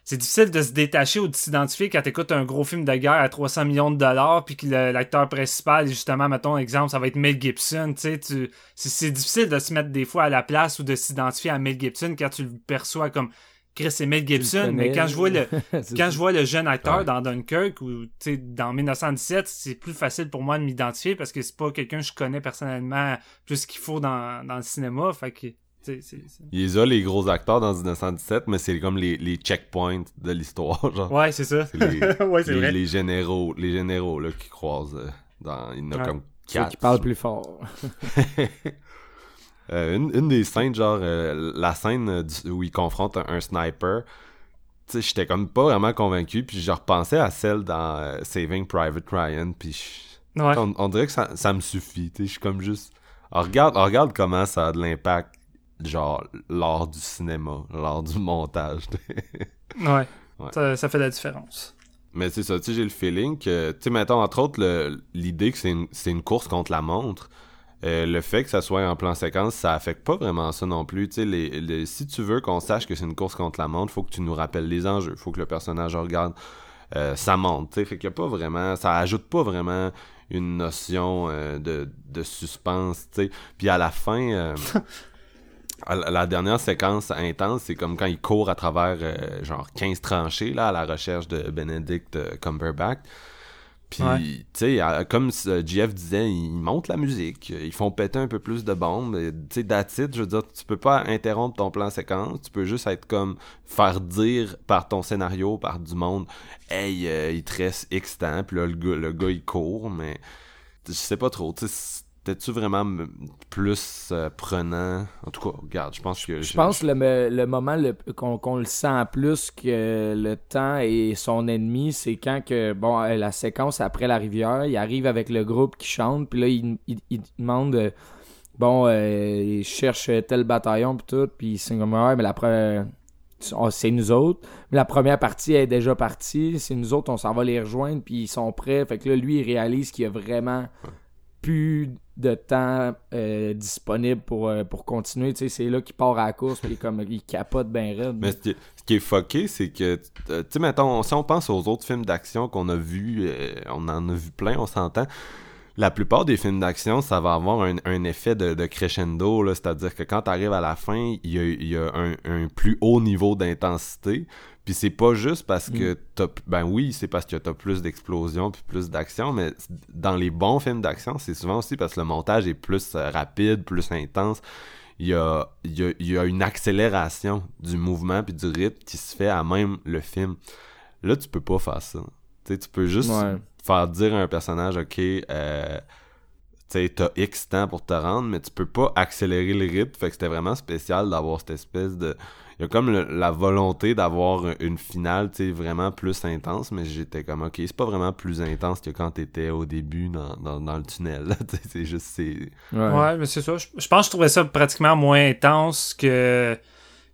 c'est difficile de se détacher ou de s'identifier quand t'écoutes un gros film de guerre à 300 millions de dollars puis que l'acteur principal, justement, mettons exemple, ça va être Mel Gibson, tu sais, c'est difficile de se mettre des fois à la place ou de s'identifier à Mel Gibson quand tu le perçois comme Chris et Mel Gibson, mais quand je vois le quand je vois le jeune acteur dans Dunkirk ou dans 1917, c'est plus facile pour moi de m'identifier parce que c'est pas quelqu'un que je connais personnellement plus qu'il faut dans, dans le cinéma, fait que il les a, les gros acteurs, dans 1917, mais c'est comme les, les checkpoints de l'histoire. Genre. Ouais, c'est ça. les, ouais, les, les, généraux, les généraux là, qui croisent euh, dans. Il y en a comme quatre. qui parlent plus fort. euh, une, une, des scènes, genre, euh, la scène où il confronte un, sniper. Tu sais, j'étais comme pas vraiment convaincu, puis je repensais à celle dans euh, Saving Private Ryan, puis ouais. on, dirait que ça, ça me suffit. Je suis comme juste. regarde, regarde comment ça a de l'impact genre lors du cinéma, lors du montage. ouais. Ça, ça, fait la différence. Mais c'est ça, tu sais, j'ai le feeling que, tu sais, mettons, entre autres, l'idée que c'est une, une, course contre la montre, euh, le fait que ça soit en plan séquence, ça affecte pas vraiment ça non plus. Tu sais, les, si tu veux qu'on sache que c'est une course contre la montre, faut que tu nous rappelles les enjeux, faut que le personnage regarde euh, sa montre, tu sais, fait qu'il y a pas vraiment, ça ajoute pas vraiment une notion euh, de, de suspense, tu sais. Puis à la fin... la dernière séquence intense, c'est comme quand il court à travers euh, genre 15 tranchées là, à la recherche de Benedict euh, Cumberbatch. Puis, tu sais, comme Jeff disait, ils montent la musique, ils font péter un peu plus de bombes. Tu sais, je veux dire, tu peux pas interrompre ton plan séquence, tu peux juste être comme, faire dire par ton scénario, par du monde, hey, euh, il te reste X temps, puis là, le gars, le gars, il court, mais je sais pas trop, tu sais tu vraiment plus euh, prenant? En tout cas, regarde, je pense que... Je, pense le, le moment qu'on le sent plus que le temps est son ennemi, c'est quand que, bon, euh, la séquence après la rivière, il arrive avec le groupe qui chante, puis là, il, il, demande... Euh, bon, il cherche tel bataillon, puis tout, puis c'est comme, ouais, mais la première c'est nous autres. Mais la première partie est déjà partie. C'est nous autres, on s'en va les rejoindre, puis ils sont prêts. Fait que là, lui, il réalise qu'il y a vraiment plus de temps euh, disponible pour, euh, pour continuer. Tu sais, c'est là qu'il part à la course puis comme il capote bien raide. Mais ce qui, est fucké, c'est que, tu sais, si on pense aux autres films d'action qu'on a vus, euh, on en a vu plein, on s'entend. La plupart des films d'action, ça va avoir un, effet de, crescendo, c'est-à-dire que quand tu arrives à la fin, il y a, un, un, plus haut niveau d'intensité. Puis c'est pas juste parce que mm. t'as. Ben oui, c'est parce que t'as plus d'explosions puis plus d'action, mais dans les bons films d'action, c'est souvent aussi parce que le montage est plus euh, rapide, plus intense. Il y a, il y a, une accélération du mouvement puis du rythme qui se fait à même le film. Là, tu peux pas faire ça. tu peux juste faire dire à un personnage, ok, euh, tu t'as X temps pour te rendre, mais tu peux pas accélérer le rythme. Fait que c'était vraiment spécial d'avoir cette espèce de il y a comme la volonté d'avoir une finale, tu sais, vraiment plus intense, mais j'étais comme, ok, c'est pas vraiment plus intense que quand t'étais au début dans, dans, le tunnel, c'est juste, c'est... Ouais. mais c'est ça, je, pense que je trouvais ça pratiquement moins intense que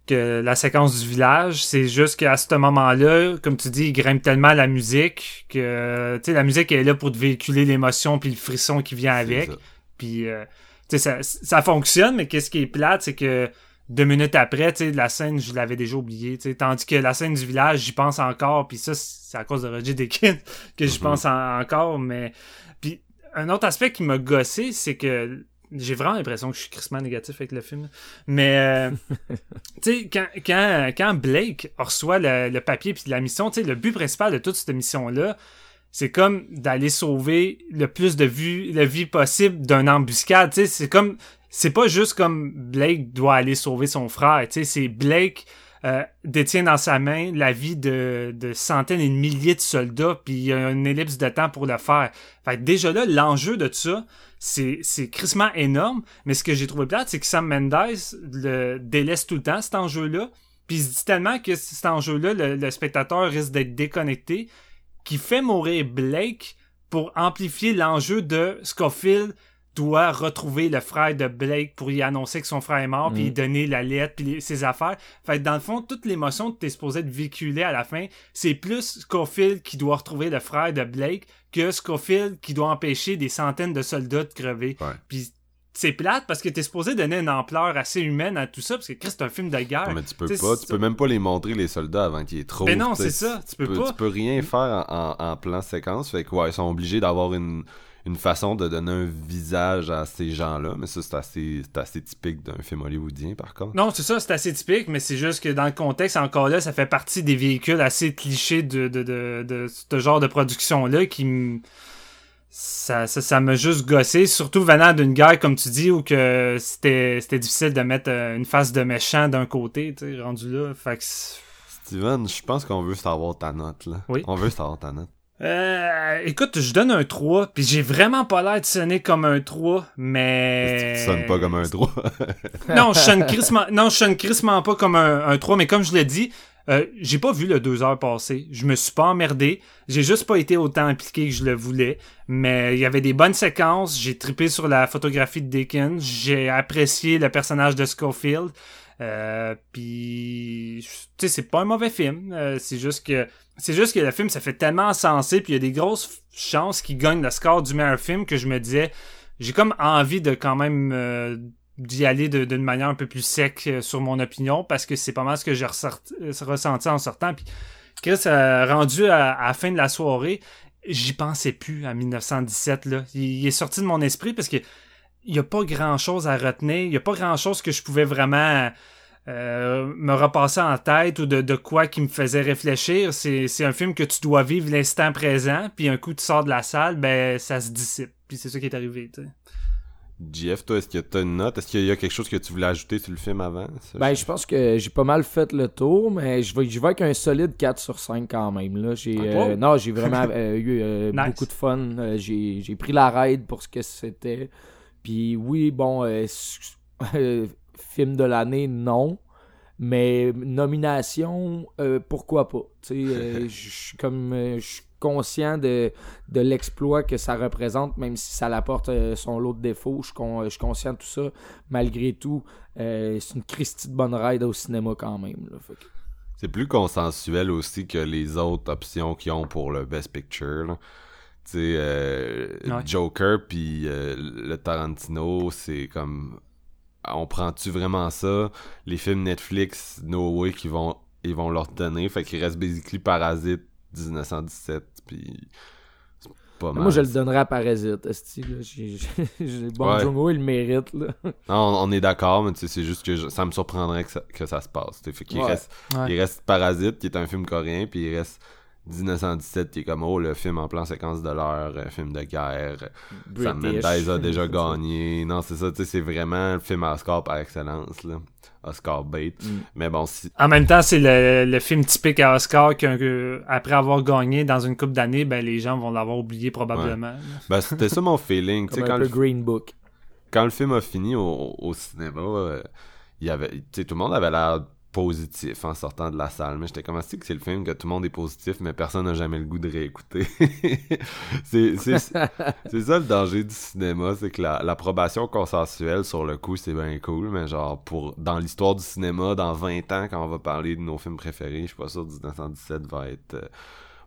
que la séquence du village, c'est juste qu'à ce moment-là, comme tu dis, il grimpe tellement la musique que, tu sais, la musique est là pour te véhiculer l'émotion puis le frisson qui vient avec. Puis, euh, tu sais, ça, ça fonctionne, mais qu'est-ce qui est plate, c'est que deux minutes après, tu sais, la scène, je l'avais déjà oubliée, tu sais, tandis que la scène du village, j'y pense encore, puis ça, c'est à cause de Roger Deakins que j'y mhm. pense encore, mais... Puis un autre aspect qui m'a gossé, c'est que j'ai vraiment l'impression que je suis crissement négatif avec le film, mais, euh, tu sais, quand, quand, quand, Blake reçoit le, papier puis la mission, tu sais, le but principal de toute cette mission-là, c'est comme d'aller sauver le plus de vie, de vie possible d'un embuscade, tu sais, c'est comme c'est pas juste comme Blake doit aller sauver son frère, tu sais, c'est Blake euh, détient dans sa main la vie de, de, centaines et de milliers de soldats, puis il y a une ellipse de temps pour le faire. Fait déjà là, l'enjeu de tout ça, c'est, c'est crissement énorme, mais ce que j'ai trouvé plate, c'est que Sam Mendes le délaisse tout le temps, cet enjeu-là, puis il se dit tellement que cet enjeu-là, le, le spectateur risque d'être déconnecté, qui fait mourir Blake pour amplifier l'enjeu de Scofield doit retrouver le frère de Blake pour y annoncer que son frère est mort, puis Mm. donner la lettre, puis ses affaires. Fait que dans le fond, toute l'émotion que t'es supposé de véhiculer à la fin, c'est plus Scofield qui doit retrouver le frère de Blake que Scofield qui doit empêcher des centaines de soldats de crever. Ouais. Puis c'est plate parce que t'es supposé donner une ampleur assez humaine à tout ça, parce que Chris, c'est un film de guerre. Non, mais tu peux T'sais, pas, tu peux même pas les montrer les soldats avant qu'il y ait trop. Mais non, t'sais, c'est ça, tu peux pas. Tu peux rien faire en, en- en plan séquence, fait que ouais, ils sont obligés d'avoir une, une façon de donner un visage à ces gens-là, mais ça c'est assez, typique d'un film hollywoodien par contre. Non, c'est ça, c'est assez typique, mais c'est juste que dans le contexte, encore là, ça fait partie des véhicules assez clichés de, de, de, de ce genre de production-là qui me. Ça, ça, ça m'a juste gossé, surtout venant d'une guerre, comme tu dis, où que c'était c'était difficile de mettre euh, une face de méchant d'un côté, tu sais, rendu là. Fait que. Steven, je pense qu'on veut savoir ta note là. Oui. On veut savoir ta note. Euh, écoute, je donne un 3, puis j'ai vraiment pas l'air de sonner comme un 3, mais... Tu sonnes pas comme un droit. non, je sonne crissement, non, je sonne crissement pas comme un, un 3, mais comme je l'ai dit, euh, j'ai pas vu le 2 heures passer. Je me suis pas emmerdé. J'ai juste pas été autant impliqué que je le voulais. Mais il y avait des bonnes séquences. J'ai trippé sur la photographie de Dickens. J'ai apprécié le personnage de Schofield. Euh, puis, tu sais, c'est pas un mauvais film. Euh, c'est juste que, c'est juste que le film, ça fait tellement sensé. Puis il y a des grosses chances qu'il gagne le score du meilleur film que je me disais, j'ai comme envie de quand même euh, d'y aller d'une manière un peu plus sec euh, sur mon opinion parce que c'est pas mal ce que j'ai euh, ressenti en sortant. Puis Chris, euh, rendu à, à la fin de la soirée, j'y pensais plus à 1917. Là. Il est sorti de mon esprit parce que il y a pas grand chose à retenir. Il y a pas grand chose que je pouvais vraiment euh, me repasser en tête ou de, de quoi qui me faisait réfléchir. C'est c'est un film que tu dois vivre l'instant présent. Puis un coup tu sors de la salle, ben ça se dissipe. Puis c'est ça qui est arrivé. tu sais. JF, toi, est-ce que t'as une note? Est-ce qu'il y a quelque chose que tu voulais ajouter sur le film avant? Ça, Ben, je pense que j'ai pas mal fait le tour, mais je vais, je vais avec un solide 4 sur 5 quand même. Là. J'ai, euh, non, j'ai vraiment euh, eu euh, Nice. beaucoup de fun. J'ai, j'ai pris la ride pour ce que c'était. Puis oui, bon, euh, euh, film de l'année, non. Mais nomination, euh, pourquoi pas? Je suis comme je suis conscient de, de l'exploit que ça représente, même si ça l'apporte son lot de défauts. Je suis, con- conscient de tout ça. Malgré tout, c'est une Christie de bonne ride au cinéma quand même. Là. Fait que- C'est plus consensuel aussi que les autres options qu'ils ont pour le Best Picture. là. Tu sais, euh, Ouais. Joker puis euh, le Tarantino, c'est comme... On prend-tu vraiment ça? Les films Netflix, no way, qu'ils vont, ils vont leur donner. Fait qu'il reste basically Parasite 1917, puis... c'est Pas mal. Moi, je le donnerais à Parasite. Bon Ouais. Il le mérite. Là. Non, on, on est d'accord, mais tu sais, c'est juste que je- ça me surprendrait que ça, que ça se passe. Fait qu'il Ouais. reste, Ouais. il reste Parasite, qui est un film coréen, puis il reste 1917, qui est comme, oh, le film en plan séquence de l'heure, euh, film de guerre. euh, Sam. Mendes a déjà gagné. Non, c'est ça, tu sais, c'est vraiment le film Oscar par excellence, là. Oscar bait. Mm. Mais bon, si... En même temps, c'est le, le film typique à Oscar qu'après avoir gagné dans une couple d'années, ben les gens vont l'avoir oublié probablement. Ben, c'était ça mon feeling. tu sais, Comme quand un le, peu Green Book. quand le film a fini au, au cinéma, euh, il y avait, tu sais, tout le monde avait l'air positif en sortant de la salle. Mais j'étais comme si que c'est le film que tout le monde est positif, mais personne n'a jamais le goût de réécouter. c'est, c'est, c'est ça le danger du cinéma, c'est que la, l'approbation consensuelle sur le coup, c'est bien cool, mais genre, pour, dans l'histoire du cinéma, dans 20 ans, quand on va parler de nos films préférés, je suis pas sûr que 1917 va être euh,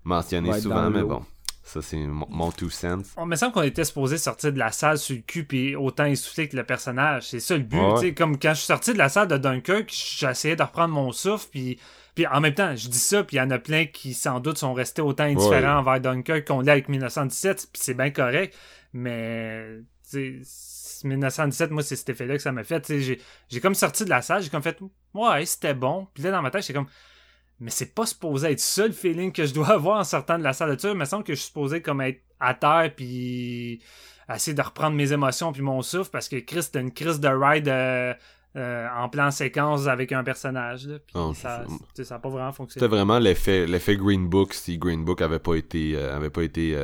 mentionné Va être souvent, mais bon. Ça, c'est mon, two cents. On me semble qu'on était supposé sortir de la salle sur le cul puis autant essoufflé que le personnage. C'est ça le but. Ouais. Comme quand je suis sorti de la salle de Dunkirk, j'essayais de reprendre mon souffle puis puis en même temps, je dis ça, puis il y en a plein qui sans doute sont restés autant indifférents envers Dunkirk qu'on l'est avec 1917, puis c'est bien correct, mais tu sais, 1917, moi c'est cet effet-là que ça m'a fait. J'ai comme sorti de la salle, j'ai comme fait ouais c'était bon, puis là dans ma tête j'étais comme mais c'est pas supposé être ça le feeling que je dois avoir en sortant de la salle de tir. Il me semble que je suis supposé comme être à terre puis essayer de reprendre mes émotions puis mon souffle parce que Chris c'était une crise de ride euh, euh, en plan séquence avec un personnage. Là, puis Oh, ça, c'est- tu sais, ça a pas vraiment C'était fonctionné. vraiment l'effet l'effet Green Book si Green Book avait pas été euh, avait pas été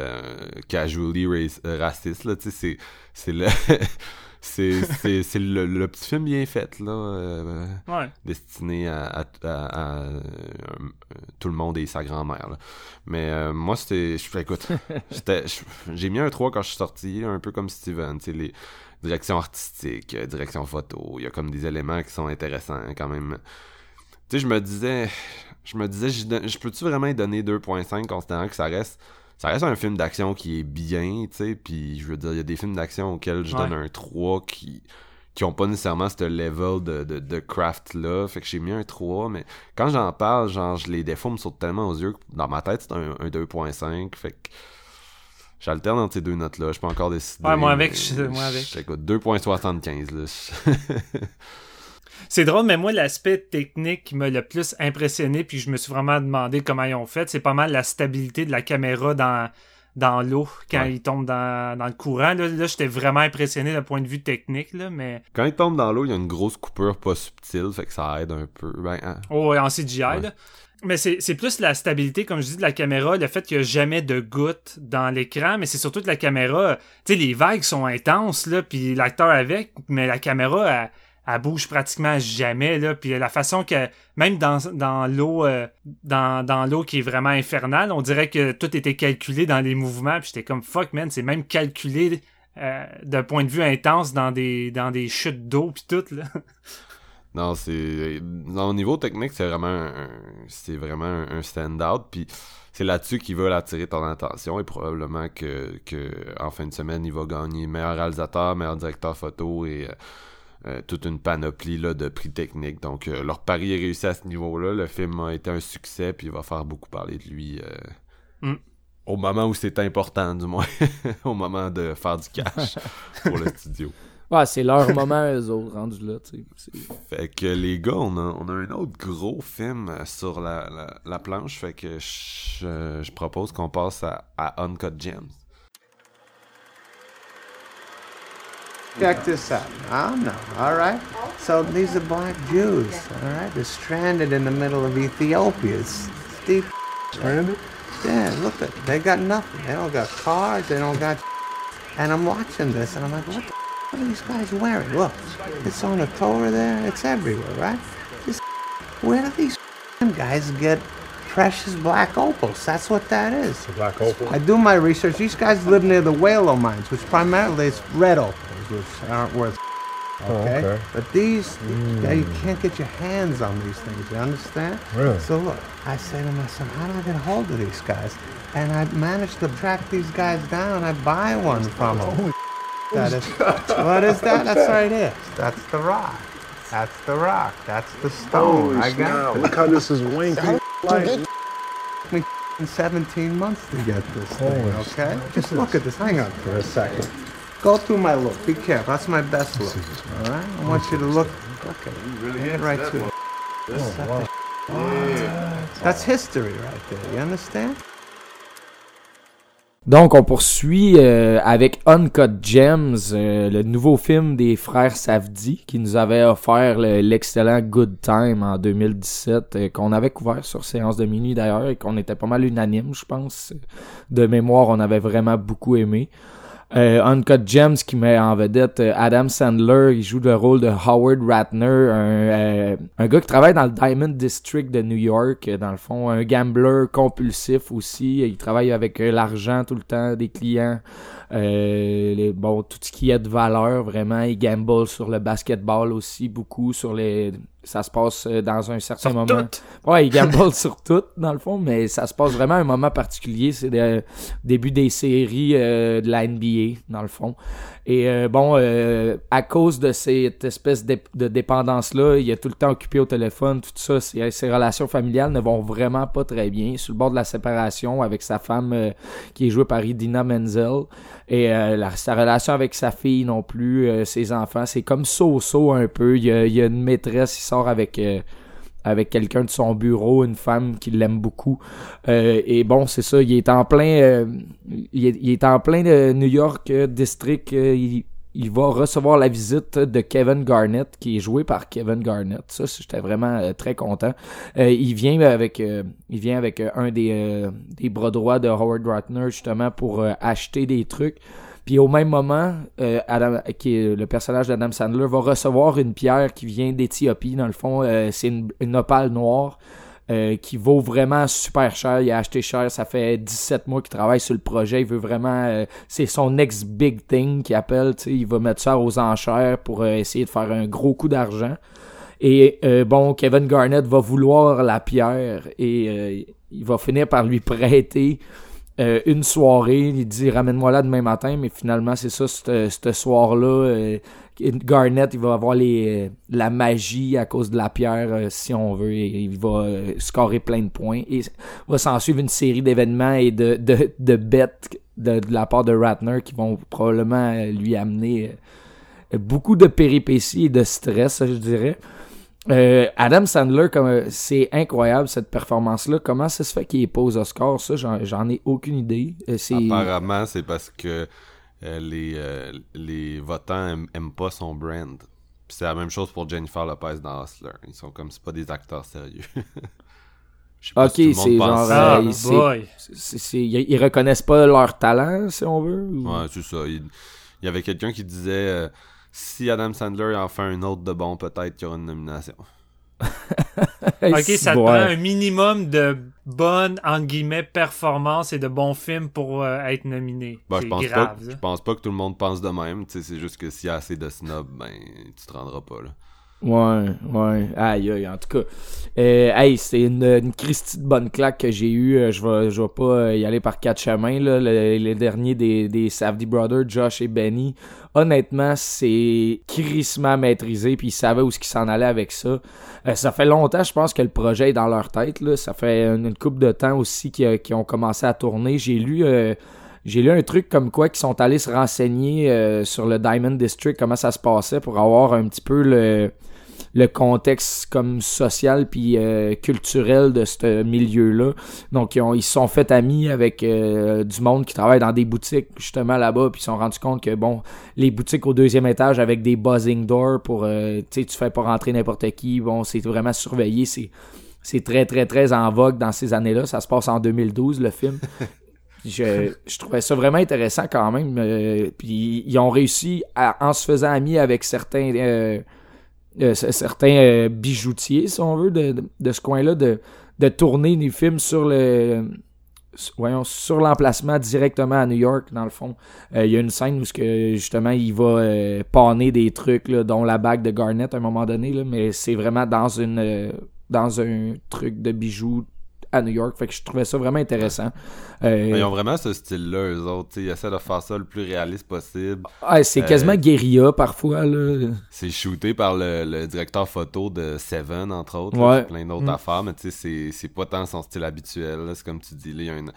casually race- raciste là, tu sais c'est c'est le c'est le, le petit film bien fait là euh, Ouais. destiné à, à- à- à, euh, tout le monde et sa grand-mère là. mais euh, moi c'était je écoute j'ai mis un 3 quand je suis sorti un peu comme Steven tu sais les directions artistiques direction photo il y a comme des éléments qui sont intéressants quand même tu sais je me disais je me disais je, peux-tu vraiment y donner 2.5 considérant que ça reste ça reste un film d'action qui est bien, tu sais, puis je veux dire, il y a des films d'action auxquels je Ouais. donne un 3 qui qui ont pas nécessairement ce level de, de, de craft là, fait que j'ai mis un 3, mais quand j'en parle, genre, je les défauts me sautent tellement aux yeux que dans ma tête, c'est un, un 2.5, fait que j'alterne entre ces deux notes-là, je peux encore décider. Ouais, moi avec, je- moi avec. J'écoute 2.75, là. C'est drôle, mais moi, l'aspect technique qui m'a le plus impressionné, puis je me suis vraiment demandé comment ils ont fait, c'est pas mal la stabilité de la caméra dans, dans l'eau quand Ouais. il tombe dans, dans le courant. Là, là j'étais vraiment impressionné d'un point de vue technique, là, mais Quand il tombe dans l'eau, il y a une grosse coupure pas subtile, fait que ça aide un peu. Ben, hein. oh, en CGI. Ouais. là. Mais c'est plus la stabilité, comme je dis, de la caméra, le fait qu'il n'y a jamais de gouttes dans l'écran, mais c'est surtout que la caméra, tu sais, les vagues sont intenses, là, puis l'acteur avec, mais la caméra, elle, elle bouge pratiquement jamais, là, puis la façon que, même dans, dans l'eau, euh, dans, dans l'eau qui est vraiment infernale, on dirait que tout était calculé dans les mouvements, puis j'étais comme, fuck, man, c'est même calculé euh, d'un point de vue intense dans des, dans des chutes d'eau, puis tout, là. Non, c'est. Au niveau technique, c'est vraiment un, c'est vraiment un, un stand-out. Puis c'est là-dessus qu'ils veulent attirer ton attention. Et probablement que, que en fin de semaine, il va gagner meilleur réalisateur, meilleur directeur photo et euh, euh, toute une panoplie là, de prix techniques. Donc euh, leur pari est réussi à ce niveau-là. Le film a été un succès, puis il va faire beaucoup parler de lui. euh, Mm. Au moment où c'est important, du moins. au moment de faire du cash pour le studio. Ouais, c'est leur moment, eux autres, rendus là, tu sais. C'est- Fait que les gars, on a, on a un autre gros film sur la, la, la planche. Fait que je, je propose qu'on passe à, à Uncut Gems. Check this out. Oh no, all right? So these are black Jews, all right? They're stranded in the middle of Ethiopia. It's deep. Stranded? Yeah, look at They got nothing. They don't got cars. They don't got. And I'm watching this, and I'm like, what the what are these guys wearing? Look, it's on the Torah there. It's everywhere, right? This, where do these guys get precious black opals? That's what that is. Black opal. I do my research. These guys live near the Whale mines, which primarily is red opals, which aren't worth. Oh, okay? okay. But these, hmm. yeah, you can't get your hands on these things. You understand? Really? So look, I say to myself, how do I get a hold of these guys? And I managed to track these guys down. I buy one from them. That is, what is that? That's right here. That's the rock. That's the rock. That's the stone. I got it. Look how this is winky. Like, me f***ing 17 months to get this thing, Holy okay? Just look at this. Hang on for a second. Go through my look. Be careful. That's my best look. All right? I want you to look. Get right to it. That's, That's history right there. You understand? Donc, on poursuit euh, avec Uncut Gems, euh, le nouveau film des frères Savdi, qui nous avait offert le- l'excellent Good Time en 2017, euh, qu'on avait couvert sur Séance de minuit d'ailleurs, et qu'on était pas mal unanime, je pense. De mémoire, on avait vraiment beaucoup aimé. Euh, Uncut Gems qui met en vedette euh, Adam Sandler, il joue le rôle de Howard Ratner, un, euh, un gars qui travaille dans le Diamond District de New York, euh, dans le fond, un gambler compulsif aussi, il travaille avec euh, l'argent tout le temps des clients, euh, les- bon, tout ce qui est de valeur, vraiment, il gamble sur le basketball aussi, beaucoup sur les... Ça se passe euh, dans un certain Sur moment. tout. Ouais, il gamble sur tout, dans le fond, mais ça se passe vraiment à un moment particulier. C'est le début des séries euh, de la NBA, dans le fond. Et euh, bon, euh, à cause de cette espèce de, de dépendance-là, il est tout le temps occupé au téléphone, tout ça. Ses, relations familiales ne vont vraiment pas très bien. Sur le bord de la séparation avec sa femme, qui est jouée par Idina Menzel. Et la- sa relation avec sa fille non plus, ses enfants, c'est comme so-so un peu. Il y a, il y a une maîtresse, il avec... euh, avec quelqu'un de son bureau, une femme qui l'aime beaucoup. Euh, et bon, c'est ça, il est en plein euh, il, est, il est en plein de New York District. il, il va recevoir la visite de Kevin Garnett, qui est joué par Kevin Garnett. Ça, j'étais vraiment très content. Il vient avec il vient avec un des, des bras droits de Howard Ratner, justement, pour acheter des trucs. Puis au même moment, euh, Adam, qui est le personnage d'Adam Sandler, va recevoir une pierre qui vient d'Éthiopie. Dans le fond, euh, c'est une, opale noire. euh, qui vaut vraiment super cher. Il a acheté cher, ça fait 17 mois qu'il travaille sur le projet. Il veut vraiment. c'est son next big thing qu'il appelle. Il va mettre ça aux enchères pour essayer de faire un gros coup d'argent. Et bon, Kevin Garnett va vouloir la pierre et il va finir par lui prêter euh, une soirée. Il dit ramène-moi là demain matin, mais finalement c'est ça, ce ce soir-là. euh, Garnett, il va avoir euh, la magie à cause de la pierre, euh, si on veut, et il va euh, scorer plein de points. Et va s'en suivre une série d'événements et de, bêtes de, de la part de Ratner qui vont probablement euh, lui amener euh, beaucoup de péripéties et de stress, je dirais. Euh, Adam Sandler, comme euh, c'est incroyable cette performance-là. Comment ça se fait qu'il est pas aux Oscars? Ça, j'en, j'en ai aucune idée. Euh, c'est Apparemment, c'est parce que euh, les, euh, les votants aiment, aiment pas son brand. Puis c'est la même chose pour Jennifer Lopez dans Hustler. Ils sont comme c'est pas des acteurs sérieux. Je sais pas Ok, si c'est genre, ça. Ah, c'est- c'est- ils, ils reconnaissent pas leur talent, si on veut. ou- Ouais, c'est ça. Il, il y avait quelqu'un qui disait euh, si Adam Sandler en fait un autre de bon, peut-être qu'il y aura une nomination. Ok, ça te prend un minimum de bonnes, entre guillemets, performances et de bons films pour euh, être nominé. Ben, je pense grave, pas, je pense pas que tout le monde pense de même. Tu sais, C'est juste que s'il y a assez de snobs, ben tu te rendras pas là. Ouais, ouais. Aïe, aïe, en tout cas. Euh, hey, c'est une, une Christie de bonne claque que j'ai eue. Euh, Je vais, je vais pas euh, y aller par quatre chemins, là. Le, les derniers des, des Safdie Brothers, Josh et Benny. Honnêtement, c'est crissement maîtrisé, puis ils savaient où ce qu'ils s'en allaient avec ça. Euh, ça fait longtemps, je pense, que le projet est dans leur tête, là. Ça fait une, couple de temps aussi qu'ils qu'ils ont commencé à tourner. J'ai lu... euh, j'ai lu un truc comme quoi qu'ils sont allés se renseigner euh, sur le Diamond District, comment ça se passait pour avoir un petit peu le, le contexte comme social puis euh, culturel de ce milieu-là. Donc ils, ont- sont fait amis avec euh, du monde qui travaille dans des boutiques justement là-bas puis ils se sont rendus compte que bon les boutiques au deuxième étage avec des buzzing doors pour euh, tu sais tu fais pas rentrer n'importe qui bon c'est vraiment surveillé c'est c'est très très très en vogue dans ces années-là ça se passe en 2012 le film je, je trouvais ça vraiment intéressant quand même. puis ils ont réussi, en se faisant amis avec certains, euh, certains euh, bijoutiers, si on veut, de, de, ce coin-là, de, de tourner des films sur le voyons, sur l'emplacement directement à New York, dans le fond. Euh, Il y a une scène où que, justement il va euh, panner des trucs, dont la bague de Garnett à un moment donné, mais c'est vraiment dans une dans un truc de bijoux à New York. Fait que je trouvais ça vraiment intéressant. Euh, Ils ont vraiment ce style-là, eux autres. Ils essaient de faire ça le plus réaliste possible. Ouais, c'est Euh, quasiment guérilla parfois. C'est shooté par le, le directeur photo de Seven, entre autres. Ouais. là, puis plein d'autres Mm. affaires, mais c'est- pas tant son style habituel. C'est comme tu dis, là, il y a une.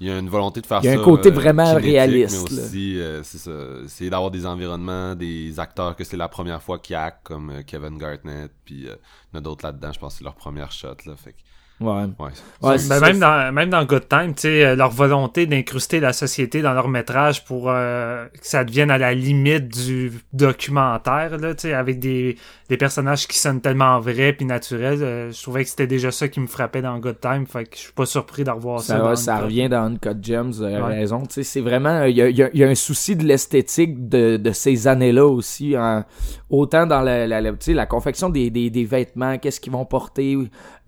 Il y a une volonté de faire Il y a ça. un côté euh, vraiment réaliste, Mais aussi, euh, c'est ça. D'avoir des environnements, des acteurs que c'est la première fois qu'ils actent, comme Kevin Garnett, puis il y en a d'autres là-dedans. Je pense que c'est leur première shot, là. Fait que, Ouais. ouais. Ouais, Ben, même, dans, même dans Good Time, tu sais, euh, leur volonté d'incruster la société dans leur métrage pour euh, que ça devienne à la limite du documentaire, là, tu sais, avec des, des personnages qui sonnent tellement vrais puis naturels. euh, je trouvais que c'était déjà ça qui me frappait dans Good Time, fait que je suis pas surpris de revoir ça. Ça, revient dans Uncut Gems, avez Ouais. raison. Tu sais, c'est vraiment, il y a, il y a- y a un souci de l'esthétique de, de ces années-là aussi. hein. Autant dans la, la, la- confection des, des, des vêtements, qu'est-ce qu'ils vont porter,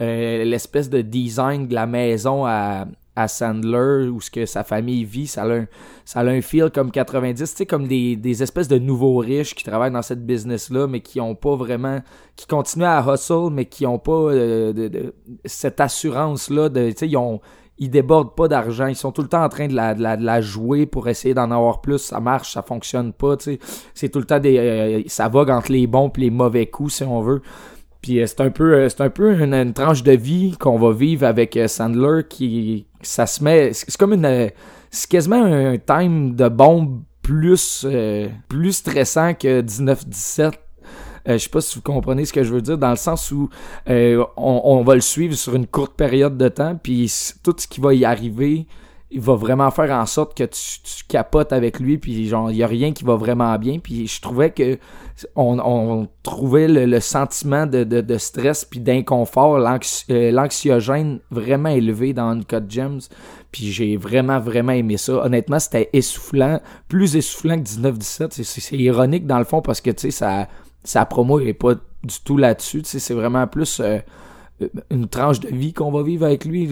euh, de design de la maison à, à Sandler, où ce que sa famille vit, ça a un, ça a un feel comme 90, tu comme des, des espèces de nouveaux riches qui travaillent dans cette business-là, mais qui ont pas vraiment, qui continuent à hustle, mais qui ont pas euh, cette tu sais, ils ont, ils débordent pas d'argent, ils sont tout le temps en train de la, de la, jouer pour essayer d'en avoir plus, ça marche, ça fonctionne pas, c'est tout le temps des, euh, ça vogue entre les bons et les mauvais coups, si on veut. Puis euh, c'est un peu euh, un peu une, tranche de vie qu'on va vivre avec euh, Sandler qui ça se met c'est comme une c'est quasiment un time de bombe plus plus stressant que 19-17 euh, je sais pas si vous comprenez ce que je veux dire, dans le sens où on, va le suivre sur une courte période de temps, puis tout ce qui va y arriver il va vraiment faire en sorte que tu, capotes avec lui, puis genre, il y a rien qui va vraiment bien. Puis je trouvais que on, trouvait le, sentiment de, de, stress puis d'inconfort, euh, l'anxiogène vraiment élevé dans Uncut Gems. Puis j'ai vraiment, vraiment aimé ça. Honnêtement, c'était essoufflant, plus essoufflant que 1917. C'est- ironique dans le fond parce que, tu sais, sa, sa promo est pas du tout là-dessus. C'est vraiment plus euh, une tranche de vie qu'on va vivre avec lui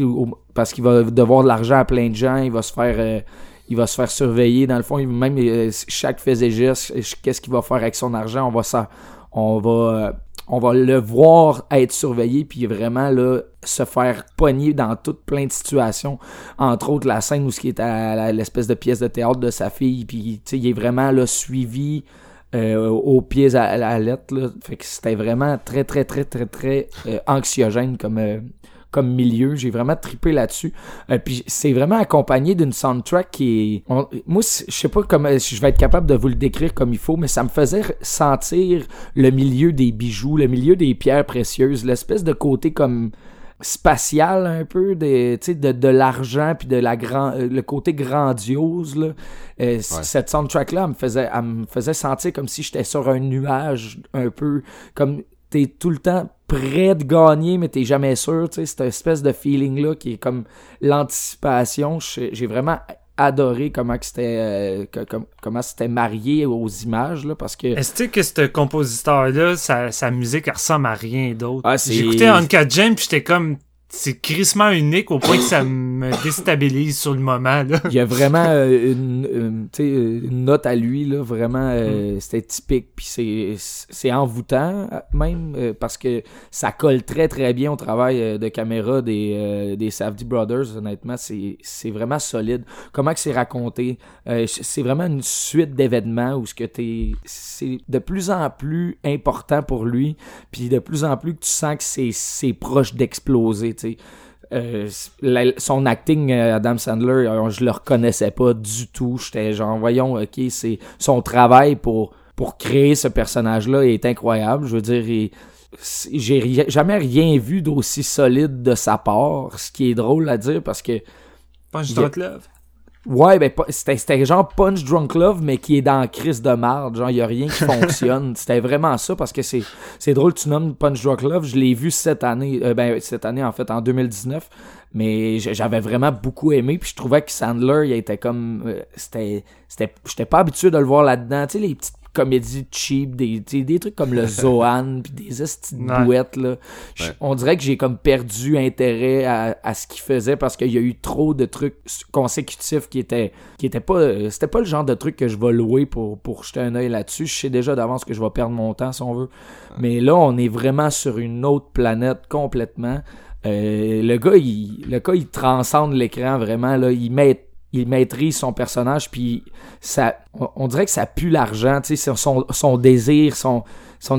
parce qu'il va devoir de l'argent à plein de gens. Il va se faire... euh, il va se faire surveiller dans le fond même euh, chaque fait et geste euh, qu'est-ce qu'il va faire avec son argent on va ça on va le voir être surveillé puis vraiment là se faire pogner dans toutes plein de situations entre autres la scène où ce qui est à l'espèce de pièce de théâtre de sa fille puis il est vraiment là suivi euh, aux pieds à, à la lettre là. fait que c'était vraiment très très très très très euh, anxiogène comme euh, comme milieu. J'ai vraiment trippé là-dessus. Puis c'est vraiment accompagné d'une soundtrack qui est... moi, je sais pas comment je vais être capable de vous le décrire comme il faut, mais ça me faisait sentir le milieu des bijoux, le milieu des pierres précieuses, l'espèce de côté comme spatial un peu des tu sais, de, de l'argent puis de la grand euh, le côté grandiose là. Euh, cette soundtrack là me faisait elle me faisait sentir comme si j'étais sur un nuage un peu comme t'es tout le temps prêt de gagner mais t'es jamais sûr tu sais. Cette espèce de feeling là qui est comme l'anticipation j'ai vraiment adoré comment que c'était euh, comment c'était marié aux images là parce que Est-ce que ce compositeur-là, sa, sa musique, elle ressemble à rien d'autre? Ah, c'est- J'écoutais Uncut puis j'étais comme... C'est crissement unique au point que ça me déstabilise sur le moment, là. il y a vraiment euh, une, note à lui là vraiment euh, c'était typique puis c'est c'est envoûtant même euh, parce que ça colle très très bien au travail de caméra des des Safdie Brothers honnêtement c'est c'est vraiment solide comment que c'est raconté c'est vraiment une suite d'événements où ce que t'es c'est de plus en plus important pour lui puis de plus en plus que tu sens que c'est c'est proche d'exploser tu euh, la- son acting, euh, Adam Sandler, euh, je le reconnaissais pas du tout. J'étais genre, voyons, ok, c'est son travail pour pour créer ce personnage-là est incroyable. Je veux dire, j'ai ri- jamais rien vu d'aussi solide de sa part, ce qui est drôle à dire parce que Punch Love. Ouais, ben c'était c'était genre Punch Drunk Love, mais qui est dans la crise de marde. Genre, il y a rien qui fonctionne. c'était vraiment ça parce que c'est c'est drôle, tu nommes Punch Drunk Love. Je l'ai vu cette année, euh, ben cette année en fait, en 2019. Mais j'avais vraiment beaucoup aimé. Puis je trouvais que Sandler, il était comme. euh, c'était. c'était J'étais pas habitué de le voir là-dedans. Tu sais, les petites comédies cheap, des, des trucs comme le Zohan, puis des estis de Ouais. bouettes, là. Je- Ouais. On dirait que j'ai comme perdu intérêt à, à ce qu'il faisait parce qu'il y a eu trop de trucs consécutifs qui étaient qui étaient pas euh, c'était pas le genre de truc que je vais louer pour pour jeter un œil là-dessus. Je sais déjà d'avance que je vais perdre mon temps si on veut. Mais là, on est vraiment sur une autre planète complètement. Euh, le gars, il, le gars, il transcende l'écran vraiment. Là, il met il maîtrise son personnage puis ça on, dirait que ça pue l'argent son, son désir son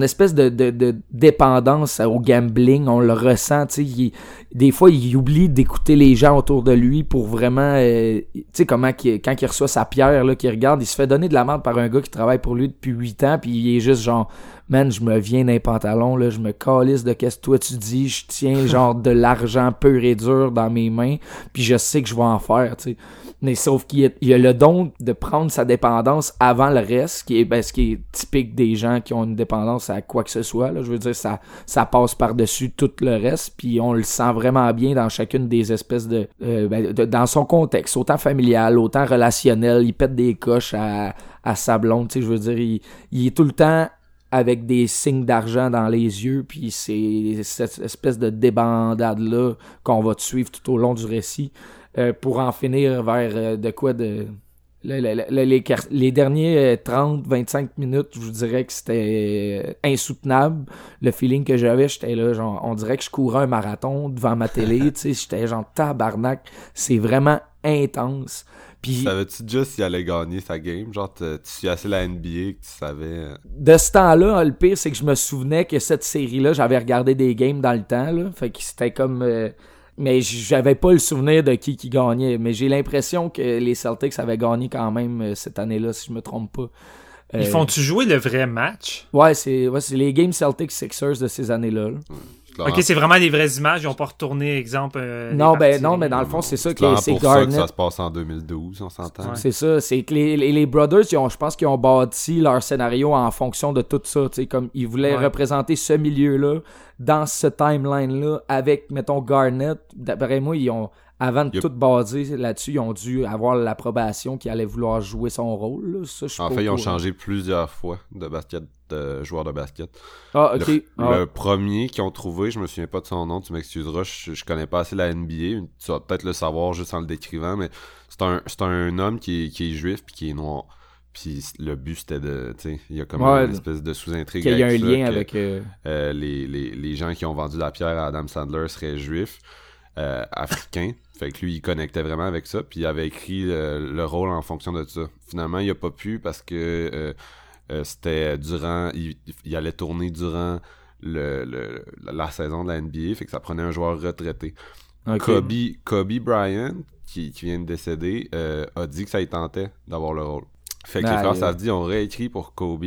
espèce de, dépendance au gambling on le ressent il- des fois il oublie d'écouter les gens autour de lui pour vraiment euh, tu sais comment quand il reçoit sa pierre là qu'il regarde il se fait donner de la merde par un gars qui travaille pour lui depuis 8 ans puis il est juste genre man je me viens d'un pantalon là je me calisse de qu'est-ce que toi tu dis je tiens genre de l'argent pur et dur dans mes mains puis je sais que je vais en faire tu sais mais sauf qu'il a, le don de prendre sa dépendance avant le reste, qui est, ben, ce qui est typique des gens qui ont une dépendance à quoi que ce soit. Là. Je veux dire, ça, passe par-dessus tout le reste, puis on le sent vraiment bien dans chacune des espèces de, euh, ben, Dans son contexte, autant familial, autant relationnel, il pète des coches à, à tu sais, je veux dire, il, il est tout le temps avec des signes d'argent dans les yeux, puis c'est cette espèce de débandade-là qu'on va te suivre tout au long du récit euh, pour en finir vers euh, de quoi de... le- le- le- les, les derniers 30-25 minutes, je vous dirais que c'était euh, insoutenable. Le feeling que j'avais, j'étais là, genre, on dirait que je courais un marathon devant ma télé, tu sais, j'étais genre tabarnak. C'est vraiment intense. Puis Savais-tu déjà s'il allait gagner sa game? Genre, tu suis assez la NBA que tu savais. euh, de ce temps-là, le pire, c'est que je me souvenais que cette série-là, j'avais regardé des games dans le temps, là. Fait que c'était comme. euh, mais j'avais pas le souvenir de qui qui gagnait. Mais j'ai l'impression que les Celtics avaient gagné quand même euh, cette année-là, si je me trompe pas. Ils Euh, font-tu jouer le vrai match? Ouais, c'est ouais, c'est les games Celtics Sixers de ces années-là. là. Ok, c'est vraiment des vraies images, ils ont pas retourné, exemple. euh, Non, ben non, mais dans le fond, c'est ça que c'est pour ça que ça se passe en 2012, on s'entend. C'est ça, c'est que les, les, les Brothers, ils ont, je pense qu'ils ont bâti leur scénario en fonction de tout ça, tu sais, comme ils voulaient Ouais. représenter ce milieu-là dans ce timeline-là avec, mettons, Garnett. D'après moi, ils ont, avant de Yep. tout baser là-dessus, ils ont dû avoir l'approbation qu'il allait vouloir jouer son rôle, là. Ça, je suis En fait, ils ont changé plusieurs fois de basket, de joueurs de basket. Ah, ok. Le, Ah. le premier qu'ils ont trouvé, je me souviens pas de son nom, tu m'excuseras, je, je connais pas assez la NBA, tu vas peut-être le savoir juste en le décrivant, mais c'est un, un homme qui est, qui est juif puis qui est noir. Puis le but c'était de, tu sais, il y a comme Ouais, une espèce de sous-intrigue. Qu'il y a un ça, lien que, avec. euh, euh, les, les, les gens qui ont vendu la pierre à Adam Sandler seraient juifs, euh, africains. Fait que lui, il connectait vraiment avec ça, puis il avait écrit euh, le rôle en fonction de ça. Finalement, il a pas pu parce que euh, euh, c'était durant... Il, il allait tourner durant le, le- la saison de la NBA, fait que ça prenait un joueur retraité. Kobe, Kobe Bryant, qui, qui vient de décéder, euh, a dit que ça y tentait d'avoir le rôle. Fait que les Aïe. frères Safdie ont réécrit pour Kobe.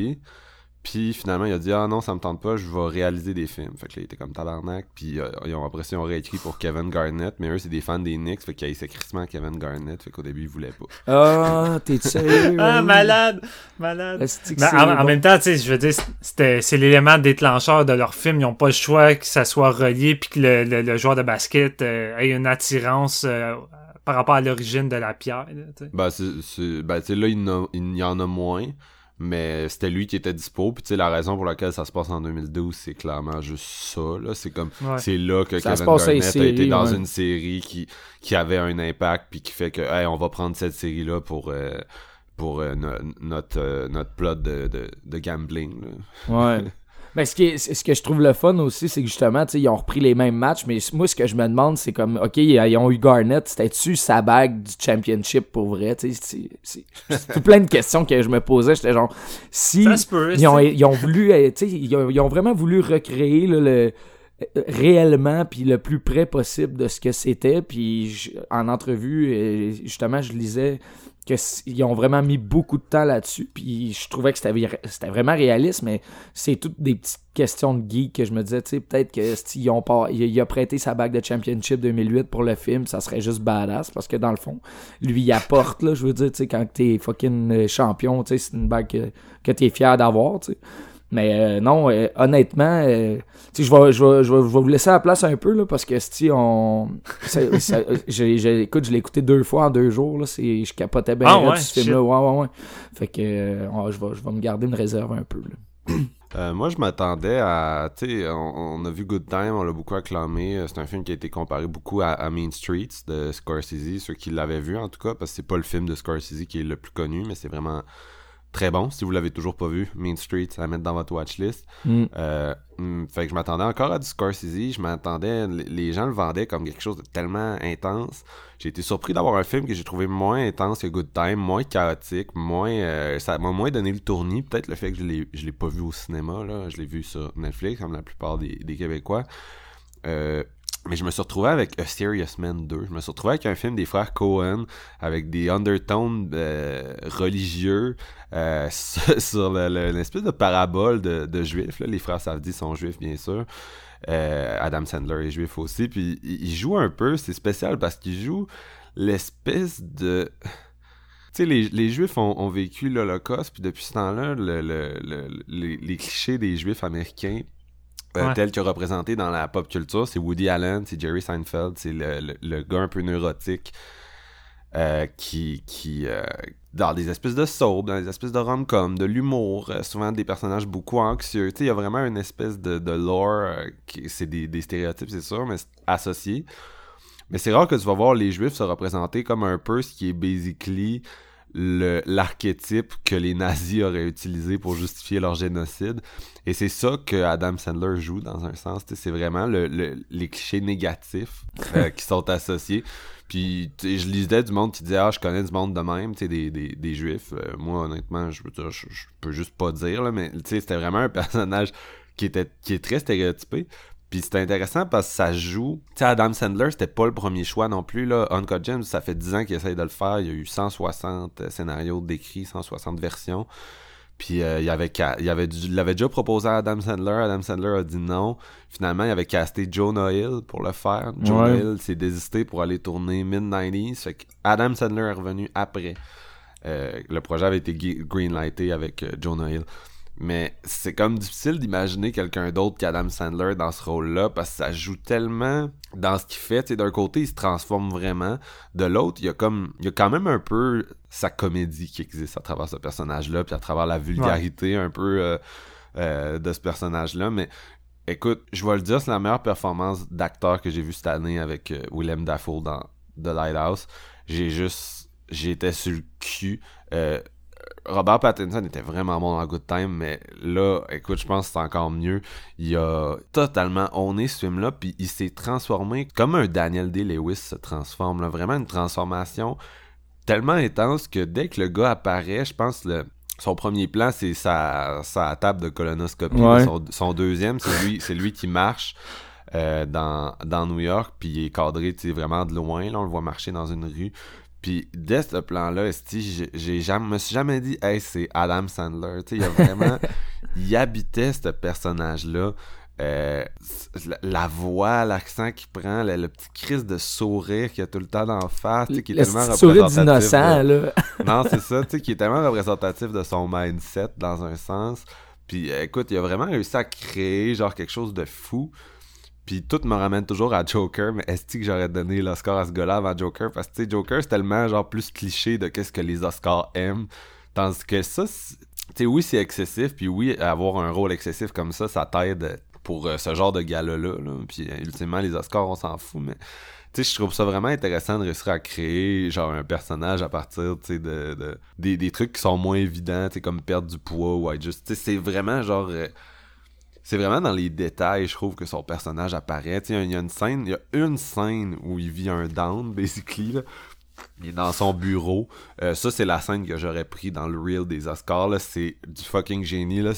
Puis finalement, il a dit Ah non, ça me tente pas, je vais réaliser des films. Fait que là, il était comme tabarnak. Puis euh, ils ont, après ça, ils ont réécrit pour Kevin Garnett. Mais eux, c'est des fans des Knicks. Fait qu'ils haïssaient crissement Kevin Garnett. Fait qu'au début, ils voulaient pas. Ah, t'es sérieux? Ah, malade! Malade! Mais en, même temps, tu sais, je veux dire, c'était, c'est l'élément déclencheur de leur film. Ils n'ont pas le choix que ça soit relié puis que le, le- le joueur de basket euh, ait une attirance euh, par rapport à l'origine de la pierre. là, tu sais. Ben, c'est, c'est- ben, tu sais, là, il y en a moins. Mais c'était lui qui était dispo. Puis tu sais, la raison pour laquelle ça se passe en 2012, c'est clairement juste ça. Là. C'est comme. Ouais. C'est là que Ça Kevin Garnett a été dans ouais. une série qui, qui avait un impact, puis qui fait que, hey, on va prendre cette série-là pour, euh, pour euh, no- notre, euh, notre plot de, de, de gambling. là. Ouais. Mais ce, qui est- ce que je trouve le fun aussi, c'est que justement, ils ont repris les mêmes matchs, mais moi, ce que je me demande, c'est comme, OK, ils ont eu Garnett, c'était-tu sa bague du championship pour vrai? C'est- tout plein de questions que je me posais. J'étais genre, si peut. ils ont, ils ont voulu, euh, ils ont, ils ont vraiment voulu recréer là, le euh, réellement puis le plus près possible de ce que c'était puis je- en entrevue euh, justement je lisais que s- ils ont vraiment mis beaucoup de temps là-dessus puis je trouvais que c'était vraiment réaliste mais c'est toutes des petites questions de geek que je me disais tu sais peut-être que s'ils ont pas il, il a prêté sa bague de championship 2008 pour le film ça serait juste badass parce que dans le fond lui il apporte là je veux dire tu sais quand t'es fucking champion tu sais c'est une bague que, que t'es fier d'avoir mais euh, non, euh, honnêtement, euh, je vais, je, vais, je, vais, je vais vous laisser la place un peu là, parce que si on. ça- ça- j'ai- j'ai- écoute, je l'ai écouté deux fois en deux jours. Là, c'est- je capotais bien Ah ouais, sur ce film-là. Ouais, ouais, ouais. Fait que euh, ouais, je, vais, je vais me garder une réserve un peu. Là. Euh, moi, je m'attendais à. Tu sais, on, on a vu Good Time, on l'a beaucoup acclamé. C'est un film qui a été comparé beaucoup à, à Main Streets de Scorsese, ceux qui l'avaient vu en tout cas, parce que c'est pas le film de Scorsese qui est le plus connu, mais c'est vraiment très bon. Si vous l'avez toujours pas vu, Main Streets, à mettre dans votre watchlist. Mm. Euh, hum, fait que je m'attendais encore à du Scorsese. Je m'attendais. Les les gens le vendaient comme quelque chose de tellement intense. J'ai été surpris d'avoir un film que j'ai trouvé moins intense que Good Time, moins chaotique, moins. euh, ça m'a moins donné le tournis. Peut-être le fait que je l'ai, je l'ai pas vu au cinéma, là. Je l'ai vu sur Netflix, comme la plupart des, des Québécois. Euh, mais je me suis retrouvé avec A Serious Man 2. Je me suis retrouvé avec un film des frères Cohen, avec des undertones euh, religieux, euh, sur sur le- le- une espèce de parabole de, juifs. Là. Les frères Safdie sont juifs, bien sûr. Euh, Adam Sandler est juif aussi. Puis il joue un peu, c'est spécial parce qu'il joue l'espèce de. Tu sais, les, les Juifs ont, vécu l'Holocauste, puis depuis ce temps-là, le, le- le- les, clichés des Juifs américains, Ouais. tels que représentés dans la pop culture, c'est Woody Allen, c'est Jerry Seinfeld, c'est le, le, le gars un peu neurotique euh, qui, qui euh, dans des espèces de soap, dans des espèces de rom-com, de l'humour, euh, souvent des personnages beaucoup anxieux. Il y a vraiment une espèce de, de lore, euh, qui, c'est des, des stéréotypes, c'est sûr, mais c'est associé. Mais c'est rare que tu vas voir les Juifs se représenter comme un peu ce qui est basically le- l'archétype que les nazis auraient utilisé pour justifier leur génocide. Et c'est ça que Adam Sandler joue dans un sens. C'est vraiment le- le- les clichés négatifs euh, qui sont associés. Puis je lisais du monde qui disait Ah, je connais du monde de même, tu sais, des, des, des juifs. Euh, moi, honnêtement, je je, je peux juste pas dire, là, mais tu sais, c'était vraiment un personnage qui était qui est très stéréotypé. Puis c'était intéressant parce que ça joue. Tu sais, Adam Sandler, c'était pas le premier choix non plus. Là. Uncut Gems, ça fait 10 ans qu'il essaye de le faire. Il y a eu 160 scénarios décrits, 160 versions. Puis euh, il, avait il, avait l'avait déjà proposé à Adam Sandler. Adam Sandler a dit non. Finalement, il avait casté Jonah Hill pour le faire. Jonah Ouais. Hill s'est désisté pour aller tourner mid-90s. Fait que Adam Sandler est revenu après. Euh, le projet avait été greenlighté avec euh, Jonah Hill. Mais c'est comme difficile d'imaginer quelqu'un d'autre qu'Adam Sandler dans ce rôle-là parce que ça joue tellement dans ce qu'il fait. Tu sais, d'un côté, il se transforme vraiment. De l'autre, il y a comme il y a quand même un peu sa comédie qui existe à travers ce personnage-là, puis à travers la vulgarité un peu euh, euh, de ce personnage-là. Mais écoute, je vais le dire, c'est la meilleure performance d'acteur que j'ai vue cette année avec euh, Willem Dafoe dans The Lighthouse. J'ai juste j'étais sur le cul. Robert Pattinson était vraiment bon dans Good Time, mais là, écoute, je pense que c'est encore mieux. Il a totalement honné ce film-là, puis il s'est transformé comme un Daniel Day-Lewis se transforme. Là. Vraiment une transformation tellement intense que dès que le gars apparaît, je pense le son premier plan, c'est sa, sa table de colonoscopie. Ouais. Son, son deuxième, c'est lui, c'est lui qui marche euh, dans, dans New York, puis il est cadré vraiment de loin. Là, on le voit marcher dans une rue. Puis dès ce plan-là, jamais, me suis jamais dit, hey, c'est Adam Sandler. Tu sais, il y a vraiment, il habitait ce personnage-là. Euh, la, la voix, l'accent qu'il prend, le, le petit crise de sourire qu'il a tout le temps d'en face, qui est Le tellement sourire représentatif d'innocent, là. non, c'est ça, tu sais, qui est tellement représentatif de son mindset dans un sens. Puis euh, écoute, il a vraiment réussi à créer genre quelque chose de fou. Puis tout me ramène toujours à Joker, mais est-ce que j'aurais donné l'Oscar à ce gars-là avant Joker? Parce que Joker, c'est tellement genre plus cliché de qu'est-ce que les Oscars aiment. Tandis que ça, tu oui, c'est excessif, puis oui, avoir un rôle excessif comme ça, ça t'aide pour euh, ce genre de gala-là. là. Puis euh, ultimement, les Oscars, on s'en fout, mais tu sais, je trouve ça vraiment intéressant de réussir à créer genre un personnage à partir, de, de- des, trucs qui sont moins évidents, tu sais, comme perdre du poids ou être juste, tu sais, c'est vraiment genre, euh, c'est vraiment dans les détails, je trouve, que son personnage apparaît. Il y a une scène, il y a une scène où il vit un down, basically, là. Il est dans son bureau. Euh, ça, c'est la scène que j'aurais pris dans le reel des Oscars. C'est du fucking génie. Là.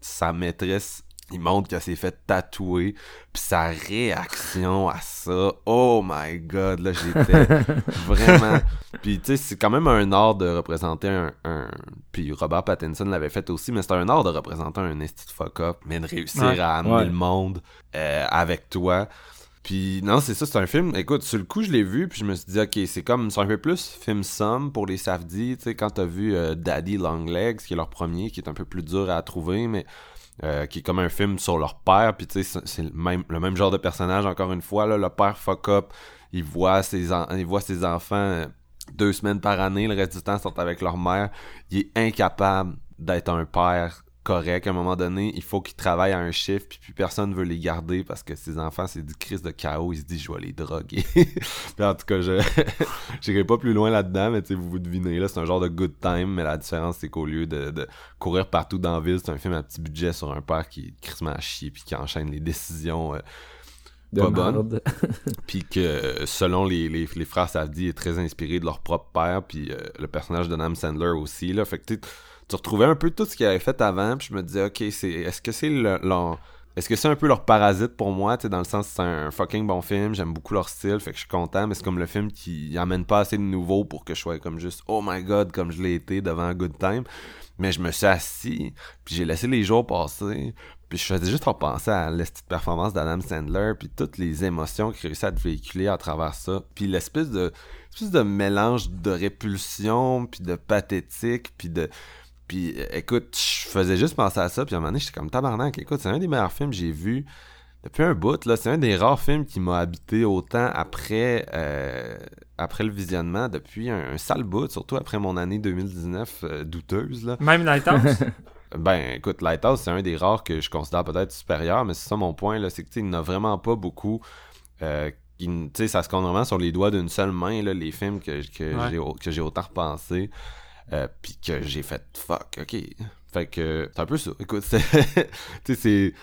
Sa maîtresse, il montre qu'elle s'est fait tatouer. Puis sa réaction à ça, oh my god, là, j'étais vraiment... Puis tu sais, c'est quand même un art de représenter un... un... Puis Robert Pattinson l'avait fait aussi, mais c'est un art de représenter un esti de fuck-up, mais de réussir Ouais. à amener Ouais. le monde euh, avec toi. Puis non, c'est ça, c'est un film. Écoute, sur le coup, je l'ai vu, puis je me suis dit, ok, c'est comme, c'est un peu plus film somme pour les Safdie. Tu sais, quand t'as vu euh, Daddy Longlegs, qui est leur premier, qui est un peu plus dur à trouver, mais euh, qui est comme un film sur leur père, puis tu sais, c'est- le même, le même genre de personnage, encore une fois, là, le père fuck up, il voit ses, il voit ses enfants euh, deux semaines par année, le reste du temps, sont avec leur mère. Il est incapable d'être un père correct. À un moment donné, il faut qu'il travaille à un chiffre, puis, puis personne veut les garder parce que ses enfants, c'est du crise de chaos. Il se dit, je vais les droguer. Puis en tout cas, je j'irai pas plus loin là-dedans, mais vous vous devinez, là, c'est un genre de good time, mais la différence, c'est qu'au lieu de, de courir partout dans la ville, c'est un film à petit budget sur un père qui est crissement à chier, puis qui enchaîne les décisions euh, De pas marde. puis que selon les, les, les frères Safdie est très inspiré de leur propre père puis euh, le personnage de Nam Sandler aussi là fait que tu retrouvais un peu tout ce qu'il avait fait avant puis je me disais ok c'est est-ce que c'est le, leur- est-ce que c'est un peu leur parasite pour moi tu dans le sens c'est un fucking bon film j'aime beaucoup leur style fait que je suis content mais c'est comme le film qui amène pas assez de nouveau pour que je sois comme juste oh my god comme je l'ai été devant Good Time mais je me suis assis puis j'ai laissé les jours passer puis je faisais juste repenser à la petite performance d'Adam Sandler, puis toutes les émotions qu'il réussit à te véhiculer à travers ça. Puis l'espèce de, espèce de mélange de répulsion, puis de pathétique, puis de... Puis euh, écoute, je faisais juste penser à ça, puis à un moment donné, j'étais comme tabarnak. Écoute, c'est un des meilleurs films que j'ai vu depuis un bout. là C'est un des rares films qui m'a habité autant après, euh, après le visionnement, depuis un, un sale bout, surtout après mon année 2019 euh, douteuse. Là. Même Lighthouse? Ben, écoute, Lighthouse, c'est un des rares que je considère peut-être supérieur, mais c'est ça mon point, là, c'est que, tu sais, il n'y en a vraiment pas beaucoup. Euh, ça se compte vraiment sur les doigts d'une seule main, là, les films que, que Ouais. j'ai, autant repensé, euh, puis que j'ai fait fuck, ok. Fait que, c'est un peu ça. Écoute, c'est,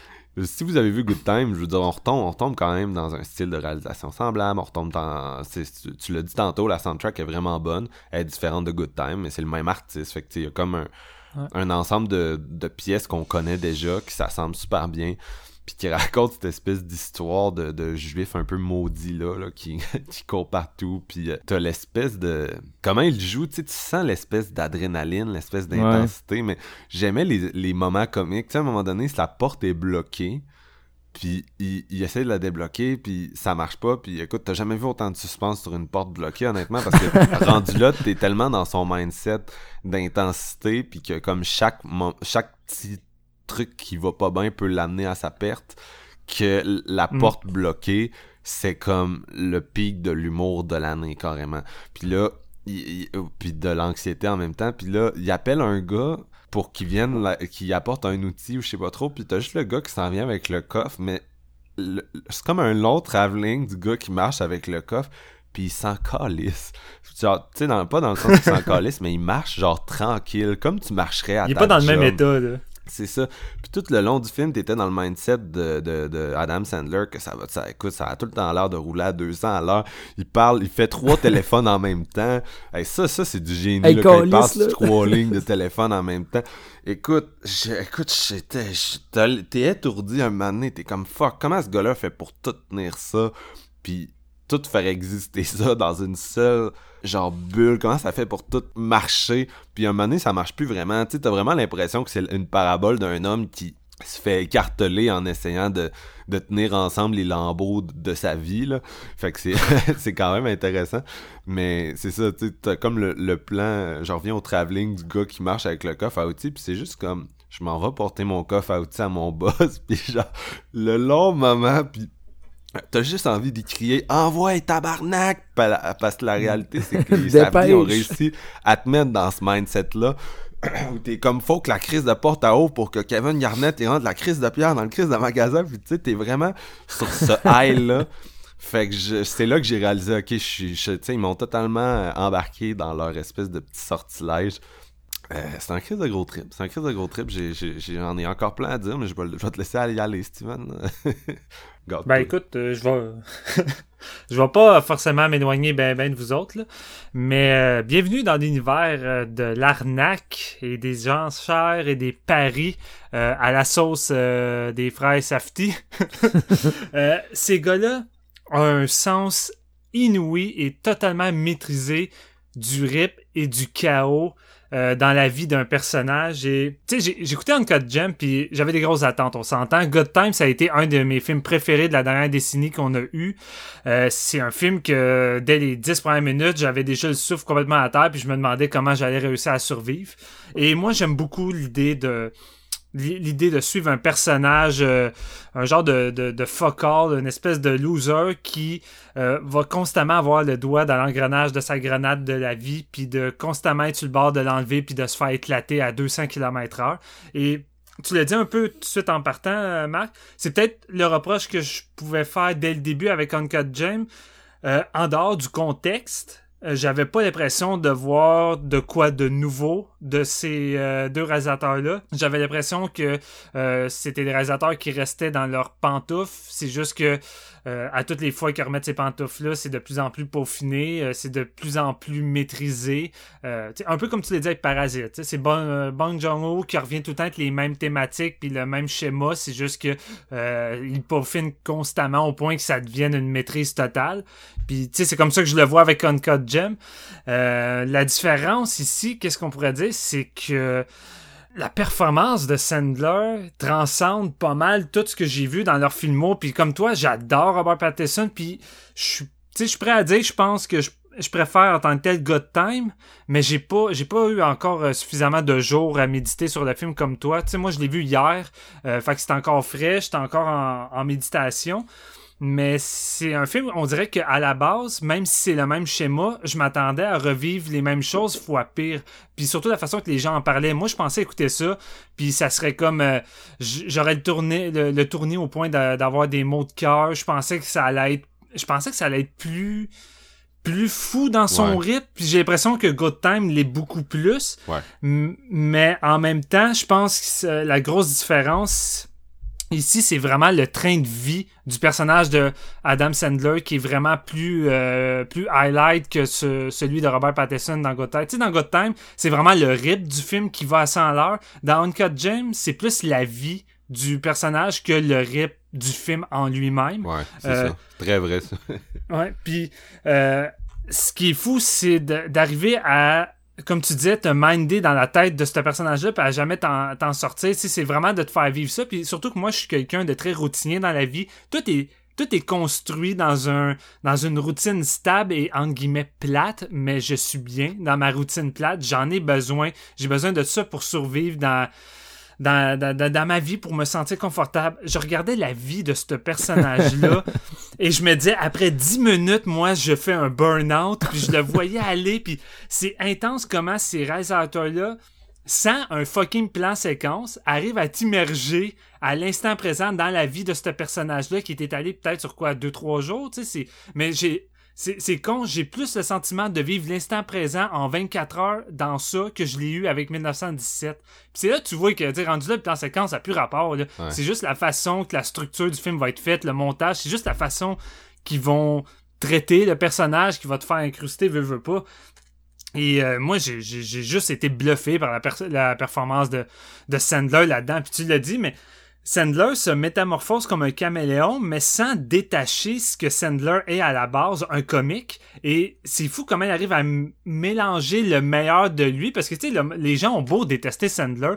si vous avez vu Good Time, je veux dire, on retombe, on retombe quand même dans un style de réalisation semblable. On retombe dans. Tu, tu l'as dit tantôt, la soundtrack est vraiment bonne. Elle est différente de Good Time, mais c'est le même artiste. Fait que, il y a comme un, Ouais. un ensemble de, de pièces qu'on connaît déjà, qui s'assemblent super bien. Puis qui raconte cette espèce d'histoire de, de juif un peu maudit là, là qui, qui court partout, puis euh, t'as l'espèce de... Comment il joue, tu sais, tu sens l'espèce d'adrénaline, l'espèce d'intensité, mais j'aimais les, les moments comiques, tu sais, à un moment donné, si la porte est bloquée, puis il, il, essaie de la débloquer, puis ça marche pas. Puis écoute, t'as jamais vu autant de suspense sur une porte bloquée, honnêtement, parce que rendu là, t'es tellement dans son mindset d'intensité, puis que comme chaque, chaque petit truc qui va pas bien peut l'amener à sa perte, que la mm. porte bloquée, c'est comme le pic de l'humour de l'année, carrément. Puis là, il, puis de l'anxiété en même temps. Puis là, il appelle un gars pour qu'il vienne, qu'il apporte un outil ou je sais pas trop, puis t'as juste le gars qui s'en vient avec le coffre, mais c'est comme un long travelling du gars qui marche avec le coffre, puis il s'en calisse. Genre, tu sais, pas dans le sens qu'il s'en calisse, mais il marche genre tranquille, comme tu marcherais à Il est pas dans le même état, là. C'est ça. Puis tout le long du film, t'étais dans le mindset de, de, de, Adam Sandler que ça va, ça, écoute, ça a tout le temps l'air de rouler à 200 à l'heure. Il parle, il fait trois téléphones en même temps. Hey, ça, ça, c'est du génie, là, quand il parle sur trois lignes de téléphone en même temps. Écoute, écoute, j'étais, t'es étourdi un moment donné, t'es comme fuck, comment ce gars-là fait pour tout tenir ça? Puis tout faire exister ça dans une seule genre bulle, comment ça fait pour tout marcher, puis à un moment donné, ça marche plus vraiment, tu sais, t'as vraiment l'impression que c'est une parabole d'un homme qui se fait écarteler en essayant de, tenir ensemble les lambeaux de, sa vie, là. Fait que c'est, quand même intéressant, mais c'est ça, tu sais, comme le, le plan, je reviens au travelling du gars qui marche avec le coffre à outils, puis c'est juste comme, je m'en vais porter mon coffre à outils à mon boss, puis genre, le long moment, puis T'as juste envie d'y crier Envoie tabarnak! Parce que la réalité, c'est que les ont réussi à te mettre dans ce mindset-là. Où t'es comme faut que la crise de porte à eau pour que Kevin Garnett rentre la crise de pierre dans le crise de magasin. Puis tu sais, t'es vraiment sur ce high-là. Fait que c'est là que j'ai réalisé, ok, je suis, ils m'ont totalement embarqué dans leur espèce de petit sortilège. Euh, c'est un crise de gros trip. C'est un crise de gros trip. J'en ai, encore plein à dire, mais je vais, te laisser aller, aller Steven. ben écoute, euh, je vais je vais pas forcément m'éloigner ben ben de vous autres, là. mais euh, bienvenue dans l'univers de l'arnaque et des gens chers et des paris à la sauce des frères Safety. ces gars-là ont un sens inouï et totalement maîtrisé du rip et du chaos euh, dans la vie d'un personnage. Et tu sais, écouté Uncut Gem puis j'avais des grosses attentes. On s'entend. God Time, ça a été un de mes films préférés de la dernière décennie qu'on a eu. Euh, c'est un film que dès les dix premières minutes, j'avais déjà le souffle complètement à terre puis je me demandais comment j'allais réussir à survivre. Et moi, j'aime beaucoup l'idée de l'idée de suivre un personnage, euh, un genre de, de, de focal, une espèce de loser qui euh, va constamment avoir le doigt dans l'engrenage de sa grenade de la vie, puis de constamment être sur le bord de l'enlever, puis de se faire éclater à 200 km heure. Et tu l'as dit un peu tout de suite en partant, euh, Marc, c'est peut-être le reproche que je pouvais faire dès le début avec Uncut James, en dehors du contexte, euh, j'avais pas l'impression de voir de quoi de nouveau de ces euh, deux réalisateurs-là. J'avais l'impression que euh, c'était des réalisateurs qui restaient dans leurs pantoufles. C'est juste que euh, à toutes les fois qu'ils remettent ces pantoufles-là, c'est de plus en plus peaufiné, euh, c'est de plus en plus maîtrisé. Euh, un peu comme tu l'as dit avec Parasite. C'est Bong, Bong Joon-ho qui revient tout le temps avec les mêmes thématiques puis le même schéma. C'est juste que il peaufine constamment au point que ça devienne une maîtrise totale. Puis c'est comme ça que je le vois avec Uncut Gem. la différence ici, qu'est-ce qu'on pourrait dire, c'est que la performance de Sandler transcende pas mal tout ce que j'ai vu dans leur filmo. Puis comme toi, j'adore Robert Pattinson. Puis je suis, je suis prêt à dire, je pense que je, préfère en tant que tel God Time, mais j'ai pas, j'ai pas eu encore euh, suffisamment de jours à méditer sur le film comme toi. Tu sais, moi je l'ai vu hier, euh, fait que c'est encore frais, j'étais encore en, en méditation. Mais c'est un film, on dirait qu'à la base, même si c'est le même schéma, je m'attendais à revivre les mêmes choses fois pire. Puis surtout la façon que les gens en parlaient. Moi, je pensais écouter ça, puis ça serait comme... Euh, j'aurais le tourné, le, tourné au point d'avoir des mots de cœur. Je pensais que ça allait être... Je pensais que ça allait être plus plus fou dans son rythme. Puis j'ai l'impression que Good Time l'est beaucoup plus. Mais en même temps, je pense que la grosse différence, Ici, c'est vraiment le train de vie du personnage de Adam Sandler qui est vraiment plus euh, plus highlight que celui de Robert Pattinson dans Good Time. Tu sais, dans Good Time, c'est vraiment le rythme du film qui va à 100 à l'heure. Dans Uncut James, c'est plus la vie du personnage que le rip du film en lui-même. Ouais, c'est Euh, ça. Très vrai, ça. Ouais, puis euh, ce qui est fou, c'est d'arriver à, comme tu disais, te minder dans la tête de ce personnage-là, puis à jamais t'en sortir. C'est vraiment de te faire vivre ça. Puis surtout que moi, je suis quelqu'un de très routinier dans la vie. Tout est tout est construit dans un dans une routine stable et entre guillemets plate, mais je suis bien dans ma routine plate. J'en ai besoin. J'ai besoin de ça pour survivre dans, dans, dans- dans ma vie pour me sentir confortable. Je regardais la vie de ce personnage-là et je me disais, après 10 minutes, moi, je fais un burn-out, puis je le voyais aller, puis c'est intense comment ces réalisateurs-là, sans un fucking plan séquence, arrivent à t'immerger à l'instant présent dans la vie de ce personnage-là qui était allé peut-être sur quoi, 2-3 jours, tu sais, c'est... Mais j'ai... C'est con, j'ai plus le sentiment de vivre l'instant présent en 24 heures dans ça que je l'ai eu avec 1917. Puis c'est là que tu vois que, rendu là, le plan séquence, ça n'a plus rapport. Ouais. C'est juste la façon que la structure du film va être faite, le montage, c'est juste la façon qu'ils vont traiter le personnage qui va te faire incruster, veut, veut pas. Et euh, moi, j'ai juste été bluffé par la, la performance de, de Sandler là-dedans. Puis tu l'as dit, mais Sandler se métamorphose comme un caméléon, mais sans détacher ce que Sandler est à la base, un comique. Et c'est fou comment il arrive à mélanger le meilleur de lui, parce que tu sais, le- les gens ont beau détester Sandler.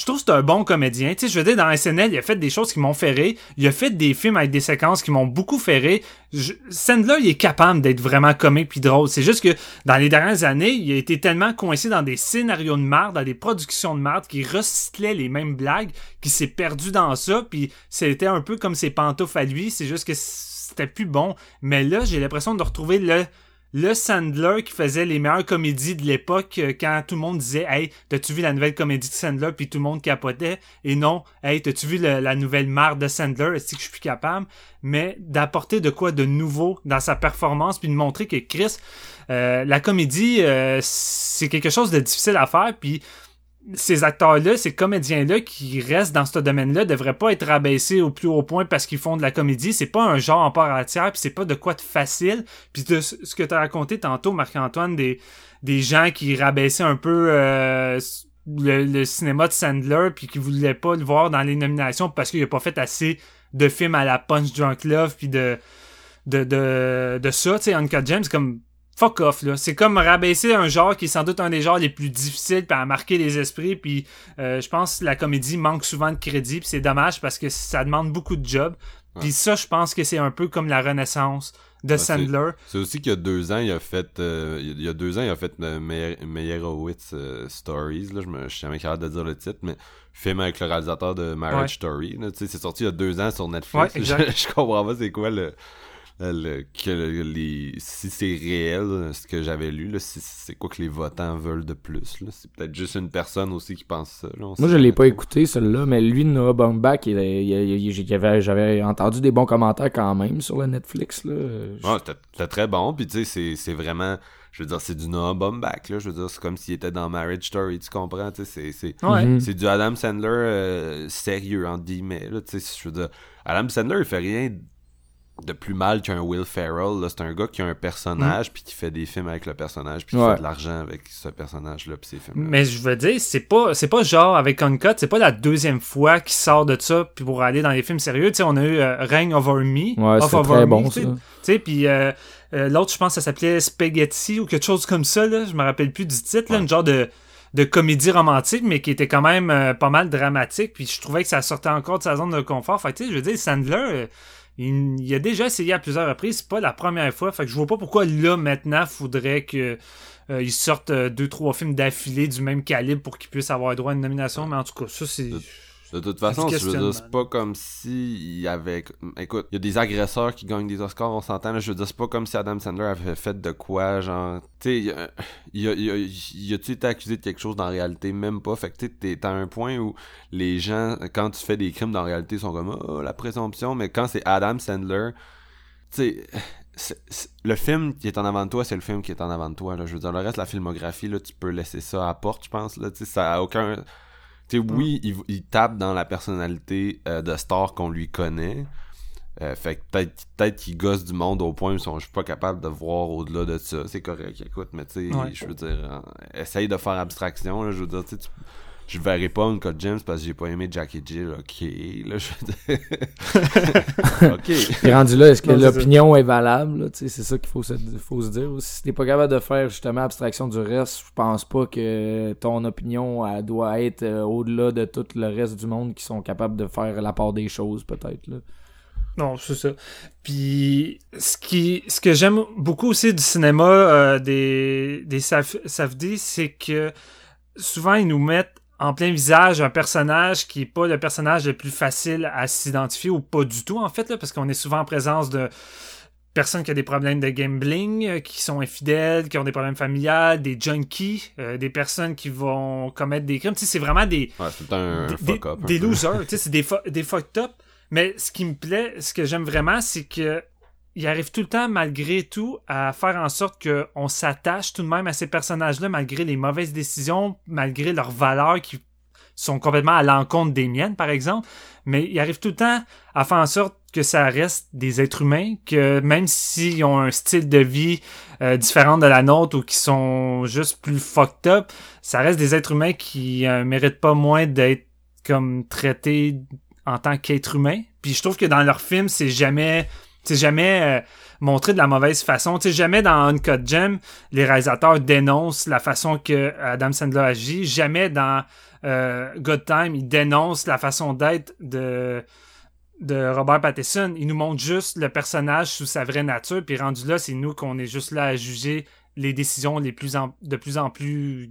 Je trouve que c'est un bon comédien. Tu sais, je veux dire, dans SNL, il a fait des choses qui m'ont rire. Il a fait des films avec des séquences qui m'ont beaucoup rire. Je- Sandler, il est capable d'être vraiment comique puis drôle. C'est juste que dans les dernières années, il a été tellement coincé dans des scénarios de marde, dans des productions de marde, qui recyclaient les mêmes blagues, qui s'est perdu dans ça, puis c'était un peu comme ses pantoufles à lui, c'est juste que c'était plus bon. Mais là, j'ai l'impression de retrouver le le Sandler qui faisait les meilleures comédies de l'époque euh, quand tout le monde disait Hey, t'as-tu vu la nouvelle comédie de Sandler? Puis tout le monde capotait. Et non Hey, t'as-tu vu la nouvelle marque de Sandler? Est-ce que je suis capable? Mais d'apporter de quoi de nouveau dans sa performance puis de montrer que Chris euh, la comédie euh, c'est quelque chose de difficile à faire puis ces acteurs-là, ces comédiens-là qui restent dans ce domaine-là devraient pas être rabaissés au plus haut point parce qu'ils font de la comédie. C'est pas un genre en part entière, puis c'est pas de quoi de facile. Puis de ce que tu as raconté tantôt, Marc-Antoine, des, gens qui rabaissaient un peu euh, le, cinéma de Sandler, puis qui voulaient pas le voir dans les nominations parce qu'il a pas fait assez de films à la Punch Drunk Love, puis de, de, de, de ça. Tu sais, Uncut James, comme fuck off là. C'est comme rabaisser un genre qui est sans doute un des genres les plus difficiles à marquer les esprits puis euh, je pense que la comédie manque souvent de crédit puis c'est dommage parce que ça demande beaucoup de job. Puis ça je pense que c'est un peu comme la renaissance de Sandler. C'est aussi qu'il y a deux ans, il a fait, euh, il y a deux ans, il a fait euh, Meyer- Meyerowitz Stories. Là, je me, je suis jamais capable de dire le titre, mais film avec le réalisateur de Marriage Ouais. Story. c'est sorti il y a deux ans sur Netflix. Je, je comprends pas c'est quoi le, le- que le- les, si c'est réel ce que j'avais lu. Là, si- c'est quoi que les votants veulent de plus. là. C'est peut-être juste une personne aussi qui pense ça. là, Moi, je l'ai pas écouté, celui-là, mais lui, Noah Baumbach, il, il- il- il- j'avais, j'avais entendu des bons commentaires quand même sur le Netflix, là. Je- Ouais, c'était- c'était très bon. Puis tu sais, c'est- c'est vraiment. Je veux dire, c'est du Noah Baumbach, là. Je veux dire, c'est comme s'il était dans Marriage Story, tu comprends? Tu sais, c'est- c'est. Ouais. Mhm. C'est du Adam Sandler euh, sérieux, entre guillemets. Là, tu sais, je veux dire, Adam Sandler, il fait rien de plus mal qu'un Will Ferrell. là. C'est un gars qui a un personnage, puis qui fait des films avec le personnage, puis qui Ouais. fait de l'argent avec ce personnage-là, puis ces films-là. Mais je veux dire, c'est pas, c'est pas genre avec Uncut, c'est pas la deuxième fois qu'il sort de ça puis pour aller dans les films sérieux. Tu sais, on a eu euh, Reign Over Me. Ouais, Off c'était Over très Me, bon, tu sais. ça. Tu sais, puis euh, euh, l'autre, je pense, ça s'appelait Spaghetti ou quelque chose comme ça, là. Je me rappelle plus du titre, là. Ouais. Une genre de, de comédie romantique, mais qui était quand même euh, pas mal dramatique. Puis je trouvais que ça sortait encore de sa zone de confort. Fait que, tu sais, je veux dire, Sandler, euh, il, il a déjà essayé à plusieurs reprises. C'est pas la première fois. Fait que je vois pas pourquoi là, maintenant, faudrait que. euh, il sorte euh, deux, trois films d'affilée du même calibre pour qu'il puisse avoir droit à une nomination, mais en tout cas, ça c'est. De toute façon, je veux dire, c'est pas comme si il y avait. Écoute, il y a des agresseurs qui gagnent des Oscars, on s'entend. là. Je veux dire, c'est pas comme si Adam Sandler avait fait de quoi, genre. Tu sais, il y a- il y a, il y a- il a-tu été accusé de quelque chose dans la réalité? Même pas. Fait que tu sais, t'es à un point où les gens, quand tu fais des crimes dans la réalité, sont comme, oh, la présomption. Mais quand c'est Adam Sandler, tu sais. le film qui est en avant de toi, c'est le film qui est en avant de toi. Là. Je veux dire, le reste la filmographie, là, tu peux laisser ça à la porte, je pense. Là. Tu sais, ça a aucun. Tu sais, oui, il, il tape dans la personnalité euh, de star qu'on lui connaît. Euh, fait que peut-être peut qu'il gosse du monde au point où ils sont- je suis pas capable de voir au-delà de ça. C'est correct, écoute, mais tu sais, Ouais. je veux dire, euh, essaye de faire abstraction. là, je veux dire, tu sais, tu- je verrai pas Uncut James parce que j'ai pas aimé Jackie Jill. Ok, là, je ok. Et rendu là, est-ce que l'opinion est valable? C'est ça qu'il faut se, faut se dire. Si t'es pas capable de faire justement abstraction du reste, je pense pas que ton opinion elle, doit être euh, au-delà de tout le reste du monde qui sont capables de faire la part des choses, peut-être. Non, c'est ça. Puis ce qui ce que j'aime beaucoup aussi du cinéma euh, des des Safdie, c'est que souvent ils nous mettent en plein visage un personnage qui est pas le personnage le plus facile à s'identifier ou pas du tout en fait là, parce qu'on est souvent en présence de personnes qui ont des problèmes de gambling, euh, qui sont infidèles, qui ont des problèmes familiales, des junkies, euh, des personnes qui vont commettre des crimes. Tu sais, c'est vraiment des. Ouais, un, des, des losers. tu sais, c'est des, des fucked up. Mais ce qui me plaît, ce que j'aime vraiment, c'est que il arrive tout le temps, malgré tout, à faire en sorte qu'on s'attache tout de même à ces personnages-là, malgré les mauvaises décisions, malgré leurs valeurs qui sont complètement à l'encontre des miennes, par exemple. Mais il arrive tout le temps à faire en sorte que ça reste des êtres humains, que même s'ils ont un style de vie euh, différent de la nôtre ou qui sont juste plus fucked up, ça reste des êtres humains qui euh, méritent pas moins d'être comme traités en tant qu'être humain. Puis je trouve que dans leurs films, c'est jamais c'est jamais euh, montré de la mauvaise façon. Tu jamais dans Uncut Gem, les réalisateurs dénoncent la façon que Adam Sandler agit. Jamais dans euh, Good Time, ils dénoncent la façon d'être de Robert Pattinson. Il nous montre juste le personnage sous sa vraie nature. Puis rendu là, c'est nous qu'on est juste là à juger les décisions les plus de plus en plus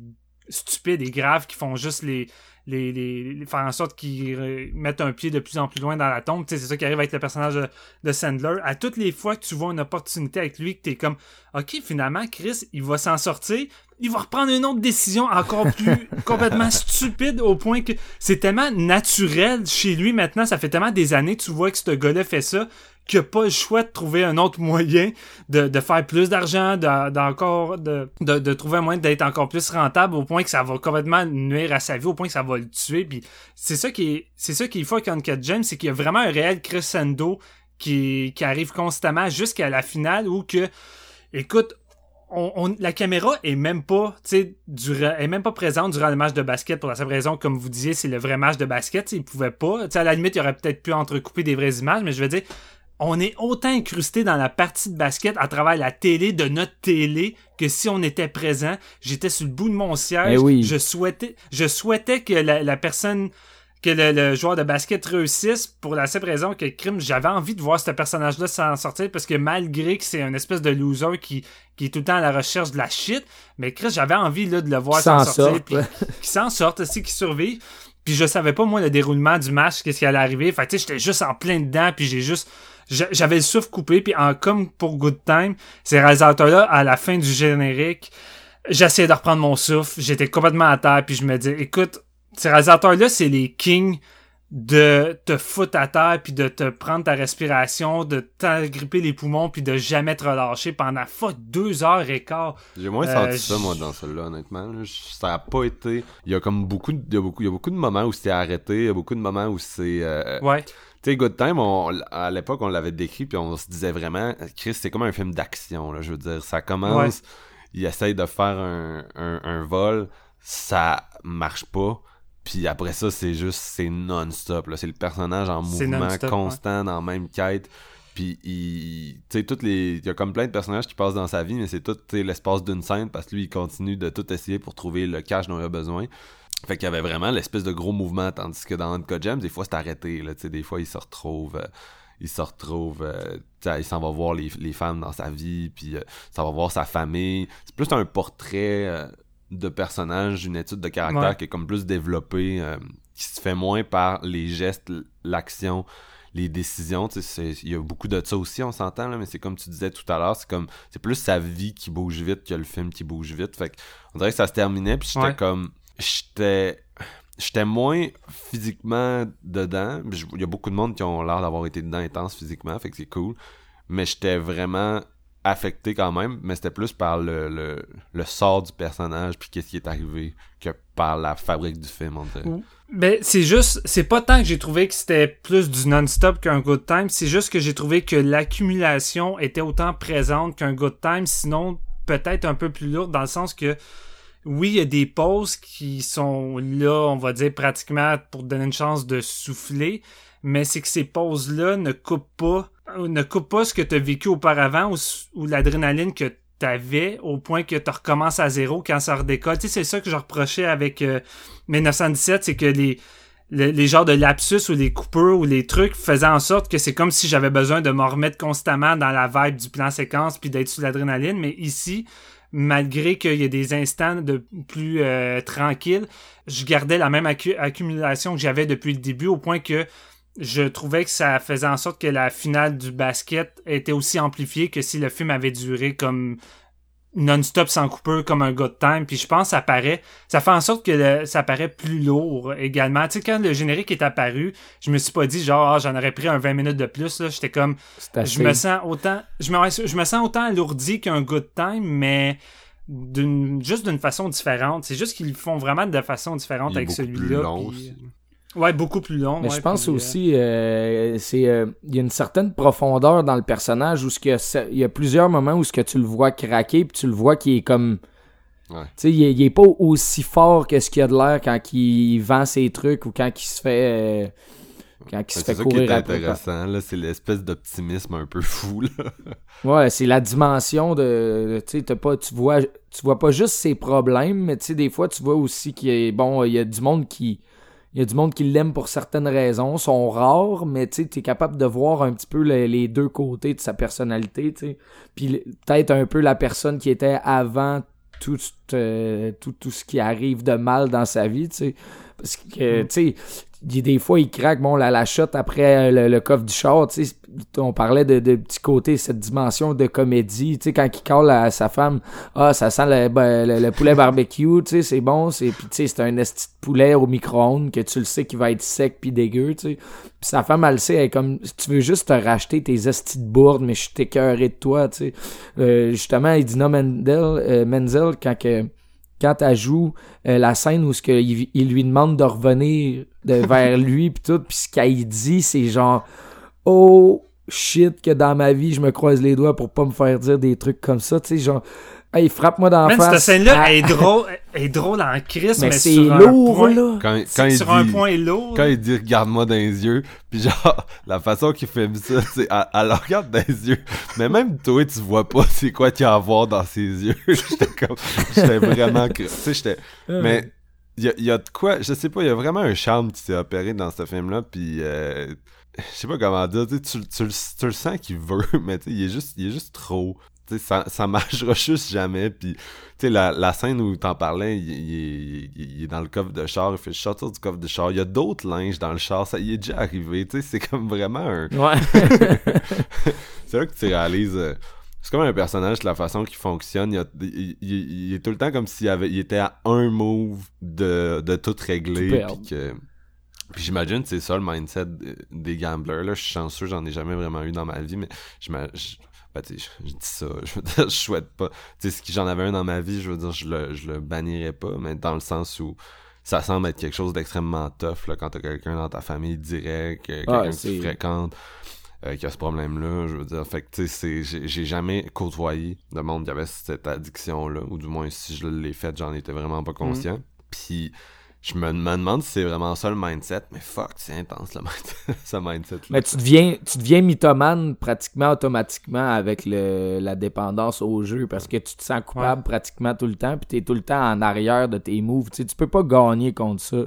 stupides et graves qui font juste les les, les, faire en sorte qu'ils mettent un pied de plus en plus loin dans la tombe. c'est ça qui arrive avec le personnage de, Sandler. À toutes les fois que tu vois une opportunité avec lui, que tu es comme, OK, finalement, Chris, il va s'en sortir. Il va reprendre une autre décision encore plus complètement stupide au point que c'est tellement naturel chez lui maintenant. Ça fait tellement des années, tu vois que ce gars-là fait ça qui a pas le choix de trouver un autre moyen de, de faire plus d'argent, d'encore de, de, de, trouver un moyen d'être encore plus rentable au point que ça va complètement nuire à sa vie, au point que ça va le tuer. Puis c'est ça qui est c'est ça qu'il faut avec Uncut James, c'est qu'il y a vraiment un réel crescendo qui, qui arrive constamment jusqu'à la finale où que écoute on, la caméra est même pas, est même pas présente durant le match de basket pour la simple raison, comme vous disiez, c'est le vrai match de basket. Il pouvait pas. à la limite, il aurait peut-être pu entrecouper des vraies images, mais je veux dire, on est autant incrusté dans la partie de basket à travers la télé de notre télé que si on était présent. J'étais sur le bout de mon siège. Eh je souhaitais, je souhaitais que la, personne, que le, joueur de basket réussisse pour la simple raison que crime, j'avais envie de voir ce personnage-là s'en sortir parce que malgré que c'est un espèce de loser qui, qui est tout le temps à la recherche de la shit, mais Chris, j'avais envie là, de le voir s'en sortir, qui s'en sorte, aussi, qui survit. Puis je savais pas moi le déroulement du match, qu'est-ce qui allait arriver. Fait tu sais, j'étais juste en plein dedans, puis j'ai juste j'avais le souffle coupé, puis en, comme pour Good Time, ces réalisateurs-là, à la fin du générique, j'essayais de reprendre mon souffle, j'étais complètement à terre, puis je me dis, écoute, ces réalisateurs-là, c'est les kings de te foutre à terre puis de te prendre ta respiration, de t'agripper les poumons puis de jamais te relâcher pendant fuck deux heures et quart. J'ai moins senti euh, ça moi dans celle-là honnêtement. Ça a pas été. Il y a comme beaucoup, il y a beaucoup, il y a beaucoup de moments où c'était arrêté, il y a beaucoup de moments où c'est. Euh, ouais. Tu sais, Good Time, à l'époque, on l'avait décrit, puis on se disait vraiment, Chris, c'est comme un film d'action, là, je veux dire. Ça commence, il essaye de faire un, un, vol, ça marche pas, puis après ça, c'est juste, c'est non-stop, C'est le personnage en mouvement constant, dans la même quête. Puis, il, tu sais, toutes les, il y a comme plein de personnages qui passent dans sa vie, mais c'est tout l'espace d'une scène parce que lui, il continue de tout essayer pour trouver le cash dont il a besoin. Fait qu'il y avait vraiment l'espèce de gros mouvement, tandis que dans Uncut Gems, des fois, c'est arrêté. Là, des fois, il se retrouve... Euh, il se retrouve, euh, il s'en va voir les, les, femmes dans sa vie, puis euh, ça va voir sa famille. C'est plus un portrait de personnage, une étude de caractère qui est comme plus développée, qui se fait moins par les gestes, l'action, les décisions. Il y a beaucoup de ça aussi, on s'entend, mais c'est comme tu disais tout à l'heure, c'est comme c'est plus sa vie qui bouge vite que le film qui bouge vite. Fait on dirait que ça se terminait, puis j'étais comme j'étais j'étais moins physiquement dedans. Il y a beaucoup de monde qui ont l'air d'avoir été dedans intense physiquement, fait que c'est cool. Mais j'étais vraiment affecté quand même, mais c'était plus par le, le, sort du personnage puis qu'est-ce qui est arrivé que par la fabrique du film, on dirait. Ben, c'est juste, c'est pas tant que j'ai trouvé que c'était plus du non-stop qu'un good time, c'est juste que j'ai trouvé que l'accumulation était autant présente qu'un good time, sinon peut-être un peu plus lourde dans le sens que oui, il y a des pauses qui sont là, on va dire, pratiquement pour donner une chance de souffler, mais c'est que ces pauses-là ne coupent pas ne coupe pas ce que tu as vécu auparavant ou, l'adrénaline que tu avais au point que tu recommences à zéro quand ça redécolle. Tu sais, c'est ça que je reprochais avec 1917, c'est que les, les, genres de lapsus ou les coupures ou les trucs faisaient en sorte que c'est comme si j'avais besoin de me remettre constamment dans la vibe du plan séquence puis d'être sous l'adrénaline. Mais ici, malgré qu'il y ait des instants de plus euh, tranquilles, je gardais la même accumulation que j'avais depuis le début au point que je trouvais que ça faisait en sorte que la finale du basket était aussi amplifiée que si le film avait duré comme non-stop sans coupeur comme un God Time puis je pense que ça paraît ça fait en sorte que ça paraît plus lourd également. Tu sais quand le générique est apparu je me suis pas dit genre ah, j'en aurais pris un 20 minutes de plus là. J'étais comme je me sens autant je me, je me sens autant alourdi qu'un Good Time mais d'une juste d'une façon différente. C'est juste qu'ils font vraiment de façon différente avec celui-là Ouais, beaucoup plus long. Mais je pense euh, aussi, euh, c'est euh, il y a une certaine profondeur dans le personnage où ce il y a plusieurs moments où ce que tu le vois craquer puis tu le vois qui est comme Ouais. Tu sais, il, est pas aussi fort que ce qu'il a de l'air quand il vend ses trucs ou quand il se fait quand il se fait courir qui est intéressant là, c'est l'espèce d'optimisme un peu fou là. ouais, c'est la dimension de tu sais pas tu vois tu vois pas juste ses problèmes, mais tu sais des fois tu vois aussi qu'il y a bon, il y a du monde qui il y a du monde qui l'aime pour certaines raisons, sont rares, mais tu es capable de voir un petit peu les, deux côtés de sa personnalité, tu. Puis peut-être un peu la personne qui était avant tout, euh, tout, tout ce qui arrive de mal dans sa vie, tu sais. Parce que, mm. tu sais, des fois, il craque, bon, la, la shot après le, le coffre du char, tu sais, on parlait de, de petit côté, cette dimension de comédie, tu sais, quand il colle à sa femme, ah, ça sent le, ben, le, poulet barbecue, tu sais, c'est bon, c'est, puis tu sais, c'est un esti de poulet au micro-ondes que tu le sais qu'il va être sec puis dégueu, tu sais. Puis sa femme, elle le sait, elle est comme, tu veux juste te racheter tes estis de bourde, mais je suis écœuré de toi, tu sais. Euh, justement, il dit non, Mendel, euh, Menzel, quand que quand elle joue euh, la scène où ce que il, lui demande de revenir de, vers lui puis tout puis ce qu'elle dit c'est genre oh shit que dans ma vie je me croise les doigts pour pas me faire dire des trucs comme ça tu sais genre Hey, frappe-moi dans la face. Cette scène-là, elle, est drôle, elle est drôle en crise, mais, c'est lourd, là. Quand, quand il sur dit, un point lourd. Quand il dit regarde-moi dans les yeux, puis genre, la façon qu'il fait ça, c'est elle, regarde dans les yeux. Mais même toi, tu vois pas c'est quoi qu'il y a à voir dans ses yeux. j'étais comme, j'étais vraiment, tu sais, j'étais, mais il y a, y a, de quoi, je sais pas, il y a vraiment un charme qui s'est opéré dans ce film-là, puis euh, je sais pas comment dire, tu, tu, tu, tu le sens qu'il veut, mais il est juste, il est juste trop ça, ça marchera juste jamais. Puis, tu sais, la, la, scène où t'en parlais, il, il, il, est dans le coffre de char, il fait sortir du coffre de char. Il y a d'autres linges dans le char, ça y est déjà arrivé. C'est comme vraiment un. Ouais. c'est là que tu réalises. Euh, c'est comme un personnage, la façon qu'il fonctionne. Il, il, est tout le temps comme s'il avait, il était à un move de, de tout régler. Puis que. Puis j'imagine que c'est ça le mindset des gamblers. Là. Je suis chanceux, j'en ai jamais vraiment eu dans ma vie, mais je, ben, je, dis ça, je veux dire, je souhaite pas. Tu sais, si j'en avais un dans ma vie, je veux dire, je le, je le bannirais pas, mais dans le sens où ça semble être quelque chose d'extrêmement tough, là, quand t'as quelqu'un dans ta famille direct, quelqu'un que tu fréquentes, euh, qui a ce problème-là, je veux dire. Fait que, tu sais, j'ai jamais côtoyé de monde qui avait cette addiction-là, ou du moins, si je l'ai faite, j'en étais vraiment pas conscient. Mm. Puis je me, demande si c'est vraiment ça le mindset, mais fuck, c'est intense le mindset, ce mindset -là. Mais tu deviens, tu deviens mythomane pratiquement automatiquement avec le, la dépendance au jeu parce que tu te sens coupable pratiquement tout le temps, puis t'es tout le temps en arrière de tes moves. Tu, sais, tu peux pas gagner contre ça.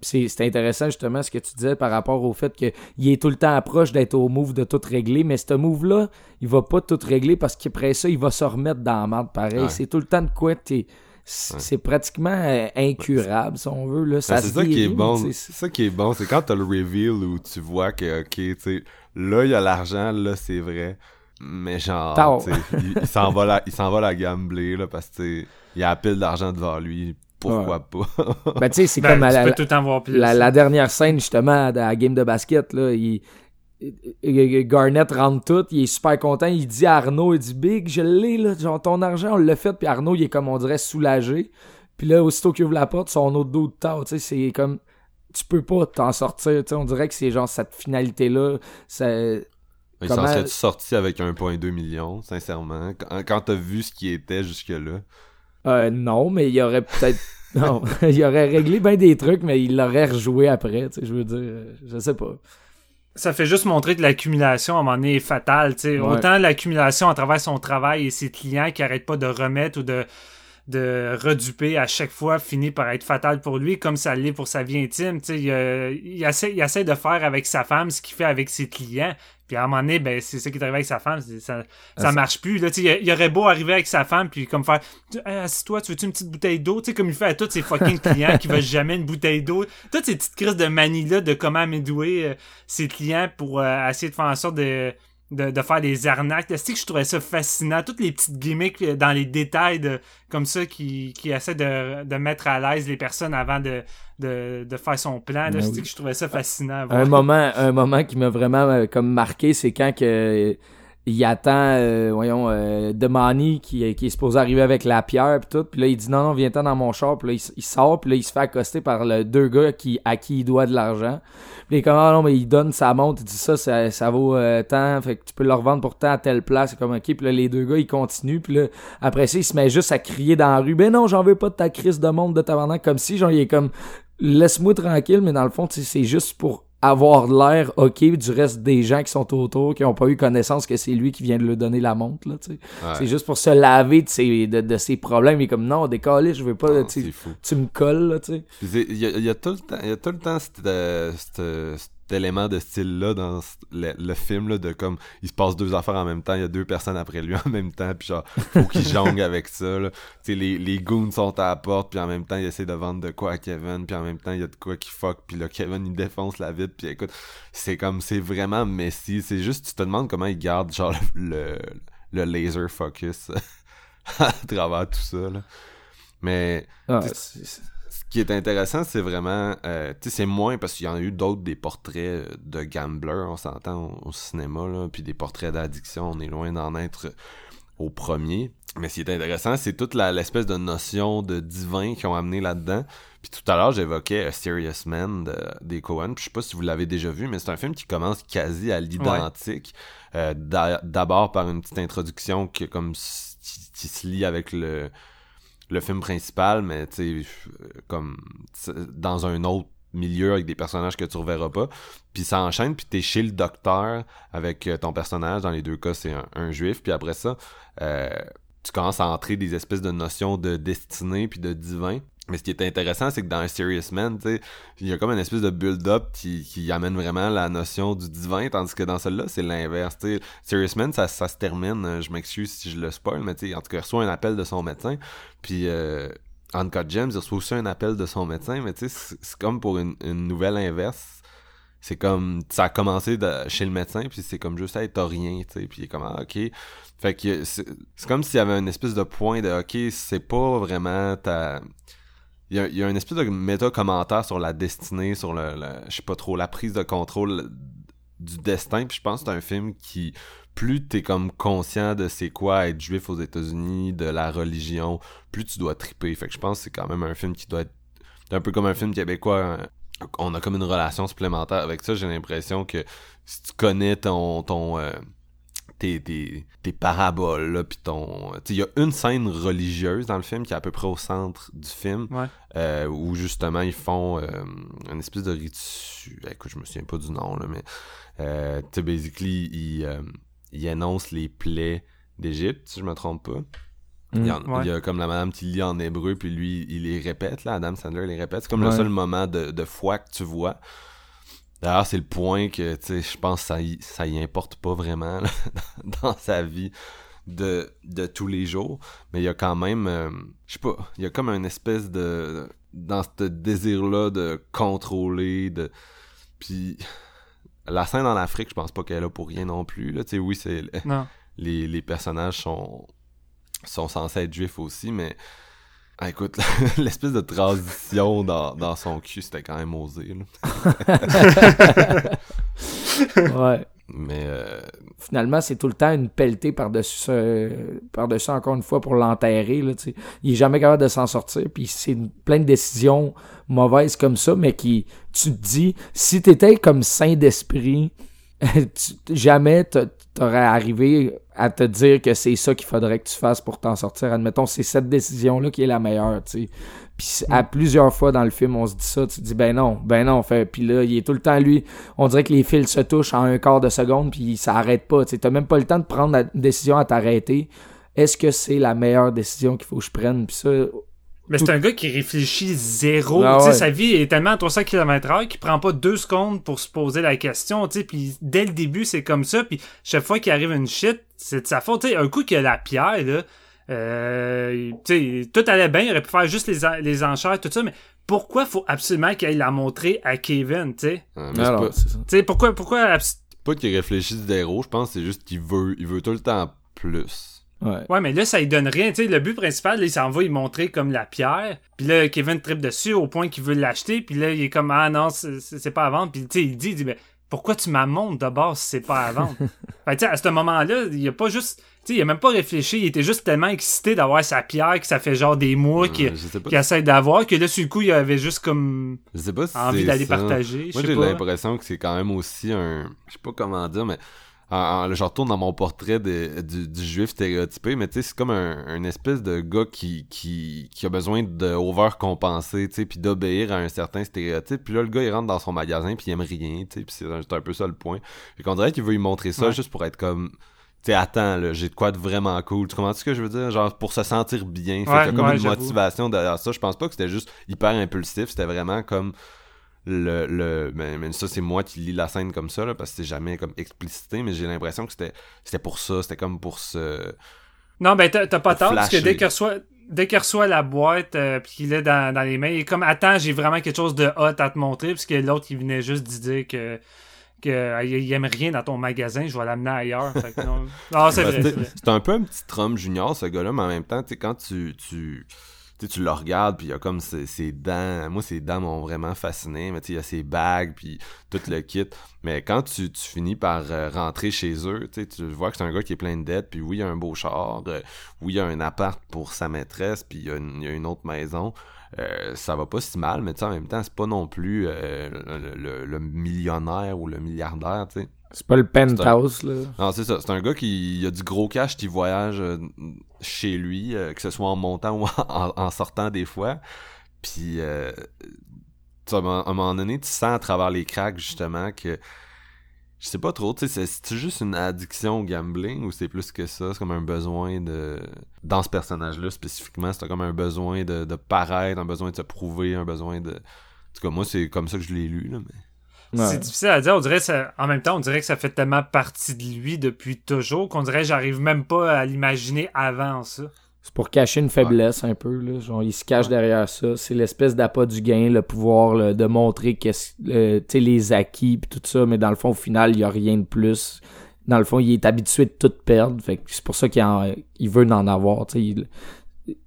C'est intéressant justement ce que tu disais par rapport au fait qu'il est tout le temps approche d'être au move de tout régler, mais ce move-là, il va pas tout régler parce qu'après ça, il va se remettre dans la merde pareil. C'est tout le temps de quoi t'es c'est pratiquement euh, incurable, si on veut. Là. Ça c'est ça qui est bon. C'est ça qui est bon. C'est quand t'as le reveal où tu vois que, ok, tu sais, là, il y a l'argent, là, c'est vrai. Mais genre, il, s'en va la, il s'en va la gambler, là, parce que, il y a la pile d'argent devant lui. Pourquoi pas? ben, tu sais, c'est ben, comme la, la, la, dernière scène, justement, à la game de basket, là, il, Garnett rentre tout, il est super content, il dit à Arnaud, il dit Big, je l'ai là, genre ton argent, on l'a fait, puis Arnaud il est comme on dirait soulagé. Puis là, aussitôt qu'il ouvre la porte, son autre dos de tard, tu sais, c'est comme tu peux pas t'en sortir, tu sais, on dirait que c'est genre cette finalité là, ça il s'en sorti avec 1.2 million, sincèrement, quand, quand t'as vu ce qui était jusque là. Euh, non, mais il aurait peut-être. non, il aurait réglé bien des trucs, mais il l'aurait rejoué après. Tu sais, je veux dire, euh, je sais pas. Ça fait juste montrer que l'accumulation à un moment donné est fatale. Ouais. Autant l'accumulation à travers son travail et ses clients qui arrêtent pas de remettre ou de, de reduper à chaque fois finit par être fatal pour lui, comme ça l'est pour sa vie intime. Il, euh, il, essaie, il essaie de faire avec sa femme ce qu'il fait avec ses clients. Puis à un moment donné, ben, c'est ça qui est arrivé avec sa femme. Ça, ça Ah, marche plus. Là, tu sais, il, il aurait beau arriver avec sa femme puis comme faire hey, Assis-toi, tu veux-tu une petite bouteille d'eau? Tu sais, comme il fait à tous ses fucking clients qui veulent jamais une bouteille d'eau. Toutes ces petites crises de manie-là de comment amadouer euh, ses clients pour euh, essayer de faire en sorte de, de, de faire des arnaques. C'est que je trouvais ça fascinant? Toutes les petites gimmicks euh, dans les détails de, comme ça qui, qui essaient de, de mettre à l'aise les personnes avant de, de, de faire son plan. Là, Ben C'est oui. que je trouvais ça fascinant. à voir? Un moment, un moment qui m'a vraiment euh, comme marqué, c'est quand que il attend, euh, voyons, euh, Demani qui, est supposé arriver avec la pierre pis tout, puis là il dit non non viens-t'en dans mon char, puis là il, sort, puis là il se fait accoster par le deux gars qui à qui il doit de l'argent. Puis il est comme ah non mais il donne sa montre, il dit ça ça, ça vaut euh, tant, fait que tu peux le revendre pour tant à telle place, c'est comme ok, puis là les deux gars ils continuent, puis là après ça il se met juste à crier dans la rue, ben non j'en veux pas de ta crise de montre de tabarnak comme si genre il est comme laisse-moi tranquille, mais dans le fond, c'est juste pour avoir l'air OK du reste des gens qui sont autour, qui ont pas eu connaissance que c'est lui qui vient de lui donner la montre, là. Ouais. C'est juste pour se laver de ses, de, de ses problèmes. Il est comme, non, décoller, je veux pas, Non, tu tu me colles, Il y a, il y a tout le temps, il y a tout le temps cet, euh, élément de style-là dans le, le film, là, de comme, il se passe deux affaires en même temps, il y a deux personnes après lui en même temps, puis genre, faut qu'il jongle avec ça, là. Les, les goons sont à la porte, puis en même temps, il essaie de vendre de quoi à Kevin, puis en même temps, il y a de quoi qui fuck, puis là, Kevin, il défonce la vitre, puis écoute, c'est comme, c'est vraiment messy, c'est juste, tu te demandes comment il garde, genre, le, le laser focus à travers tout ça, là. Mais Ah, Qui est intéressant, c'est vraiment, euh, tu sais, c'est moins parce qu'il y en a eu d'autres des portraits euh, de gamblers, on s'entend au, au cinéma là, puis des portraits d'addiction, on est loin d'en être au premier. Mais ce qui est intéressant, c'est toute l'espèce de notion de divin qu'ils ont amené là-dedans. Puis tout à l'heure, j'évoquais A Serious Man de, des Coen. Puis je sais pas si vous l'avez déjà vu, mais c'est un film qui commence quasi à l'identique. Euh, d'a- D'abord par une petite introduction qui, comme, qui se lie avec le, le film principal, mais tu sais, euh, comme dans un autre milieu avec des personnages que tu reverras pas. Puis ça enchaîne, puis t'es chez le docteur avec euh, ton personnage. Dans les deux cas, c'est un, un juif. Puis après ça, euh, tu commences à entrer des espèces de notions de destinée puis de divin. Mais ce qui est intéressant, c'est que dans Serious Man, il y a comme une espèce de build-up qui, qui amène vraiment la notion du divin, tandis que dans celle-là, c'est l'inverse. Serious Man, ça, ça se termine, euh, je m'excuse si je le spoil, mais en tout cas, il reçoit un appel de son médecin, puis euh, Uncut Gems, il reçoit aussi un appel de son médecin, mais c'est comme pour une, une nouvelle inverse. C'est comme, ça a commencé chez le médecin, puis c'est comme juste, hey, t'as rien, tu sais, puis il est comme, ah, ok. Fait que c'est c'est comme s'il y avait une espèce de point de, ok, c'est pas vraiment ta... Il y, a, il y a une espèce de méta-commentaire sur la destinée, sur le, le- je sais pas trop, la prise de contrôle du destin, puis je pense que c'est un film qui, plus t'es comme conscient de c'est quoi être juif aux États-Unis, de la religion, plus tu dois triper. Fait que je pense que c'est quand même un film qui doit être un peu comme un film québécois. hein. On a comme une relation supplémentaire avec ça. J'ai l'impression que si tu connais ton ton euh, tes, tes, tes paraboles là, puis ton, il y a une scène religieuse dans le film qui est à peu près au centre du film, Ouais. euh, où justement ils font euh, une espèce de ritu. Écoute, je me souviens pas du nom là, mais euh, tu sais, basically ils ils énoncent les plaies d'Égypte, si je me trompe pas. Il y, Ouais. il y a comme la madame qui lit en hébreu, puis lui, il les répète, là, Adam Sandler les répète. C'est comme le seul moment de, de foi que tu vois. D'ailleurs, c'est le point que, tu sais, je pense que ça y, ça y importe pas vraiment là, dans sa vie de, de tous les jours. Mais il y a quand même, euh, je sais pas, il y a comme une espèce de... Dans ce désir-là de contrôler, de... Puis... La scène en Afrique, je pense pas qu'elle est là pour rien non plus. Là. Tu sais, oui, c'est Non. les, les personnages sont, sont censés être juifs aussi, mais ah, écoute, l'espèce de transition dans, dans son cul, c'était quand même osé. là. ouais. Mais euh, Finalement, c'est tout le temps une pelletée par-dessus ce- par-dessus encore une fois pour l'enterrer. Il est jamais capable de s'en sortir. Puis c'est plein de décisions mauvaises comme ça, mais qui, tu te dis, si t'étais comme saint d'esprit, tu- jamais t'a- t'aurais arrivé à te dire que c'est ça qu'il faudrait que tu fasses pour t'en sortir. Admettons, c'est cette décision-là qui est la meilleure, tu sais. Puis à plusieurs fois dans le film, on se dit ça, tu te dis ben non, ben non, fait puis là, il est tout le temps lui, on dirait que les fils se touchent en un quart de seconde puis ça arrête pas, tu sais, t'as même pas le temps de prendre la décision à t'arrêter. Est-ce que c'est la meilleure décision qu'il faut que je prenne? Puis ça mais c'est un gars qui réfléchit zéro. Ah Tu sais, ouais. Sa vie est tellement à 300 km/h qu'il prend pas deux secondes pour se poser la question. tu sais, Puis dès le début, c'est comme ça. Puis chaque fois qu'il arrive une shit, c'est de sa faute. Tu sais, un coup qu'il a la pierre, là, euh, tu sais, tout allait bien. Il aurait pu faire juste les, les enchères, tout ça. Mais pourquoi faut absolument qu'il aille la montrer à Kevin, tu sais? Euh, mais Alors, pas, c'est ça. Tu sais, pourquoi, pourquoi abs- pas qu'il réfléchisse zéro, je pense que c'est juste qu'il veut, il veut tout le temps plus. Ouais. Ouais, mais là, ça lui donne rien. Tu sais, le but principal, là, il s'en va y montrer comme la pierre. Puis là, Kevin tripe dessus au point qu'il veut l'acheter. Puis là, il est comme, ah non, c'est pas à vendre. Puis tu sais, il dit, il dit, mais pourquoi tu m'as montres de base si c'est pas à vendre? fait que, tu sais, à ce moment-là, il a pas juste, tu sais, il a même pas réfléchi. Il était juste tellement excité d'avoir sa pierre que ça fait genre des mois qu'il Euh, qu'il essaie d'avoir que là, sur le coup, il avait juste comme je sais pas si envie d'aller partager. Moi, j'ai l'impression que c'est quand même aussi un. Je sais pas comment dire, mais. En, je retourne dans mon portrait de- du, du juif stéréotypé, mais tu sais, c'est comme un, un espèce de gars qui, qui, qui a besoin de overcompenser, tu sais, puis d'obéir à un certain stéréotype. Puis là, le gars, il rentre dans son magasin, puis il aime rien, tu sais, puis c'est un, peu ça le point. Fait qu'on dirait qu'il veut lui montrer ça Ouais. juste pour être comme. Tu sais, attends, là, j'ai de quoi de vraiment cool. Tu comprends ce que je veux dire? Genre, pour se sentir bien. Fait Ouais, a comme ouais, une motivation derrière ça. Je pense pas que c'était juste hyper impulsif. C'était vraiment comme le, le mais, mais ça c'est moi qui lis la scène comme ça là, parce que c'est jamais comme explicité mais j'ai l'impression que c'était c'était pour ça c'était comme pour ce Non, ben t'as pas tort, parce que dès qu'il reçoit, dès qu'il reçoit la boîte, euh, puis qu'il est dans, dans les mains, il est comme, attends, j'ai vraiment quelque chose de hot à te montrer, parce que l'autre, il venait juste de dire que, que euh, il il aime rien dans ton magasin, je vais l'amener ailleurs. Fait que non, non c'est Ben, vrai, c'est vrai. c'est un peu un petit Trump junior ce gars-là mais en même temps tu sais quand tu tu le regardes puis il y a comme ses, dents moi ses dents m'ont vraiment fasciné mais tu il y a ses bagues puis tout le kit. Mais quand tu, finis par euh, rentrer chez eux tu tu vois que c'est un gars qui est plein de dettes puis oui il y a un beau char euh, oui il y a un appart pour sa maîtresse puis il y a une, autre maison. Euh, ça va pas si mal mais tu en même temps c'est pas non plus le, le- le millionnaire ou le milliardaire tu C'est pas le penthouse, là. non, c'est ça. C'est un gars qui il a du gros cash qui voyage euh, chez lui, euh, que ce soit en montant ou en, en sortant des fois. Puis, euh, à un moment- donné, tu sens à travers les cracks, justement, que je sais pas trop, tu sais, c'est- c'est juste une addiction au gambling ou c'est plus que ça? C'est comme un besoin de... Dans ce personnage-là, spécifiquement, c'est comme un besoin de, de paraître, un besoin de se prouver, un besoin de... En tout cas, moi, c'est comme ça que je l'ai lu, là, mais... Ouais. C'est difficile à dire. On dirait ça, en même temps, on dirait que ça fait tellement partie de lui depuis toujours qu'on dirait que j'arrive même pas à l'imaginer avant ça. C'est pour cacher une faiblesse un peu, là. Genre, il se cache derrière ça. C'est l'espèce d'appât du gain, le pouvoir là, de montrer qu'est-ce, euh, tu sais, les acquis pis tout ça, mais dans le fond, au final, il y a rien de plus. Dans le fond, il est habitué de tout perdre. Fait que c'est pour ça qu'il en- il veut en avoir. Il-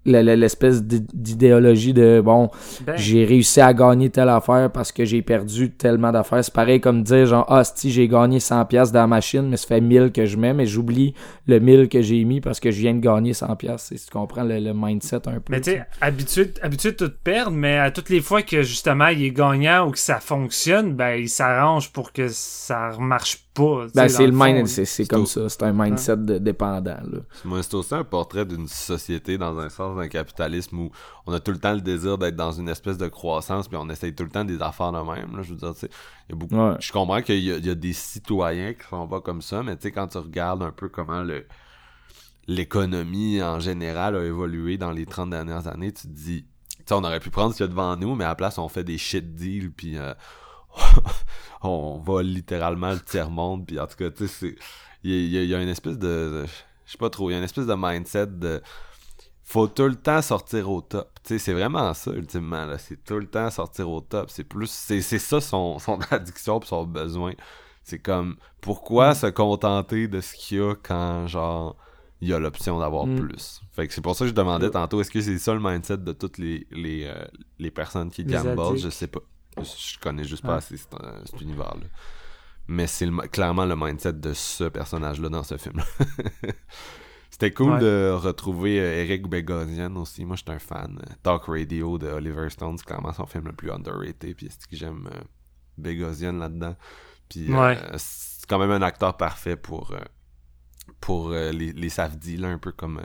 L'espèce d'i- d'idéologie de bon, Ben, j'ai réussi à gagner telle affaire parce que j'ai perdu tellement d'affaires. C'est pareil comme dire genre ah si j'ai gagné 100 pièces dans la machine mais ça fait 1000 que je mets mais j'oublie le 1000 que j'ai mis parce que je viens de gagner 100 pièces. Si tu comprends le, le mindset un peu. Mais tu sais, habitué, habitué de tout perdre, mais à toutes les fois que justement il est gagnant ou que ça fonctionne, ben il s'arrange pour que ça remarche pas. Ben, c'est le mind, c'est comme au- ça, c'est un mindset de dépendant là. C'est aussi un portrait d'une société dans un sens d'un capitalisme où on a tout le temps le désir d'être dans une espèce de croissance, puis on essaye tout le temps des affaires de même. Là, je veux dire, tu sais, il y a beaucoup. Ouais. Je comprends qu'il y, a- il y a des citoyens qui sont pas comme ça, mais tu sais, quand tu regardes un peu comment le l'économie en général a évolué dans les 30 dernières années, tu te dis, tu sais, on aurait pu prendre ce qu'il y a devant nous, mais à la place, on fait des shit deals, puis euh, on va littéralement le tiers-monde, puis en tout cas, tu sais. Il y, y a- il y a une espèce de... de- Je sais pas trop, il y a une espèce de mindset de... Faut tout le temps sortir au top. Tu sais, c'est vraiment ça, ultimement. C'est tout le temps sortir au top. C'est plus... C'est ça son, son addiction pis son besoin. C'est comme... Pourquoi se contenter de ce qu'il y a quand, genre... Il y a l'option d'avoir Mm. plus? Fait que c'est pour ça que je demandais tantôt, est-ce que c'est ça le mindset de toutes les, les, euh, les personnes qui gamblent? Je sais pas. Je connais juste pas Ah. assez cet, euh, cet univers-là. Mais c'est clairement le mindset de ce personnage-là dans ce film. C'était cool Ouais. de retrouver euh, Eric Bogosian aussi. Moi, j'étais un fan. Euh, Talk Radio de Oliver Stone, c'est clairement son film le plus underrated. Puis c'est que j'aime euh, Bogosian là-dedans. Puis euh, c'est quand même un acteur parfait pour, pour les, les safdis, là, un peu comme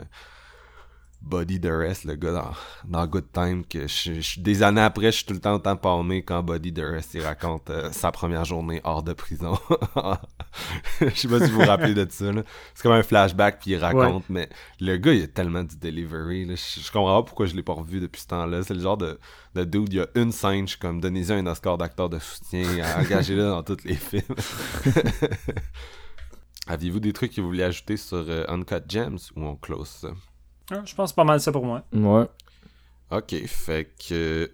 Body Duress, le gars dans, dans Good Time, que je, je- des années après, je suis tout le temps autant palmé quand Body Duress, il raconte euh, sa première journée hors de prison. je sais pas si vous vous rappelez de ça. C'est comme un flashback, puis il raconte, mais le gars, il a tellement du delivery, là. Je, je comprends pas pourquoi je l'ai pas revu depuis ce temps-là. C'est le genre de, de dude, il y a une scène, je suis comme, donnez-y un Oscar d'acteur de soutien, engagez-le dans tous les films. Aviez-vous des trucs que vous vouliez ajouter sur euh, Uncut Gems ou on close ça? Ah, je pense pas mal ça pour moi. Ouais. Ok, fait que.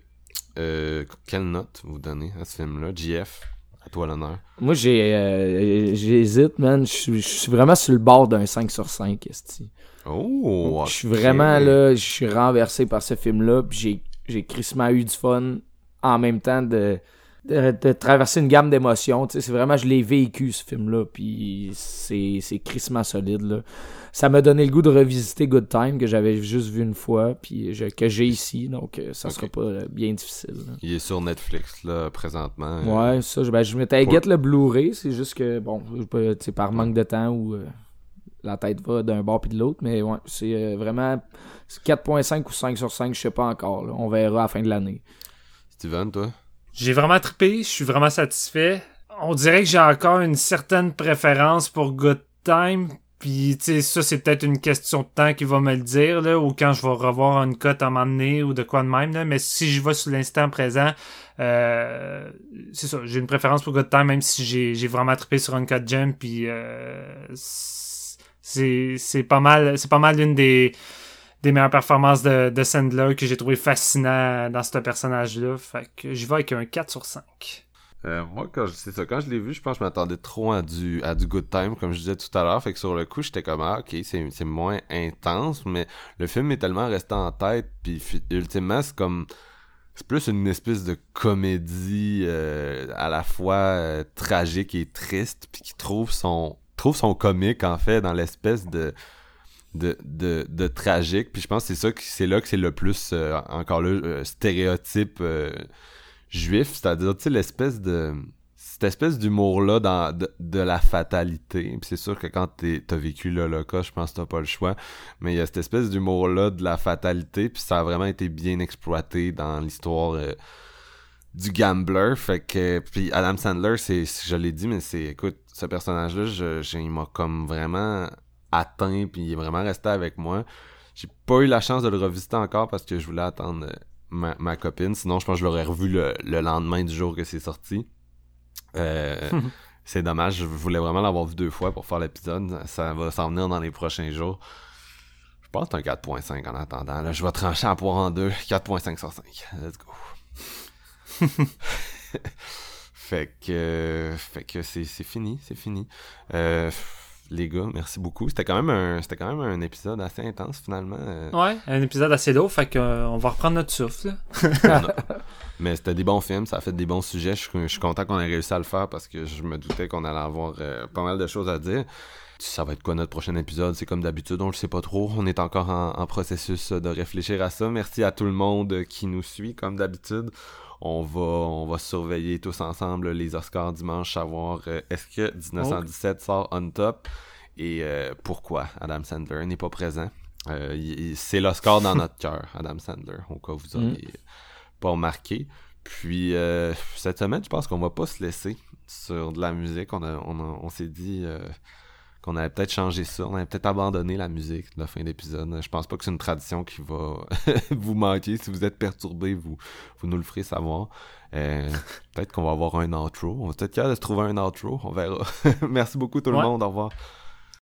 euh, quelle note vous donnez à ce film-là? JF, à toi l'honneur. Moi, j'ai, euh, j'hésite, man. Je suis- vraiment sur le bord d'un 5 sur 5, esti. Oh! Je suis vraiment là, je suis renversé par ce film-là, puis j'ai, j'ai crissement eu du fun en même temps de, de, de traverser une gamme d'émotions. C'est vraiment, je l'ai vécu ce film-là, puis c'est, c'est crissement solide, là. Ça m'a donné le goût de revisiter Good Time, que j'avais juste vu une fois, puis je- que j'ai ici, donc euh, ça Ok. sera pas euh, bien difficile. là. Il est sur Netflix, là, présentement. Ouais, ça, je, ben, je m'étais Pour- le Blu-ray, c'est juste que, bon, sais, par manque de temps ou euh, la tête va d'un bord puis de l'autre, mais ouais, c'est euh, vraiment c'est 4.5 ou 5 sur 5, je sais pas encore, là. on verra à la fin de l'année. Steven, toi? J'ai vraiment trippé, je suis vraiment satisfait. On dirait que j'ai encore une certaine préférence pour Good Time. Puis, tu sais, ça, c'est peut-être une question de temps qui va me le dire, là, ou quand je vais revoir une cote à un moment donné, ou de quoi de même, là. Mais si je vais sur l'instant présent, euh, c'est ça, j'ai une préférence pour Good Time, même si j'ai, vraiment trippé sur une cote gem, puis euh, c'est, c'est pas mal, c'est pas mal l'une des, des meilleures performances de, de Sandler que j'ai trouvé fascinant dans ce personnage-là. Fait que j'y vais avec un 4 sur 5. Euh, moi, quand je, ça, quand je l'ai vu, je pense que je m'attendais trop à du, à du good time, comme je disais tout à l'heure. Fait que sur le coup, j'étais comme, ah, ok, c'est, moins intense, mais le film est tellement resté en tête, puis ultimement, c'est comme, c'est plus une espèce de comédie euh, à la fois euh, tragique et triste, puis qui trouve son, trouve son comique, en fait, dans l'espèce de, de, de, de tragique. Puis je pense que c'est ça, que c'est là que c'est le plus, euh, encore là, euh, stéréotype euh, juif, c'est-à-dire, tu sais, l'espèce de... Cette espèce d'humour-là dans, de, de la fatalité. Puis c'est sûr que quand t'as vécu l'Holocauste, je pense que t'as pas le choix. Mais il y a cette espèce d'humour-là de la fatalité, puis ça a vraiment été bien exploité dans l'histoire euh, du gambler. Fait que... Puis Adam Sandler, c'est... Je l'ai dit, mais c'est... Écoute, ce personnage-là, je, je- il m'a comme vraiment atteint, puis il est vraiment resté avec moi. J'ai pas eu la chance de le revisiter encore parce que je voulais attendre euh, ma, ma copine. Sinon, je pense que je l'aurais revu le, le lendemain du jour que c'est sorti. Euh, c'est dommage, je voulais vraiment l'avoir vu deux fois pour faire l'épisode. Ça va s'en venir dans les prochains jours. Je pense que c'est un 4.5 en attendant. Là, je vais trancher en poire en deux. 4.5 sur 5. Let's go. fait que, fait que c'est, c'est fini, c'est fini. Euh, les gars, merci beaucoup. C'était quand même un, c'était quand même un épisode assez intense finalement. Euh, Ouais, un épisode assez lourd, fait qu'on va reprendre notre souffle. Mais c'était des bons films, ça a fait des bons sujets. Je, suis- je suis content qu'on ait réussi à le faire parce que je me doutais qu'on allait avoir euh, pas mal de choses à dire. Ça va être quoi notre prochain épisode? C'est comme d'habitude, on le sait pas trop. On est encore en, en processus de réfléchir à ça. Merci à tout le monde qui nous suit, comme d'habitude. On va, on va surveiller tous ensemble les Oscars dimanche, savoir euh, est-ce que 1917 sort on top et euh, pourquoi Adam Sandler n'est pas présent. Euh, c'est l'Oscar dans notre cœur, Adam Sandler, au cas où vous auriez pas remarqué. Puis cette semaine, je pense qu'on va pas se laisser sur de la musique. On, a, on, a- on s'est dit qu'on allait peut-être changer ça. On allait peut-être abandonner la musique de la fin d'épisode. Je pense pas que c'est une tradition qui va vous manquer. Si vous êtes perturbé, vous, vous nous le ferez savoir. Euh, peut-être qu'on va avoir un outro. On va peut-être capable de se trouver un outro. On verra. Merci beaucoup tout le monde. Au revoir.